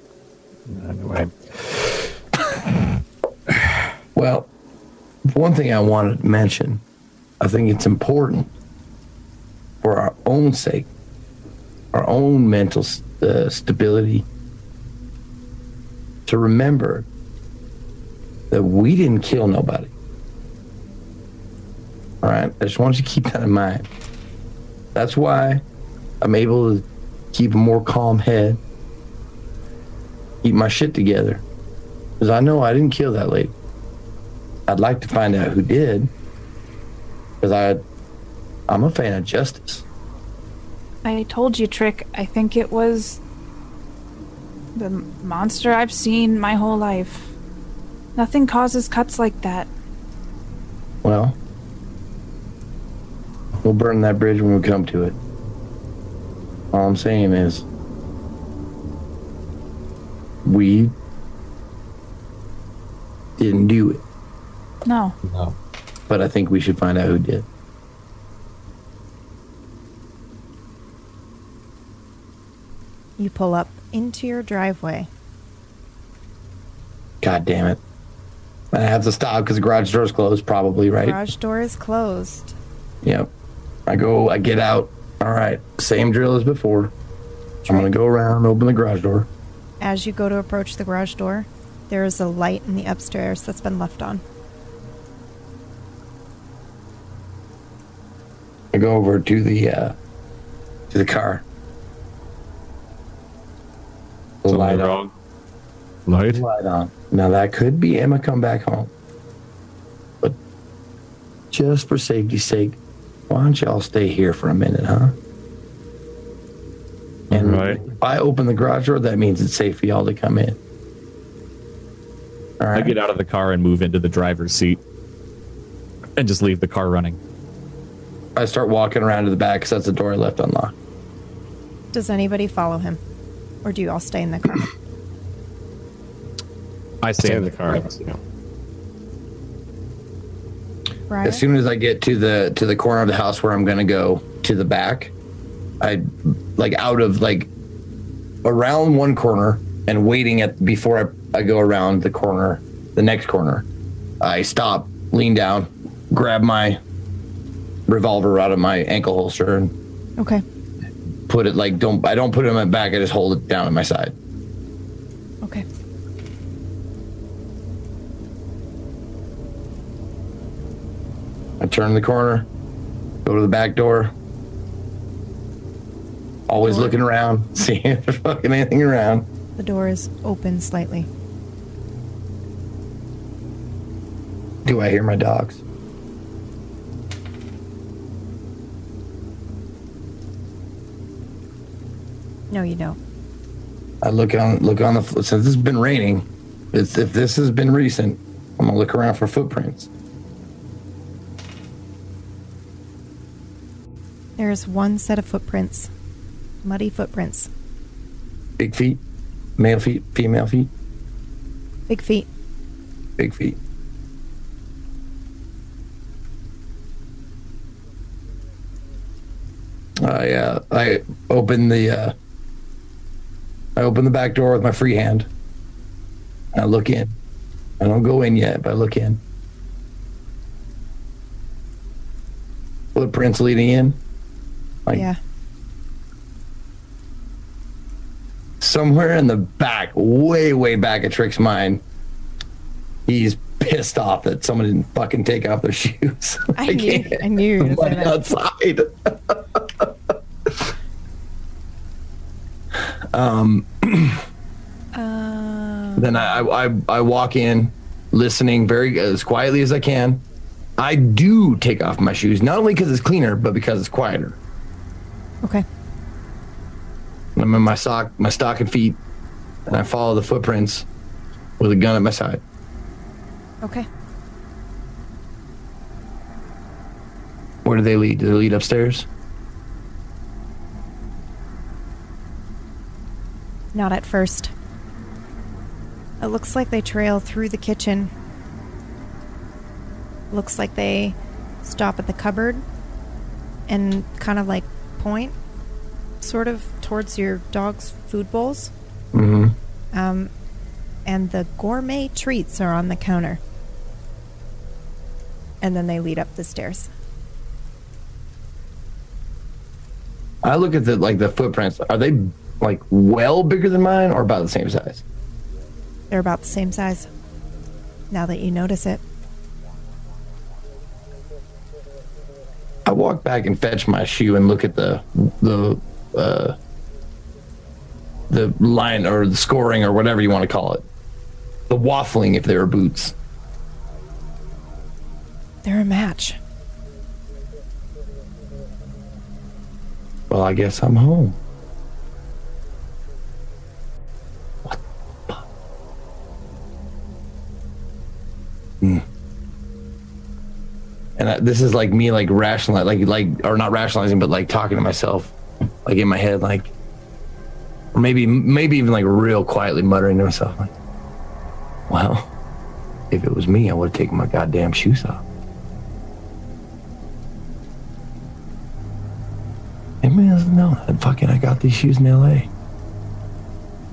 anyway. Well, one thing I wanted to mention, I think it's important for our own sake, our own mental uh, stability to remember that we didn't kill nobody. All right, I just want you to keep that in mind. That's why I'm able to keep a more calm head, keep my shit together, because I know I didn't kill that lady. I'd like to find out who did, because I, I'm a fan of justice. I told you, Trick. I think it was the monster I've seen my whole life. Nothing causes cuts like that. Well, we'll burn that bridge when we come to it. All I'm saying is, we didn't do it, No. No. but I think we should find out who did. You pull up into your driveway. God damn it. I have to stop because the garage door is closed, probably, right? Garage door is closed. Yep. I go, I get out. All right. Same drill as before. I'm going to go around, open the garage door. As you go to approach the garage door, there is a light in the upstairs that's been left on. I go over to the, uh, to the car. The Something light on. Wrong. Light? Light on. Now that could be Emma come back home. But just for safety's sake, why don't y'all stay here for a minute, huh? And Right. if I open the garage door, that means it's safe for y'all to come in. All I get out of the car and move into the driver's seat and just leave the car running. I start walking around to the back because that's the door I left unlocked. Does anybody follow him? Or do you all stay in the car? I stay, Stay in the car. Yeah. Briar? As soon as I get to the to the corner of the house where I'm gonna go to the back, I like out of like around one corner and waiting at before I, I go around the corner, the next corner. I stop, lean down, grab my revolver out of my ankle holster and Okay. put it like don't I don't put it in my back, I just hold it down at my side. Okay. I turn the corner, go to the back door. Always looking around, seeing if there's fucking anything around. The door is open slightly. Do I hear my dogs? No, you don't. I look on look on the floor. since this has been raining. If, if this has been recent, I'm gonna look around for footprints. There is one set of footprints. Muddy footprints. Big feet, male feet, female feet, Big feet. big feet. I uh, I open the uh, I open the back door with my free hand. I look in. I don't go in yet, but I look in. Footprints leading in. Like yeah. somewhere in the back, way, way back of Trick's mind, he's pissed off that someone didn't fucking take off their shoes. I knew- can't. I knew say that. outside. um, Uh, then I, I I walk in, listening very as quietly as I can. I do take off my shoes, not only because it's cleaner, but because it's quieter. Okay. I'm in my sock, my stocking feet, and I follow the footprints with a gun at my side. Okay. Where do they lead? Do they lead upstairs? Not at first. It looks like they trail through the kitchen. Looks like they stop at the cupboard and kind of like point sort of towards your dog's food bowls. Mm-hmm. Um, and the gourmet treats are on the counter. And then they lead up the stairs. I look at the like the footprints. Are they like well bigger than mine or about the same size? They're about the same size. Now that you notice it. Walk back and fetch my shoe and look at the the uh, the line or the scoring or whatever you want to call it. The waffling if they were boots. They're a match. Well, I guess I'm home. What? the fuck? Hmm. And I, this is like me, like rationalizing, like, like, or not rationalizing, but like talking to myself, like in my head, like, or maybe, maybe even like real quietly muttering to myself, like, well, if it was me, I would have taken my goddamn shoes off. Doesn't know that fucking I got these shoes in LA.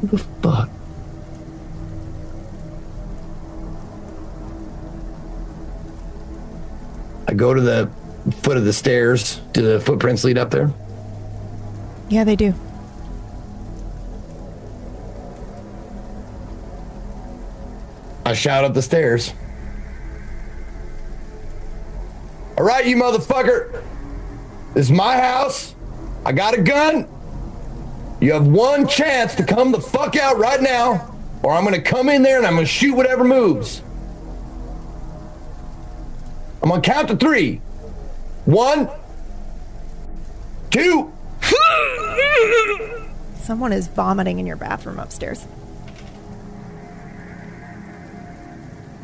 What the fuck? I go to the foot of the stairs. Do the footprints lead up there? Yeah, they do. I shout up the stairs. All right, you motherfucker. This is my house. I got a gun. You have one chance to come the fuck out right now, or I'm going to come in there and I'm going to shoot whatever moves. I'm to count to three. One, two. Someone is vomiting in your bathroom upstairs.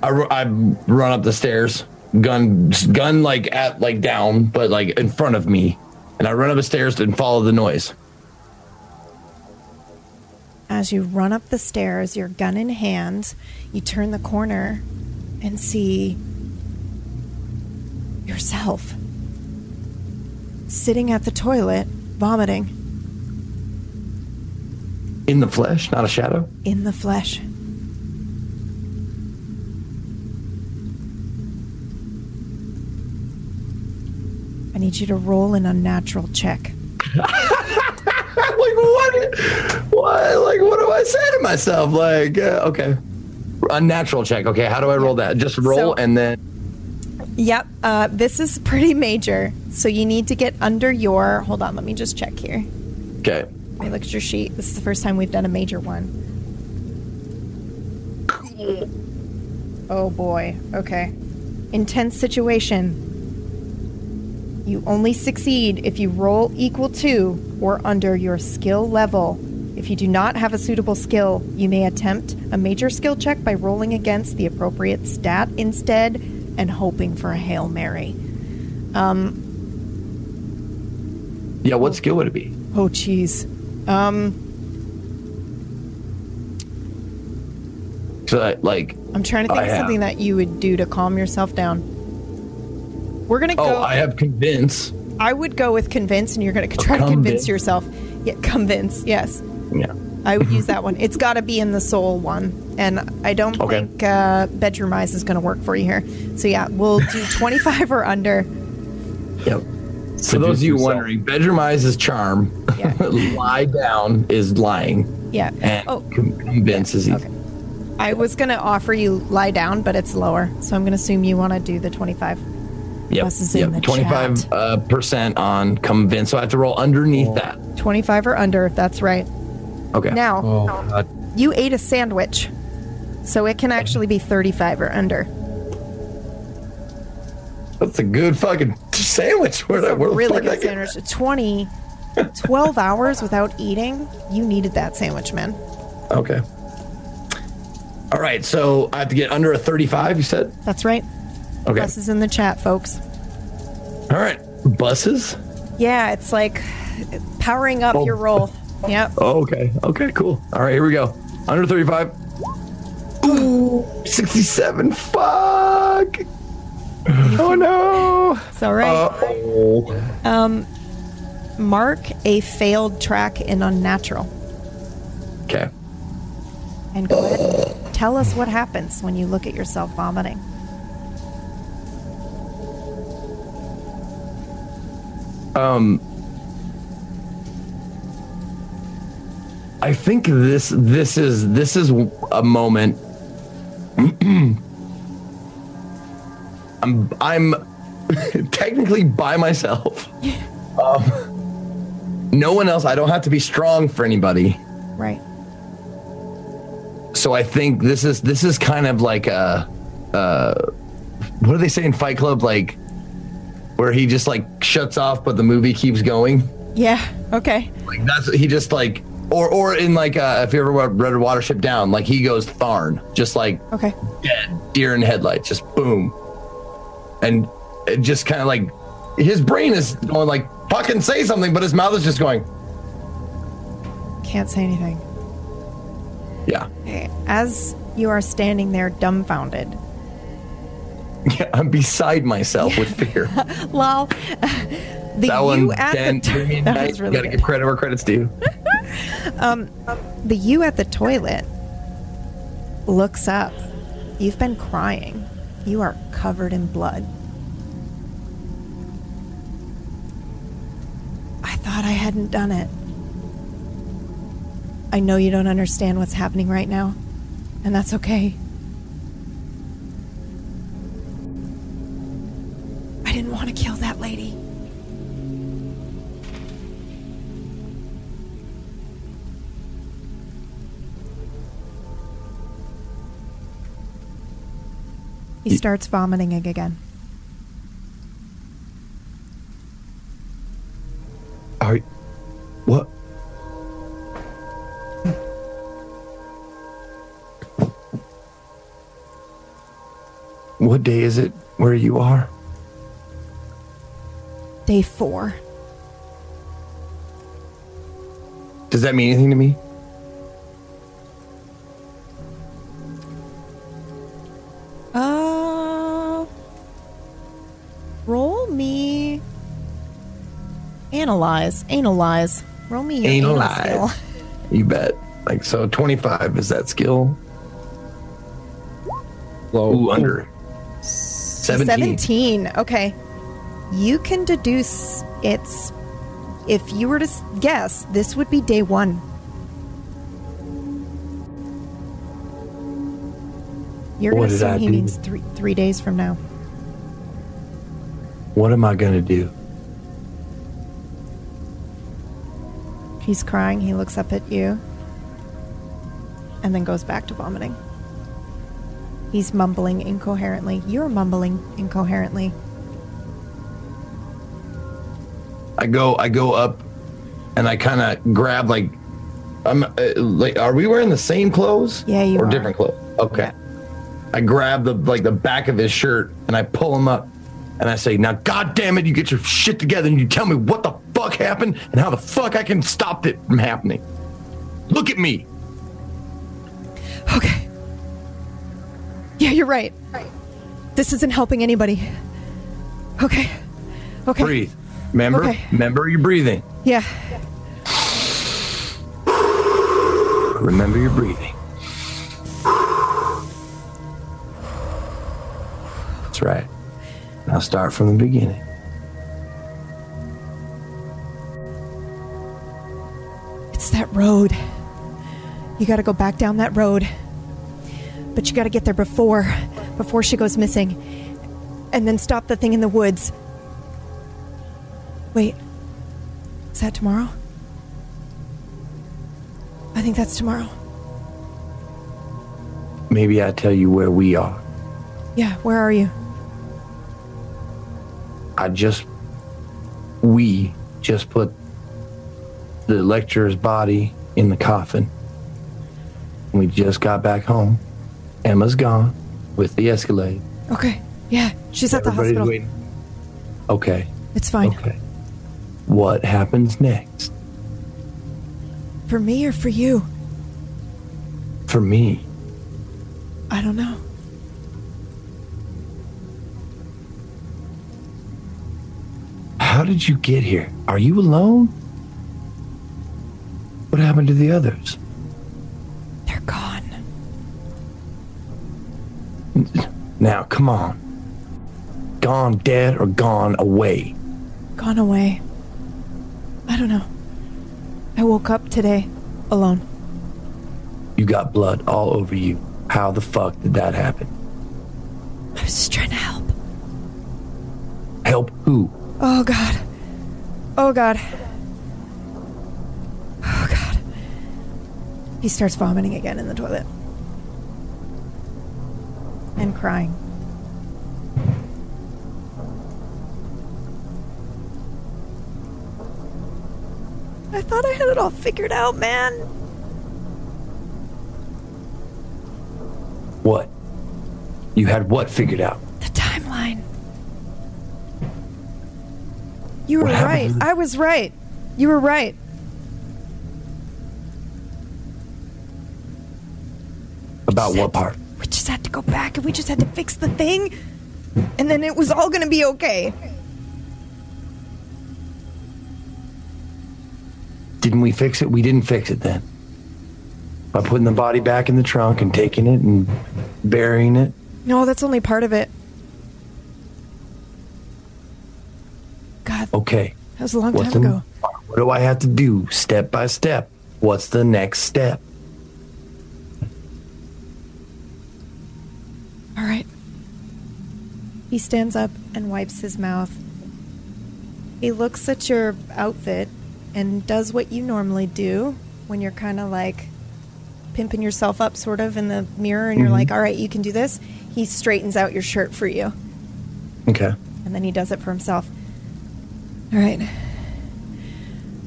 I, ru- I run up the stairs, gun, gun like at like down, but like in front of me, and I run up the stairs and follow the noise. As you run up the stairs, your gun in hand, you turn the corner and see yourself sitting at the toilet, vomiting In the flesh, not a shadow. in the flesh. I need you to roll an unnatural check. like what? What? Like what do I say to myself? Like uh, okay, unnatural check. Okay, how do I roll that? Just roll So- and then Yep, uh, this is pretty major. So you need to get under your. Hold on, let me just check here. okay. I me look at your sheet. This is the first time we've done a major one. Oh boy. Okay. Intense situation. You only succeed if you roll equal to or under your skill level. If you do not have a suitable skill, you may attempt a major skill check by rolling against the appropriate stat instead and hoping for a Hail Mary. Um, Yeah, what skill would it be? oh, jeez. Um, So I- like, I'm trying to think I of have- something that you would do to calm yourself down. We're gonna go. oh, I have convince. I would go with convince, and you're gonna try to convince. convince yourself. Yeah, convince. Yes, Yeah. I would use that one. It's got to be in the soul one, and I don't Okay. think uh, bedroom eyes is gonna work for you here. So yeah, we'll do 25 or under. Yep. For those of you yourself. wondering, bedroom eyes is charm. Yeah. Lie down is lying, Yeah. and Oh, con- convince is easy. Okay. I was gonna offer you lie down, but it's lower, so I'm gonna assume you want to do the 25. Yep. Plus is in yep. the Twenty-five chat. uh, percent on convince. So I have to roll underneath that. 25 or under, if that's right. Okay. Now, Oh, God. You ate a sandwich, so it can actually be 35 or under. That's a good fucking sandwich. Where, It's a where really good did get- sandwich. 20, 12 hours without eating, you needed that sandwich, man. Okay. All right. So I have to get under a 35, you said? That's right. Okay. This is in the chat, folks. All right. Buses? Yeah, it's like powering up Oh. your roll. Yep. Oh, okay. Okay, cool. All right, here we go. Under 35. Ooh, 67. Fuck. Oh, no. It's all right. Uh-oh. um, mark a failed track in unnatural. Okay. And go ahead and tell us what happens when you look at yourself vomiting. Um, I think this this is this is a moment. I'm I'm technically by myself. Um, no one else. I don't have to be strong for anybody. Right. So I think this is this is kind of like a, uh, what do they say in Fight Club? Like where he just like shuts off, but the movie keeps going. Yeah. Okay. Like that's he just like or or in like uh, if you ever read Watership Down, like he goes Tharn, just like Okay. dead deer in headlights, just boom, and it just kind of like his brain is going like fucking say something, but his mouth is just going Can't say anything. yeah Okay. As you are standing there dumbfounded, yeah. I'm beside myself with fear. lol. The that you one, at Dan, the Damien that was really gotta good. give credit where credit's due. Um, the you at the toilet looks up. You've been crying. You are covered in blood. I thought I hadn't done it. I know you don't understand what's happening right now, and that's okay. He starts vomiting again. Are what? What day is it where you are? Day four. Does that mean anything to me? Uh, roll me. Analyze. Analyze. Roll me your anal Analyze. skill. You bet. Like so, twenty-five is that skill? Low. Ooh, under. Seventeen. 17. Okay. You can deduce it's. If you were to guess, this would be day one. You're What going to did I assume he do? means three, three days from now. What am I gonna do? He's crying. He looks up at you and then goes back to vomiting. He's mumbling incoherently. You're mumbling incoherently. I go, I go up, and I kind of grab like, I'm uh, like, are we wearing the same clothes? Yeah, you or are. different clothes. Okay. I grab the like the back of his shirt and I pull him up, and I say, "Now, God damn it, you get your shit together and you tell me what the fuck happened and how the fuck I can stop it from happening. Look at me. Okay. Yeah, you're right. This isn't helping anybody. Okay. Okay. Breathe. Remember, Okay. remember your breathing. Yeah. Remember your breathing. That's right. Now start from the beginning. It's that road. You got to go back down that road. But you got to get there before before she goes missing. And then stop the thing in the woods. Wait. Is that tomorrow? I think that's tomorrow. Maybe I tell you where we are. Yeah, where are you? I just, we just put the lecturer's body in the coffin. We just got back home. Emma's gone with the Escalade. Okay. Yeah, she's at the Everybody's hospital. waiting. Okay, It's fine. okay. What happens next? For me or for you? For me, I don't know. How did you get here? Are you alone? What happened to the others? They're gone. Now, come on. Gone dead or gone away? Gone away. I don't know. I woke up today Alone. You got blood all over you. How the fuck did that happen? I was just trying to help. Help who? Oh god. Oh god. Oh god. He starts vomiting again in the toilet. And crying. I thought I had it all figured out, man. What? You had what figured out? You were right. I was right. You were right. About what part? We just had to go back and we just had to fix the thing. And then it was all going to be okay. Didn't we fix it? We didn't fix it then. By putting the body back in the trunk and taking it and burying it. No, that's only part of it. God, Okay. that was a long time the, ago. what do I have to do step by step? What's the next step? All right. He stands up and wipes his mouth. He looks at your outfit and does what you normally do when you're kind of like pimping yourself up, sort of, in the mirror, and you're mm-hmm. like, all right, you can do this. He straightens out your shirt for you, Okay. and then he does it for himself. All right.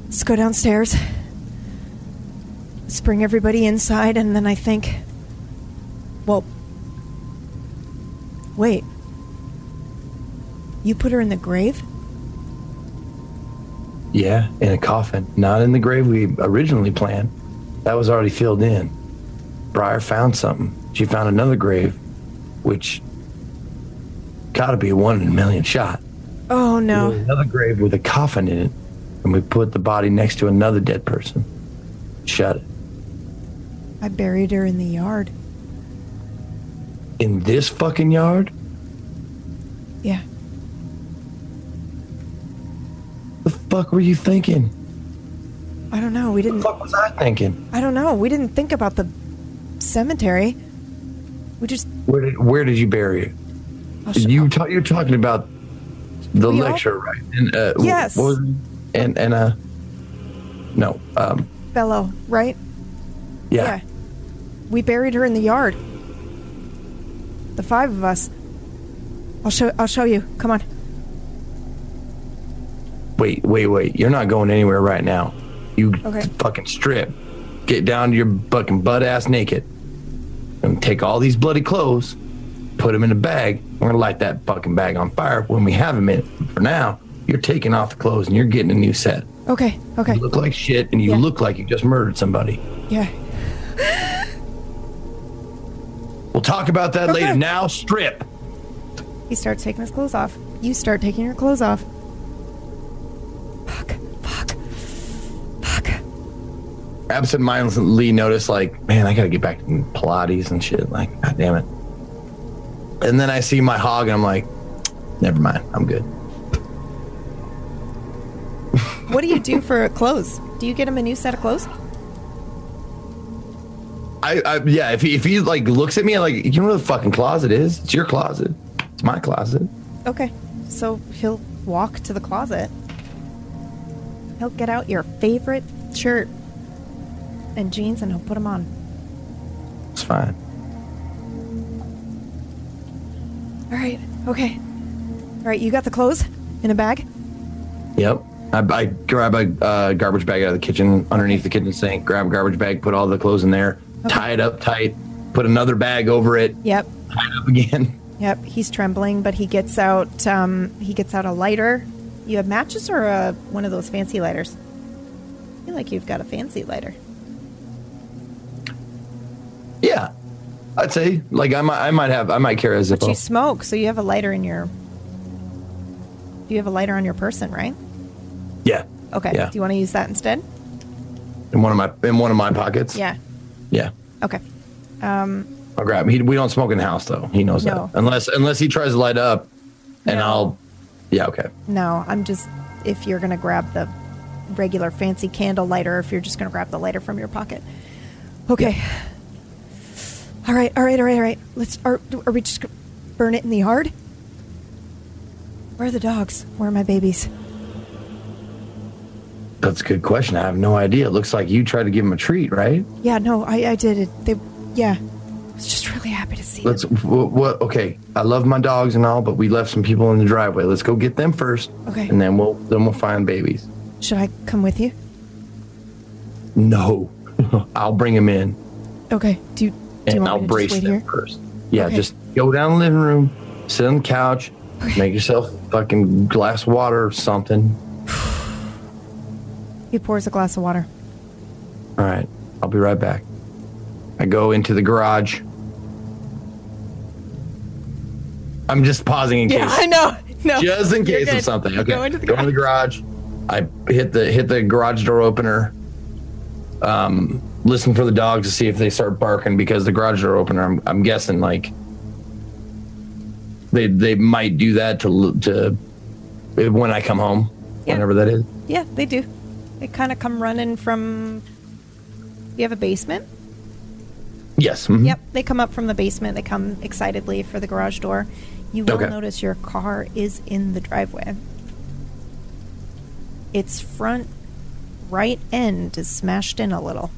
Let's go downstairs. Let's bring everybody inside, and then I think. Well, wait. You put her in the grave? Yeah, in a coffin. Not in the grave we originally planned. That was already filled in. Briar found something. She found another grave, which gotta be a one in a million shot. Oh no. Another grave with a coffin in it, and we put the body next to another dead person. Shut it. I buried her in the yard. In this fucking yard? Yeah. The fuck were you thinking? I don't know. We didn't. fuck was I thinking? I don't know. We didn't think about the cemetery. We just. Where did where did you bury it? You ta- you're talking about the We lecture, right? And, uh, Yes. what was it? and and uh, no, um, Bello, right? yeah. We buried her in the yard. The five of us. I'll show. I'll show you. Come on. Wait, wait, wait. You're not going anywhere right now. You Okay. fucking strip. Get down to your fucking butt ass naked. And take all these bloody clothes, put them in a bag. We're gonna light that fucking bag on fire when we have them in. For now, you're taking off the clothes and you're getting a new set. Okay. Okay. You look like shit and you Yeah. look like you just murdered somebody. Yeah. We'll talk about that Okay. later. Now, strip. He starts taking his clothes off. You start taking your clothes off. Fuck. Fuck. Fuck. absentmindedly notice like, man, I gotta get back to Pilates and shit. Like, god damn it. And then I see my hog and I'm like, never mind, I'm good. What do you do for clothes? Do you get him a new set of clothes? I, I yeah, if he if he like looks at me like, you know where the fucking closet is? It's your closet. It's my closet. Okay. So he'll walk to the closet. He'll get out your favorite shirt and jeans and he'll put them on. It's fine. All right. Okay. All right. You got the clothes in a bag? Yep. I, I grab a uh, garbage bag out of the kitchen underneath the kitchen sink, grab a garbage bag, put all the clothes in there, tie it up tight, put another bag over it, Yep. tie it up again. Yep. He's trembling, but he gets out. Um, he gets out a lighter. You have matches or a, one of those fancy lighters? I feel like you've got a fancy lighter. Yeah. I'd say like I might I might have I might carry a But you smoke, so you have a lighter in your. You have a lighter on your person, right? Yeah. Okay. Yeah. Do you want to use that instead? In one of my in one of my pockets. Yeah. Yeah. Okay. Um, I'll grab him. He, we don't smoke in the house though. He knows No. that. Unless unless he tries to light up and No. I'll Yeah, okay. no, I'm just if you're gonna grab the regular fancy candle lighter if you're just going to grab the lighter from your pocket. Okay. All right, all right, all right, all right. Let's. Are, are we just gonna burn it in the yard? Where are the dogs? Where are my babies? That's a good question. I have no idea. It looks like you tried to give him a treat, right? Yeah, no, I, I did it. They, yeah. I was just really happy to see Let's. them. What? Okay. I love my dogs and all, but we left some people in the driveway. Let's go get them first. Okay. And then we'll then we'll find babies. Should I come with you? No, I'll bring them in, Okay. Do you and I'll brace them here? first. Yeah, Okay. just go down the living room, sit on the couch, make yourself a fucking glass of water or something. He pours a glass of water. All right, I'll be right back. I go into the garage. I'm just pausing in Yeah, case. I know. No. just in case of something. Okay, Go into the the garage. I hit the hit the garage door opener. Um, listen for the dogs to see if they start barking because the garage door opener. I'm, I'm guessing like they they might do that to to when I come home, Yeah. whenever that is. Yeah, they do. They kind of come running from. You have a basement? Yes. mhm. Yep, they come up from the basement. They come excitedly for the garage door. You will Okay. notice your car is in the driveway. Its front right end is smashed in a little.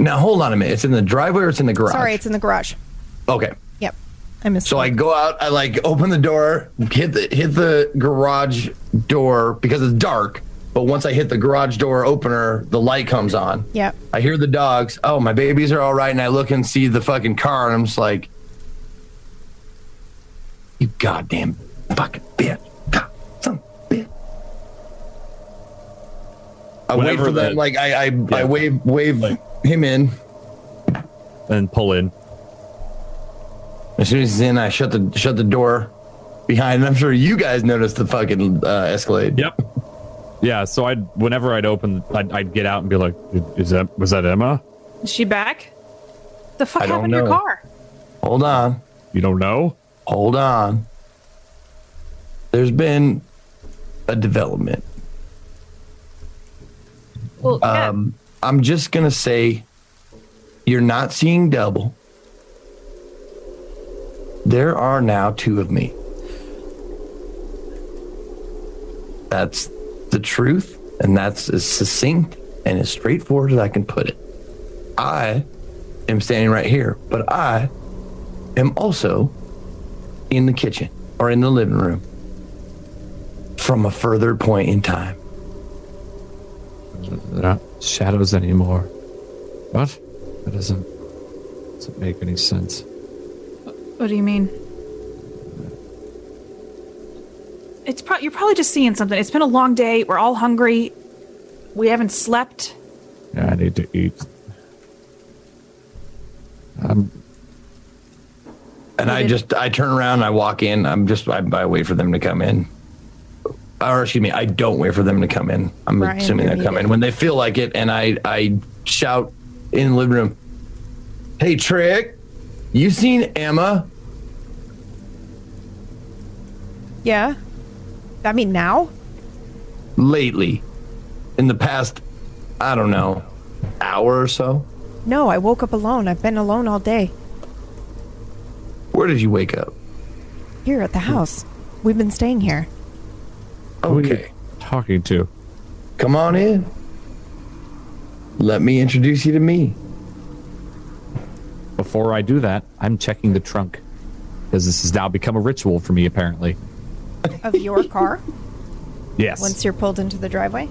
Now hold on a minute. It's in the driveway or it's in the garage? Sorry, it's in the garage. okay. Yep, I missed. So I go out, I like open the door, hit the hit the garage door because it's dark. But once I hit the garage door opener, the light comes on. Yep. I hear the dogs. Oh, my babies are all right, and I look and see the fucking car, and I'm just like, "You goddamn fucking bitch, God, son of bitch." I wait Whenever for them, the- like I I, I Yeah. wave wave him in. and pull in. As soon as he's in, I shut the shut the door behind. And I'm sure you guys noticed the fucking uh, Escalade. Yep. Yeah. So I'd whenever I'd open, I'd, I'd get out and be like, "Is that was that Emma? Is she back? The fuck I don't happened to your car? Hold on, You don't know? hold on. There's been a development. Well, yeah. Um, I'm just gonna say, you're not seeing double. There are now two of me. That's the truth, and that's as succinct and as straightforward as I can put it. I am standing right here, but I am also in the kitchen or in the living room from a further point in time. They're not shadows anymore. What? That doesn't doesn't make any sense. What do you mean? It's pro- you're probably just seeing something. It's been a long day. We're all hungry. We haven't slept. Yeah, I need to eat. I'm And I just I turn around, and I walk in. I'm just I, I wait for them to come in, or excuse me, I don't wait for them to come in. I'm Brian, assuming they come in when they feel like it, and I I shout in the living room, "Hey Trick, you seen Emma?" Yeah. I mean, now? lately, in the past, I don't know, hour or so. No, I woke up alone. I've been alone all day. Where did you wake up? Here at the house. We've been staying here. Who are you Okay, talking to? come on in. Let me introduce you to me. Before I do that, I'm checking the trunk because this has now become a ritual for me. Apparently, Of your car yes. once you're pulled into the driveway?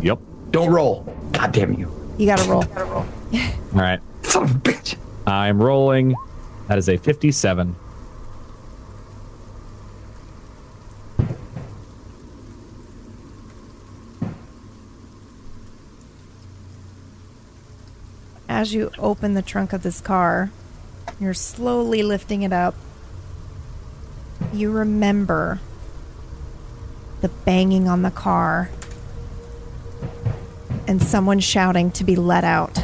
yep. Don't roll. God damn you. You gotta roll. All right. Son of a bitch. I'm rolling. That is a 57. As you open the trunk of this car, you're slowly lifting it up. You remember the banging on the car and someone shouting to be let out.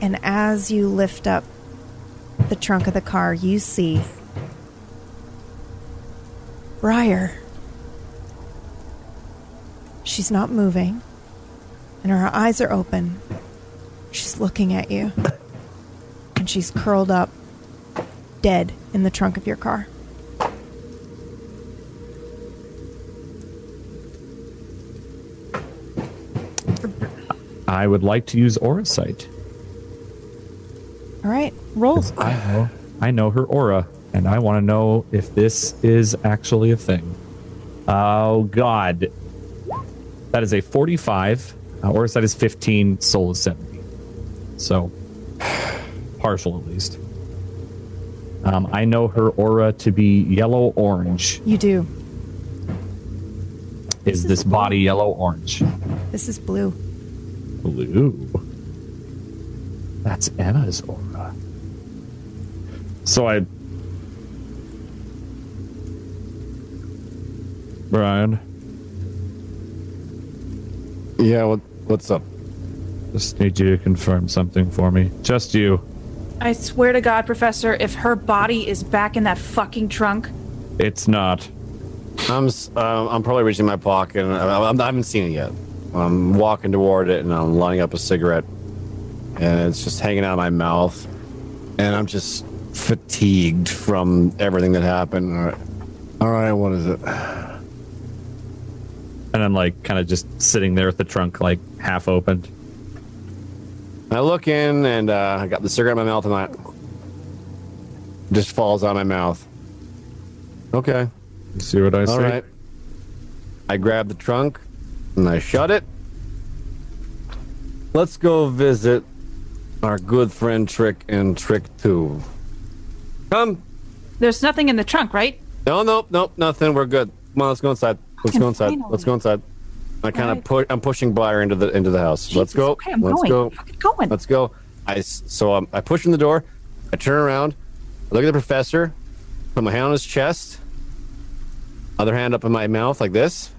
And as you lift up the trunk of the car, you see Briar She's not moving, and her eyes are open. She's looking at you, and she's curled up, dead in the trunk of your car. I would like to use aura sight. All right, roll. I know, I know her aura, and I want to know if this is actually a thing. Oh God, that is a forty-five. Uh, aura sight is fifteen. Soul is seventy. So partial at least. Um, I know her aura to be yellow orange. You do. Is is this blue. body yellow orange? This is blue. Blue. That's Emma's aura. So I. Brian, Yeah, what, what's up? just need you to confirm something for me. Just you. I swear to God, Professor, if her body is back in that fucking trunk, It's not. I'm s- um, I'm probably reaching my pocket. And I, I haven't seen it yet. I'm walking toward it and I'm lighting up a cigarette, and it's just hanging out of my mouth, and I'm just fatigued from everything that happened. All right, All right what is it? And I'm like kind of just sitting there with the trunk like half opened. I look in and uh, I got the cigarette in my mouth, and I just falls out of my mouth. Okay. You see what I All say? right. I grab the trunk and I shut it. Let's go visit our good friend Trick and Trick 2. Come. there's nothing in the trunk, right? No, nope, nope, nothing. We're good. Come on, let's go inside. Let's go inside. Finally. Let's go inside. I kind of Right. put. I'm pushing Blair into the into the house. let's go. Okay, I'm let's going. go. I'm fucking going. Let's go. I so um, I push in the door. I turn around. I look at the professor. Put my hand on his chest. Other hand up in my mouth like this.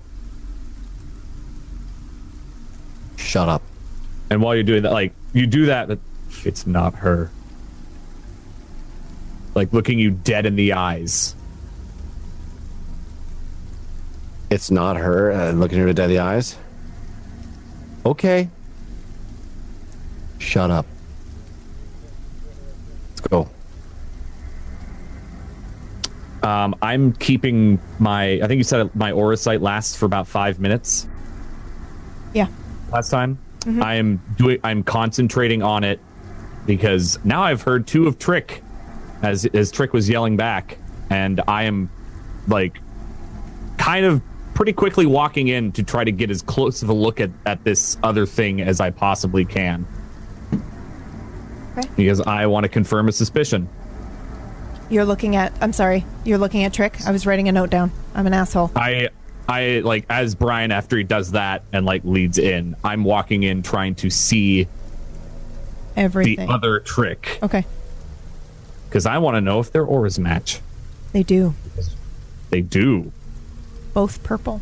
Shut up. And while you're doing that, like you do that, but it's not her. Like looking you dead in the eyes. It's not her. Uh, looking her dead in the eyes. Okay. Shut up. Let's go. Um, I'm keeping my. I think you said my aura sight lasts for about five minutes. Yeah. Last time, I am doing. I'm concentrating on it because now I've heard two of Trick, as as Trick was yelling back, and I am like, kind of pretty quickly walking in to try to get as close of a look at at this other thing as I possibly can. Okay. Because I want to confirm a suspicion. You're looking at. I'm sorry. You're looking at Trick. I was writing a note down. I'm an asshole. I I like as Brian after he does that and like leads in, I'm walking in trying to see everything. the other trick Okay. because I want to know if their auras match. They do. They do. Both purple.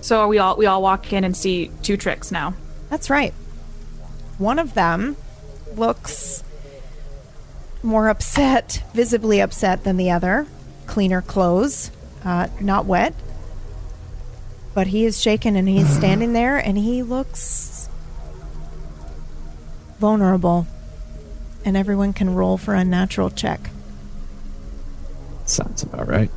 So we all we all walk in and see two tricks now. That's right. One of them looks more upset, visibly upset than the other. Cleaner clothes, uh, not wet. But he is shaken and he's standing there and he looks vulnerable. And everyone can roll for a natural check. Sounds about right.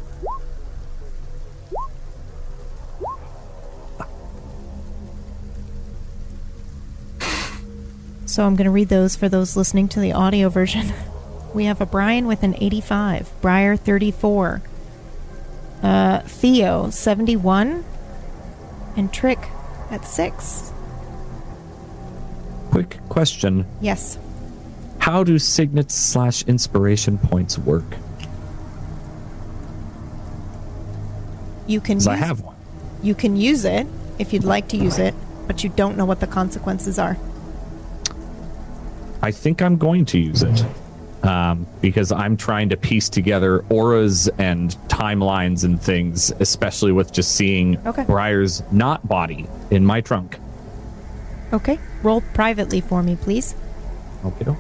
So I'm going to read those for those listening to the audio version. We have a Brian with an 85, Briar 34, uh, Theo 71, and Trick at 6. Quick question: Yes. How do signets slash inspiration points work? You can Because I use- have one. you can use it if you'd like to use it, but you don't know what the consequences are. I think I'm going to use it um, because I'm trying to piece together auras and timelines and things, especially with just seeing Okay. Briar's not body in my trunk. Okay. Roll privately for me, please. Okay. All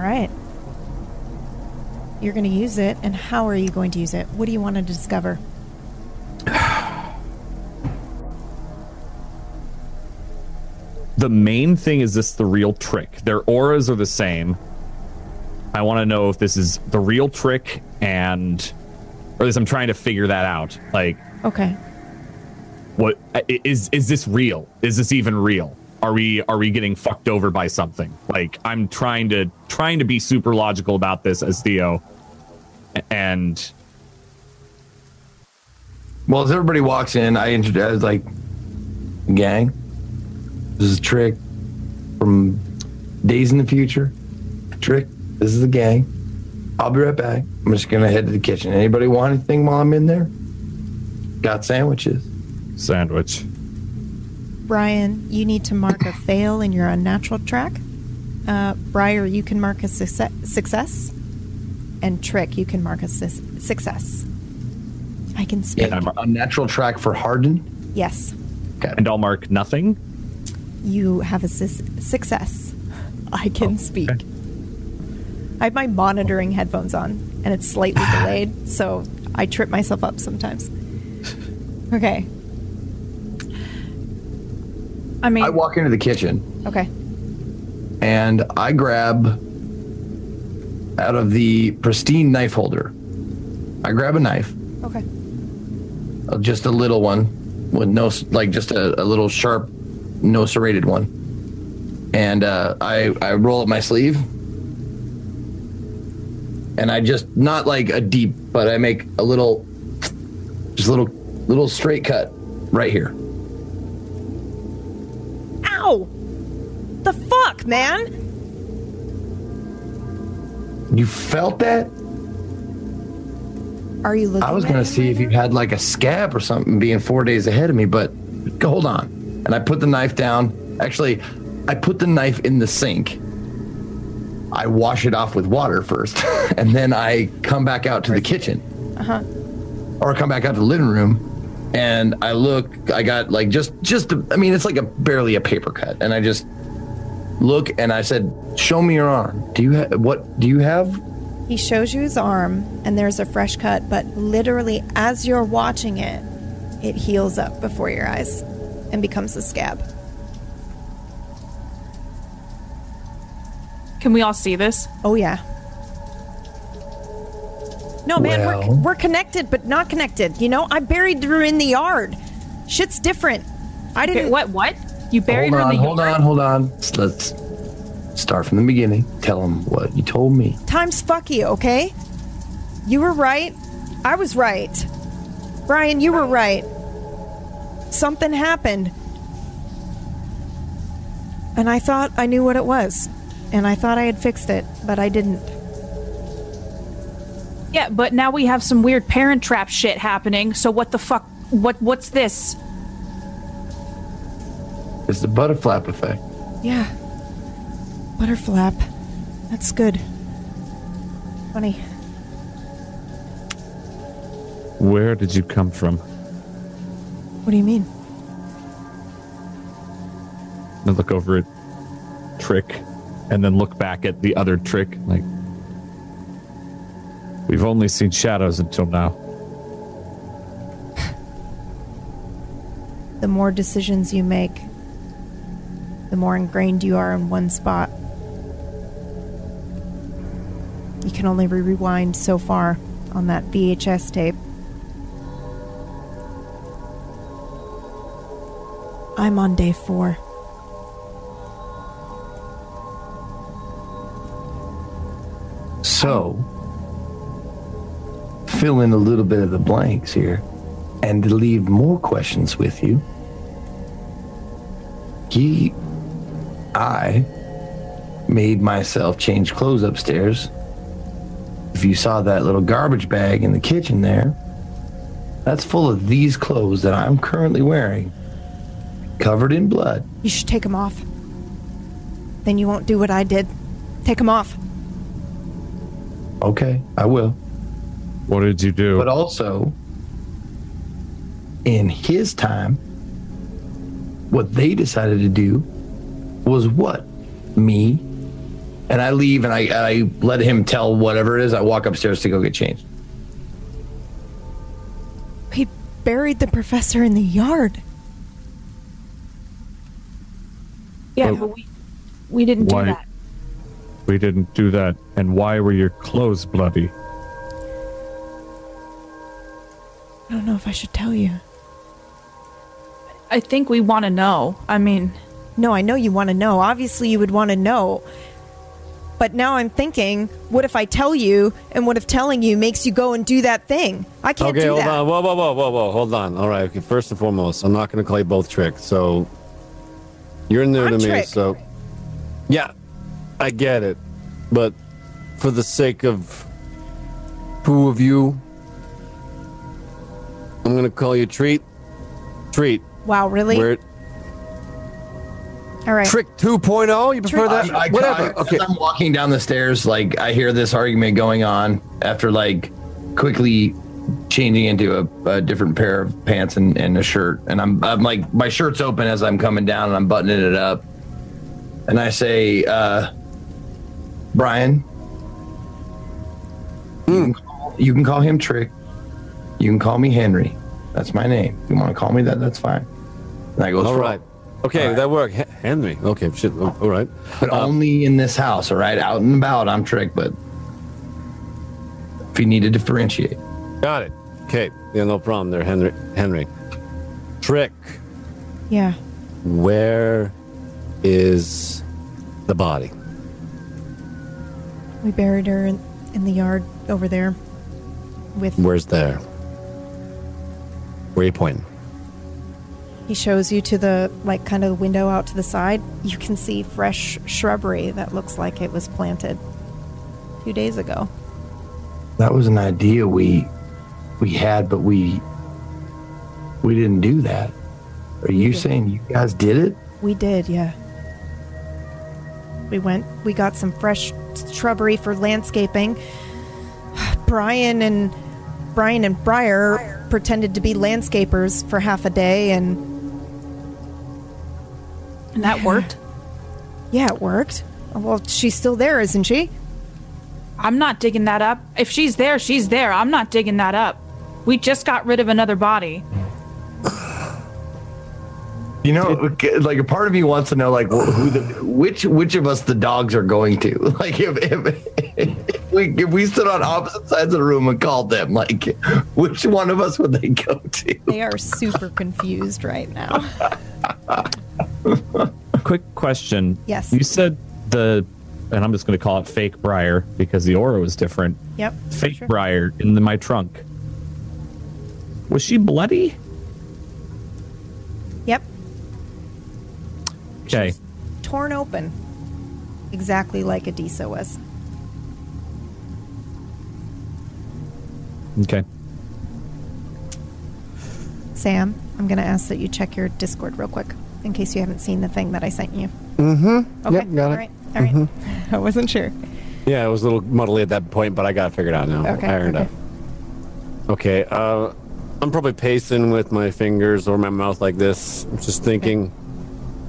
right. You're going to use it, and how are you going to use it? What do you want to discover? The main thing is this the real trick? Their auras are the same. I want to know if this is the real trick and or at least I'm trying to figure that out. Like Okay. What is is is this real? Is this even real? Are we are we getting fucked over by something? Like I'm trying to trying to be super logical about this as Theo, and Well, as everybody walks in, I introduce I was like, gang, this is a Trick from Days in the Future. Trick, this is the gang. I'll be right back. I'm just gonna head to the kitchen. Anybody want anything while I'm in there? Got sandwiches. sandwich. Brian, you need to mark a fail in your unnatural track. Uh, Briar, you can mark a success, success. And Trick, you can mark a sus- success. I can speak. Yeah, I'm unnatural track for Harden. yes, Okay. And I'll mark nothing. you have a sus- success. I can oh, speak. I have my monitoring headphones on, and it's slightly delayed, so I trip myself up sometimes. Okay, I mean, I walk into the kitchen okay. and I grab out of the pristine knife holder. I grab a knife, Okay. uh, just a little one with no, like just a, a little sharp, no serrated one. And uh, I, I roll up my sleeve. And I just, not like a deep, but I make a little, just a little, little straight cut right here. Ow! The fuck, man? You felt that? Are you looking? I was gonna see if you had like a scab or something being four days ahead of me, but hold on. And I put the knife down. Actually, I put the knife in the sink. I wash it off with water first, and then I come back out to the kitchen. Uh-huh. Or come back out to the living room, and I look. I got like just just. I mean, it's like a barely a paper cut, and I just look and I said, "Show me your arm. Do you ha- what? Do you have He shows you his arm, and there's a fresh cut, but literally, as you're watching it, it heals up before your eyes and becomes a scab. can we all see this? Oh, yeah. No, man, we're, we're connected, but not connected. You know, I buried her in the yard. Shit's different. I didn't. what? What? You buried hold her on, in the hold yard? on, hold on. Let's, let's start from the beginning. Tell them what you told me. Time's fuck you, okay? You were right. I was right. Brian, you were right. Something happened. And I thought I knew what it was. And I thought I had fixed it, but I didn't. Yeah, but now we have some weird parent trap shit happening. So what the fuck? What? What's this? It's the butterfly effect. Yeah. Butterflap. That's good. Funny. Where did you come from? What do you mean? I look over at Trick, and then look back at the other Trick. Like, we've only seen shadows until now. The more decisions you make, the more ingrained you are in one spot. You can only re- rewind so far on that VHS tape. I'm on day four. So, fill in a little bit of the blanks here and leave more questions with you. He, I made myself change clothes upstairs. If you saw that little garbage bag in the kitchen there, that's full of these clothes that I'm currently wearing, covered in blood. You should take them off. Then you won't do what I did. Take them off. Okay, I will. What did you do? But also, in his time, what they decided to do was what me And I leave and I, I let him tell whatever it is. I walk upstairs to go get changed. He buried the professor in the yard. Yeah, Oh. but we we didn't do that. We didn't do that. And why were your clothes bloody? I don't know if I should tell you. I think we want to know. I mean, No, I know you want to know. Obviously, you would want to know. But now I'm thinking, what if I tell you, and what if telling you makes you go and do that thing? I can't okay, do hold that. on. Whoa, whoa, whoa, whoa, whoa. Hold on. All right. Okay, first and foremost, I'm not going to call you both Trick. So you're new I'm to me. Trick. So yeah, I get it. But for the sake of two of you, I'm going to call you Treat. Treat. Wow, really? Where All right. Trick 2.0? You prefer that? I, I, Whatever. I- okay. I'm walking down the stairs, like I hear this argument going on after like quickly changing into a, a different pair of pants and, and a shirt. And I'm, I'm like, my shirt's open as I'm coming down and I'm buttoning it up. And I say, uh, Brian, you, can call, you can call him Trick. You can call me Henry. That's my name. You want to call me that? That's fine. And I go, All right. Okay, All right. that worked. H- Henry. Okay, shit. oh, All right. but um, only in this house, all right? Out and about, I'm Trick, but if you need to differentiate. Got it. Okay. Yeah, no problem there, Henry. Henry. Trick. yeah. Where is the body? We buried her in, in the yard over there with Where's there? Where are you pointing? He shows you to the like kind of window out to the side. You can see fresh shrubbery that looks like it was planted a few days ago. That was an idea we we had, but we we didn't do that. Are you saying you guys did it? we did yeah. We went we got some fresh shrubbery for landscaping. Brian and brian and briar pretended to be landscapers for half a day and and that worked. yeah it worked well she's still there isn't she I'm not digging that up. If she's there, she's there. I'm not digging that up. We just got rid of another body. You know, like a part of me wants to know, like, who the which which of us the dogs are going to. Like, if if, if we if we stood on opposite sides of the room and called them, like, which one of us would they go to? they are super confused right now Quick question. Yes. You said the, and I'm just going to call it fake Briar because the aura was different. yep Fake sure. Briar in the, my trunk. Was she bloody? yep Okay. torn open exactly like Adisa was Okay. Sam, I'm going to ask that you check your Discord real quick in case you haven't seen the thing that I sent you. Mm-hmm. Okay. Yep, got All right. All right. I wasn't sure. Yeah, it was a little muddly at that point, but I got it figured out now. Okay, Ironed okay. out. Okay. Uh, I'm probably pacing with my fingers or my mouth like this, just thinking,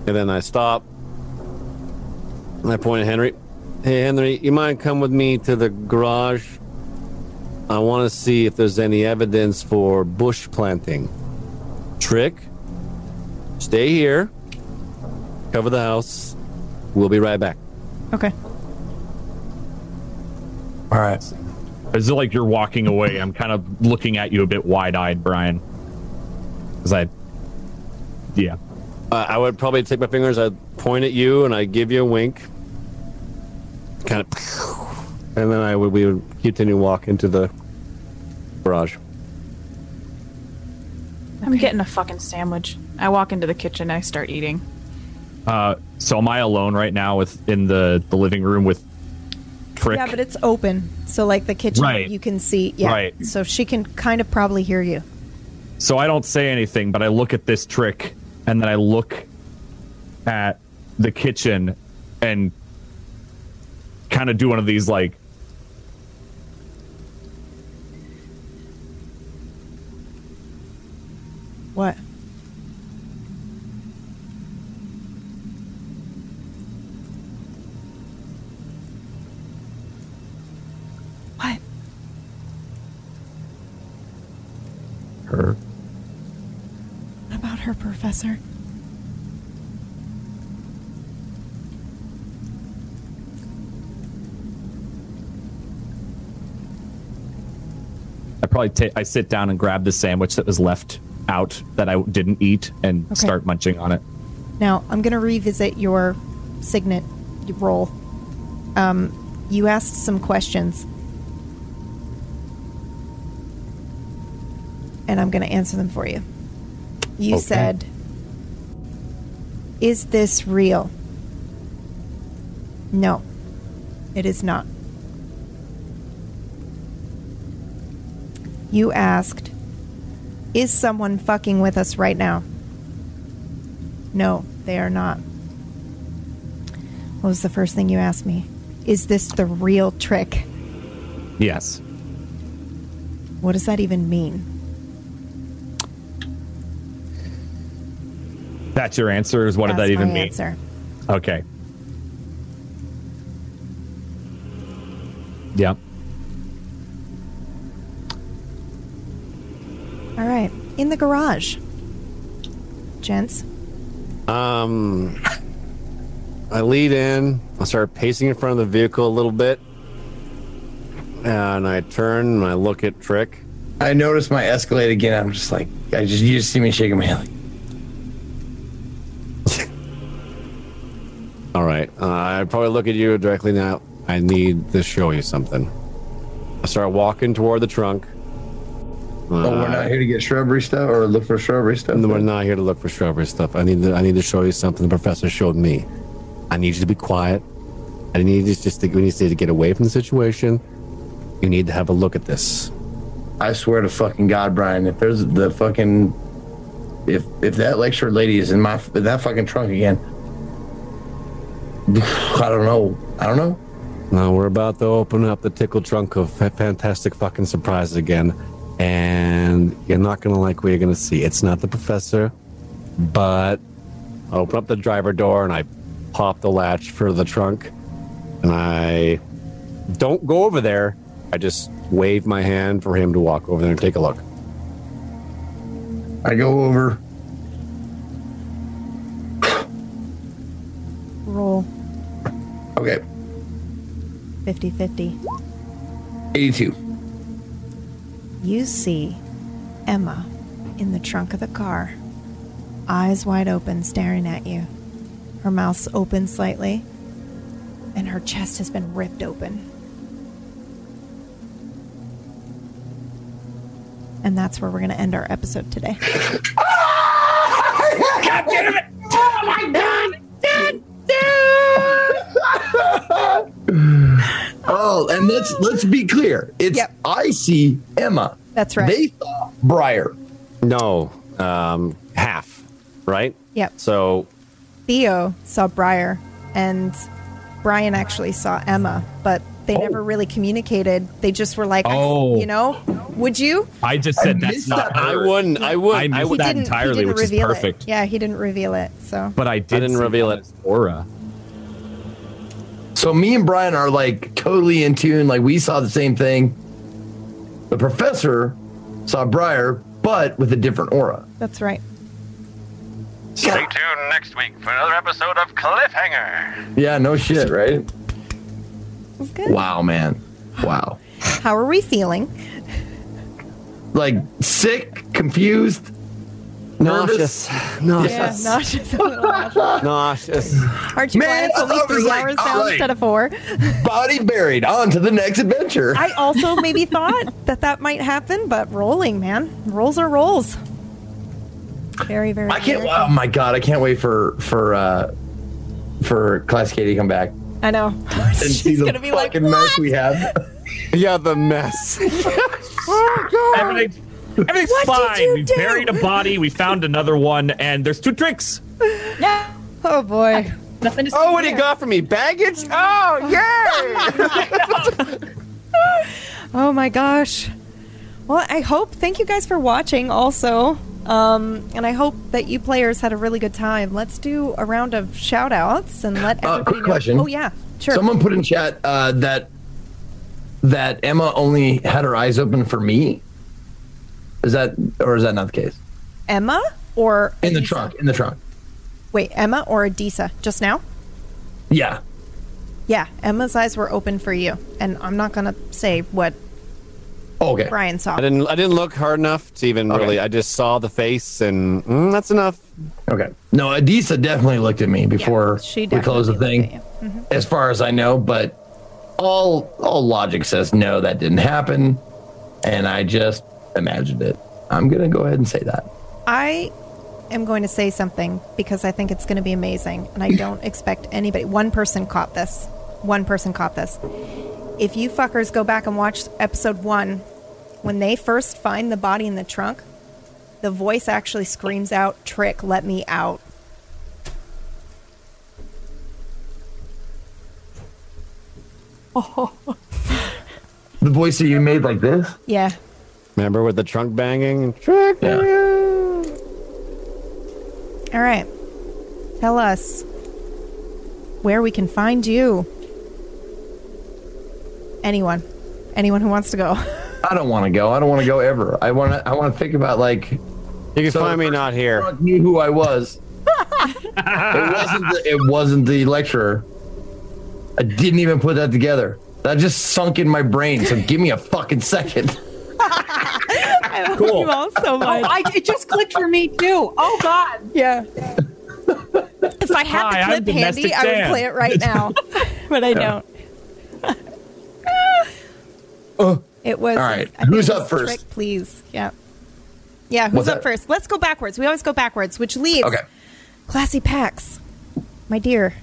and then I stop. And I point at Henry. Hey, Henry, you mind come with me to the garage? I want to see if there's any evidence for bush planting. Trick. Stay here. Cover the house. We'll be right back. Okay. All right. Is it like you're walking away? I'm kind of looking at you a bit wide eyed, Brian. Because I, yeah. Uh, I would probably take my fingers, I'd point at you, and I'd give you a wink. Kind of. And then I would we would continue to walk into the garage. I'm getting a fucking sandwich. I walk into the kitchen. I start eating. Uh, so am I alone right now with in the the living room with Trick? Yeah, but it's open. So, like the kitchen, Right. you can see. Yeah. Right. So she can kind of probably hear you. So I don't say anything, but I look at this trick and then I look at the kitchen and kind of do one of these like What? Her, Professor. I probably I sit down and grab the sandwich that was left out that I didn't eat and Okay. start munching on it. Now, I'm going to revisit your signet roll. Um, you asked some questions. And I'm going to answer them for you. You Okay. said, Is this real? No, it is not. You asked, Is someone fucking with us right now? No, they are not. What was the first thing you asked me? Is this the real trick? Yes. What does that even mean? That's your answer. Is what did that even my mean? Answer. Okay. Yep. All right, in the garage, gents. Um, I lead in. I start pacing in front of the vehicle a little bit, and I turn and I look at Trick. I notice my Escalade again. I'm just like, I just you just see me shaking my head. Like, All right, uh, I probably look at you directly now. I need to show you something. I start walking toward the trunk. oh, we're not here to get shrubbery stuff or look for shrubbery stuff. And we're not here to look for shrubbery stuff. I need to. I need to show you something the professor showed me. I need you to be quiet. I need you just to. We need you to get away from the situation. You need to have a look at this. I swear to fucking God, Brian, if there's the fucking if if that lecture lady is in my in that fucking trunk again, I don't know. I don't know. Now we're about to open up the tickle trunk of fantastic fucking surprises again, and you're not gonna like what you're gonna see. It's not the professor, but I open up the driver door and I pop the latch for the trunk, and I don't go over there. I just wave my hand for him to walk over there and take a look. I go over. Okay, 50 50. 82. You see Emma in the trunk of the car, eyes wide open, staring at you. Her mouth's open slightly, and her chest has been ripped open. And that's where we're going to end our episode today. Oh, and let's let's be clear. It's Yep. I see Emma. That's right. They saw Briar. No, um, half, right? Yep. So Theo saw Briar, and Brian actually saw Emma, but they never really communicated. They just were like, Oh. you know, would you? I just I said that's not that. I wouldn't. I would. I I missed would. that didn't, entirely, he didn't which is reveal perfect. It. Yeah, he didn't reveal it. So But I did. didn't reveal it. as Aura. So me and Brian are like totally in tune. Like we saw the same thing. The professor saw Briar, but with a different aura. that's right. Stay tuned next week for another episode of Cliffhanger. Yeah, no shit, right? That's good. Wow, man. Wow. How are we feeling? Like sick, confused, nervous. Nauseous. Nauseous. Yeah, nauseous. nauseous. Nauseous. Aren't you Man, glad it's I only thought three like, hours all now right. instead of four? Body buried. On to the next adventure. I also maybe thought that that might happen, but rolling, man, rolls are rolls. Very, very. I can't. very- Oh my god, I can't wait for for uh for Class Katie to come back I know. and see She's the gonna be like, fucking mess we have. Yeah, the mess. Everything, everything's What did fine. you we do? buried a body. We found another one, and there's two drinks. Yeah. Oh boy. Nothing to see oh, what do you got for me? Baggage? Oh, yay! Oh my gosh. Well, I hope. Thank you guys for watching. Also. Um, and I hope that you players had a really good time. Let's do a round of shout outs and let Uh, quick know. question. Oh yeah, sure. Someone put in chat uh, that that Emma only had her eyes open for me. Is that or is that not the case? Emma? or In the Adisa? trunk. In the trunk. Wait, Emma or Adisa? Just now? Yeah. Yeah, Emma's eyes were open for you, and I'm not gonna say what Okay. Brian saw. I didn't. I didn't look hard enough to even Okay. really. I just saw the face, and mm, that's enough. Okay. No, Adisa definitely looked at me before she we closed the thing. looked at As far as I know, but all all logic says no, that didn't happen, and I just imagined it. I'm gonna go ahead and say that. I am going to say something because I think it's going to be amazing, and I don't expect anybody. One person caught this. One person caught this. If you fuckers go back and watch episode one, when they first find the body in the trunk, the voice actually screams out, "Trick, let me out." Oh. The voice that you made like this. Yeah. Remember with the trunk banging? Trick. Yeah. All right. Tell us where we can find you. Anyone. Anyone who wants to go. I don't want to go. I don't want to go ever. I want to. I want to think about like You can So- find me not here. Knew who I was. it wasn't. The, it wasn't the lecturer. I didn't even put that together. That just sunk in my brain. So give me a fucking second. I love Cool. you all so oh, much. I, it just clicked for me too. Oh God. Yeah. if I had Hi, the clip handy, Domestic I would play it right now. but I don't. Uh, it was. All right, I who's up first? Trick, please. Yeah. Yeah, who's What's up that? first? Let's go backwards. We always go backwards, which leaves Okay. Classy Pax. My dear.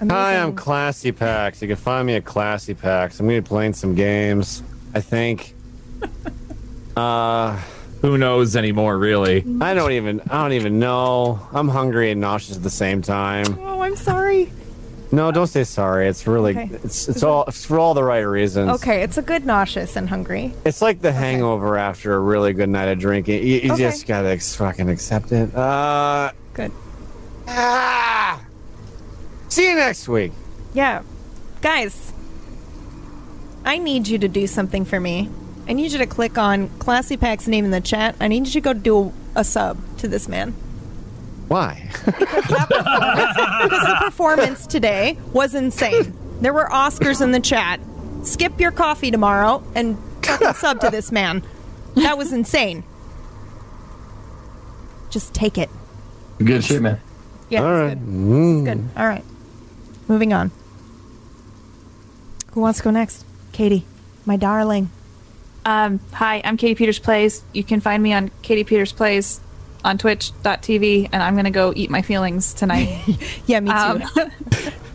Amazing. Hi, I'm Classy Pax. You can find me at Classy Pax. I'm going to be playing some games. I think. Uh, Who knows anymore, really? I don't even. I don't even know. I'm hungry and nauseous at the same time. Oh, I'm sorry. No, don't say sorry. It's really. Okay. It's it's all it's for all the right reasons. Okay, it's a good nauseous and hungry. It's like the hangover after a really good night of drinking. You, you Okay. just gotta ex- fucking accept it. Uh. Good. Ah. See you next week. Yeah. Guys, I need you to do something for me. I need you to click on Classy Pack's name in the chat. I need you to go do a, a sub to this man. Why? Because the performance today was insane. There were Oscars in the chat. Skip your coffee tomorrow and fucking sub to this man. That was insane. Just take it. Good shit, man. Yeah, All it's right. good. It's good. All right. Moving on. Who wants to go next? Katie, my darling. Um, hi, I'm Katie Peters Plays. You can find me on Katie Peters Plays on twitch.tv, and I'm going to go eat my feelings tonight. Yeah, me too. um,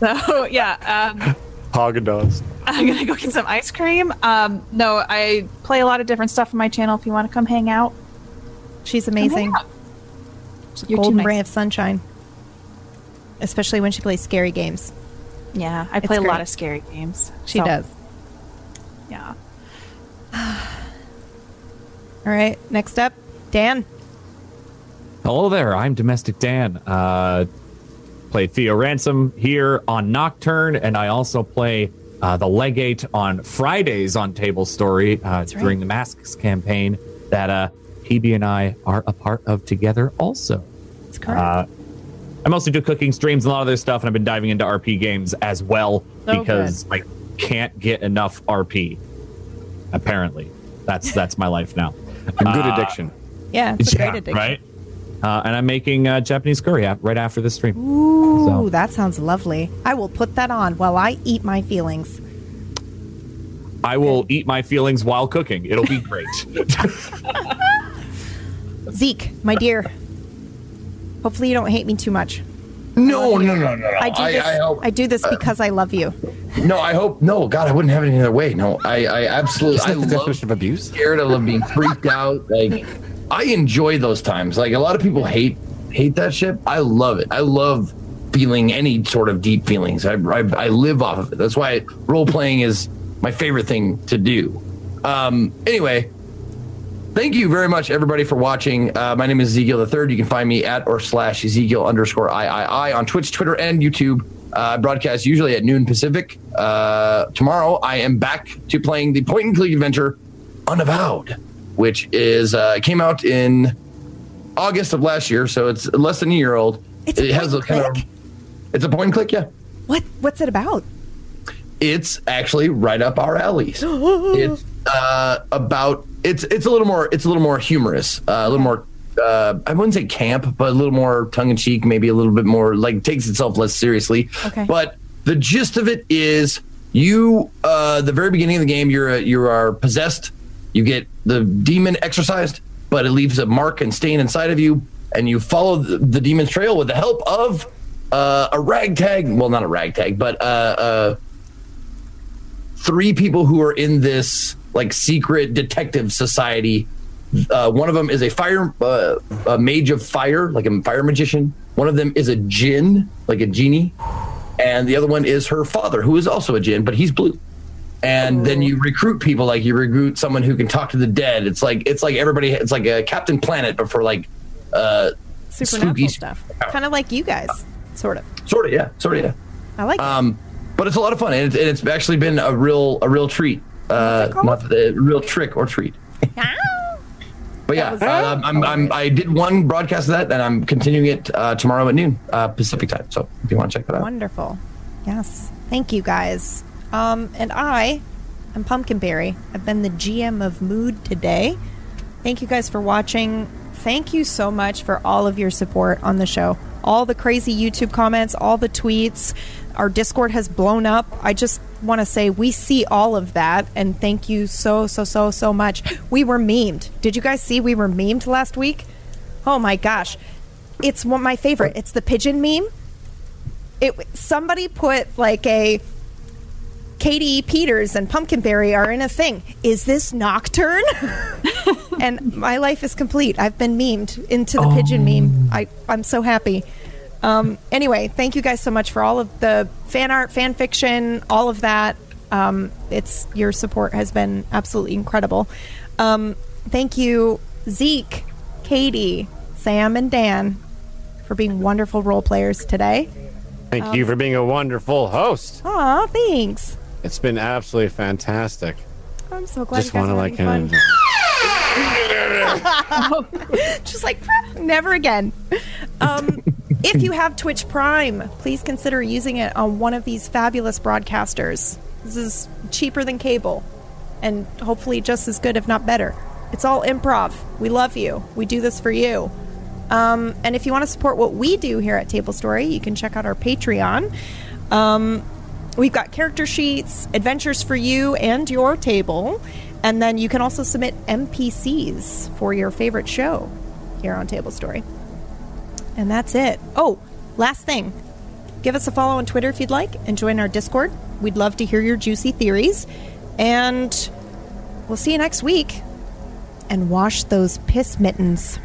so, yeah, um, Haagen-Dazs. I'm going to go get some ice cream. Um, no, I play a lot of different stuff on my channel if you want to come hang out. She's amazing. out. She's a You're golden nice. ray of sunshine. Especially when she plays scary games. Yeah, I play a great. lot of scary games. She so, does. Yeah. All right. Next up, Dan. Hello there, I'm Domestic Dan. Uh, play Theo Ransom here on Nocturne, and I also play uh, the Legate on Fridays on Table Story uh, right. during the Masks campaign that uh, PB and I are a part of together also. That's correct. Uh, I mostly do cooking streams and a lot of other stuff, and I've been diving into RP games as well Oh, because I can't get enough RP. Apparently, that's that's my life now. A good Uh, addiction. yeah, it's a yeah, great addiction. right. Uh, and I'm making uh, Japanese curry ap- right after this stream. Ooh, So- that sounds lovely. I will put that on while I eat my feelings. I will eat my feelings while cooking. It'll be great. Zeke, my dear. Hopefully you don't hate me too much. No, no, no, no, no. I do I, this. I hope. I do this because I love you. no, I hope. No, God, I wouldn't have it any other way. No, I, I absolutely. I Isn't that the love definition of abuse? scared. I love being freaked out. Like, I enjoy those times. Like a lot of people hate hate that shit. I love it. I love feeling any sort of deep feelings. I I, I live off of it. That's why role playing is my favorite thing to do. Um. Anyway, thank you very much, everybody, for watching. Uh, my name is Ezekiel the Third. You can find me at or slash Ezekiel underscore III on Twitch, Twitter, and YouTube. Uh, broadcast usually at noon Pacific. Uh, tomorrow, I am back to playing the point and click adventure Unavowed, which is uh, came out in August of last year, so it's less than a year old. It's a it has a kind and of it's a point and click, yeah. What what's it about? It's actually right up our alleys. it's uh, about it's it's a little more it's a little more humorous, uh, a little more uh, I wouldn't say camp, but a little more tongue in cheek, maybe a little bit more like takes itself less seriously. Okay. But the gist of it is you uh the very beginning of the game you're a, you are possessed you get the demon exorcised but it leaves a mark and stain inside of you and you follow the, the demon's trail with the help of uh, a ragtag well not a ragtag but uh, uh three people who are in this like secret detective society uh, one of them is a fire uh, a mage of fire like a fire magician one of them is a jinn like a genie and the other one is her father, who is also a djinn, but he's blue. And then you recruit people like you recruit someone who can talk to the dead. It's like it's like everybody. It's like a Captain Planet, but for like uh, Supernatural spooky stuff. Kind of like you guys, sort of. Sort of, yeah, sort of, yeah. I like it. Um, but it's a lot of fun, and it's, and it's actually been a real a real treat. Uh, not a real trick or treat. But yeah, uh, I'm, I'm, I did one broadcast of that, and I'm continuing it uh, tomorrow at noon uh, Pacific time. So if you want to check that out, Wonderful. Yes. Thank you guys. Um, and I am Pumpkinberry. I've been the GM of Mood today. Thank you guys for watching. Thank you so much for all of your support on the show. All the crazy YouTube comments, all the tweets. Our Discord has blown up. I just want to say we see all of that and thank you so, so, so, so much. We were memed. Did you guys see we were memed last week? Oh my gosh. It's one my favorite. It's the pigeon meme it somebody put like a Katie Peters and Pumpkinberry are in a thing. Is this Nocturne? and my life is complete. I've been memed into the oh. pigeon meme. I I'm so happy. Um, anyway, thank you guys so much for all of the fan art, fan fiction, all of that. Um, it's your support has been absolutely incredible. Um, thank you, Zeke, Katie, Sam, and Dan, for being wonderful role players today. Thank you for being a wonderful host. Aw, thanks. It's been absolutely fantastic. I'm so glad Just want to are like having kind of. fun. Just like never again. Um, if you have Twitch Prime, please consider using it on one of these fabulous broadcasters. This is cheaper than cable, and hopefully just as good, if not better. It's all improv. We love you. We do this for you. Um, and if you want to support what we do here at Table Story, you can check out our Patreon. Um, we've got character sheets, adventures for you and your table. And then you can also submit NPCs for your favorite show here on Table Story. And that's it. Oh, last thing. Give us a follow on Twitter if you'd like and join our Discord. We'd love to hear your juicy theories. And we'll see you next week. And wash those piss mittens.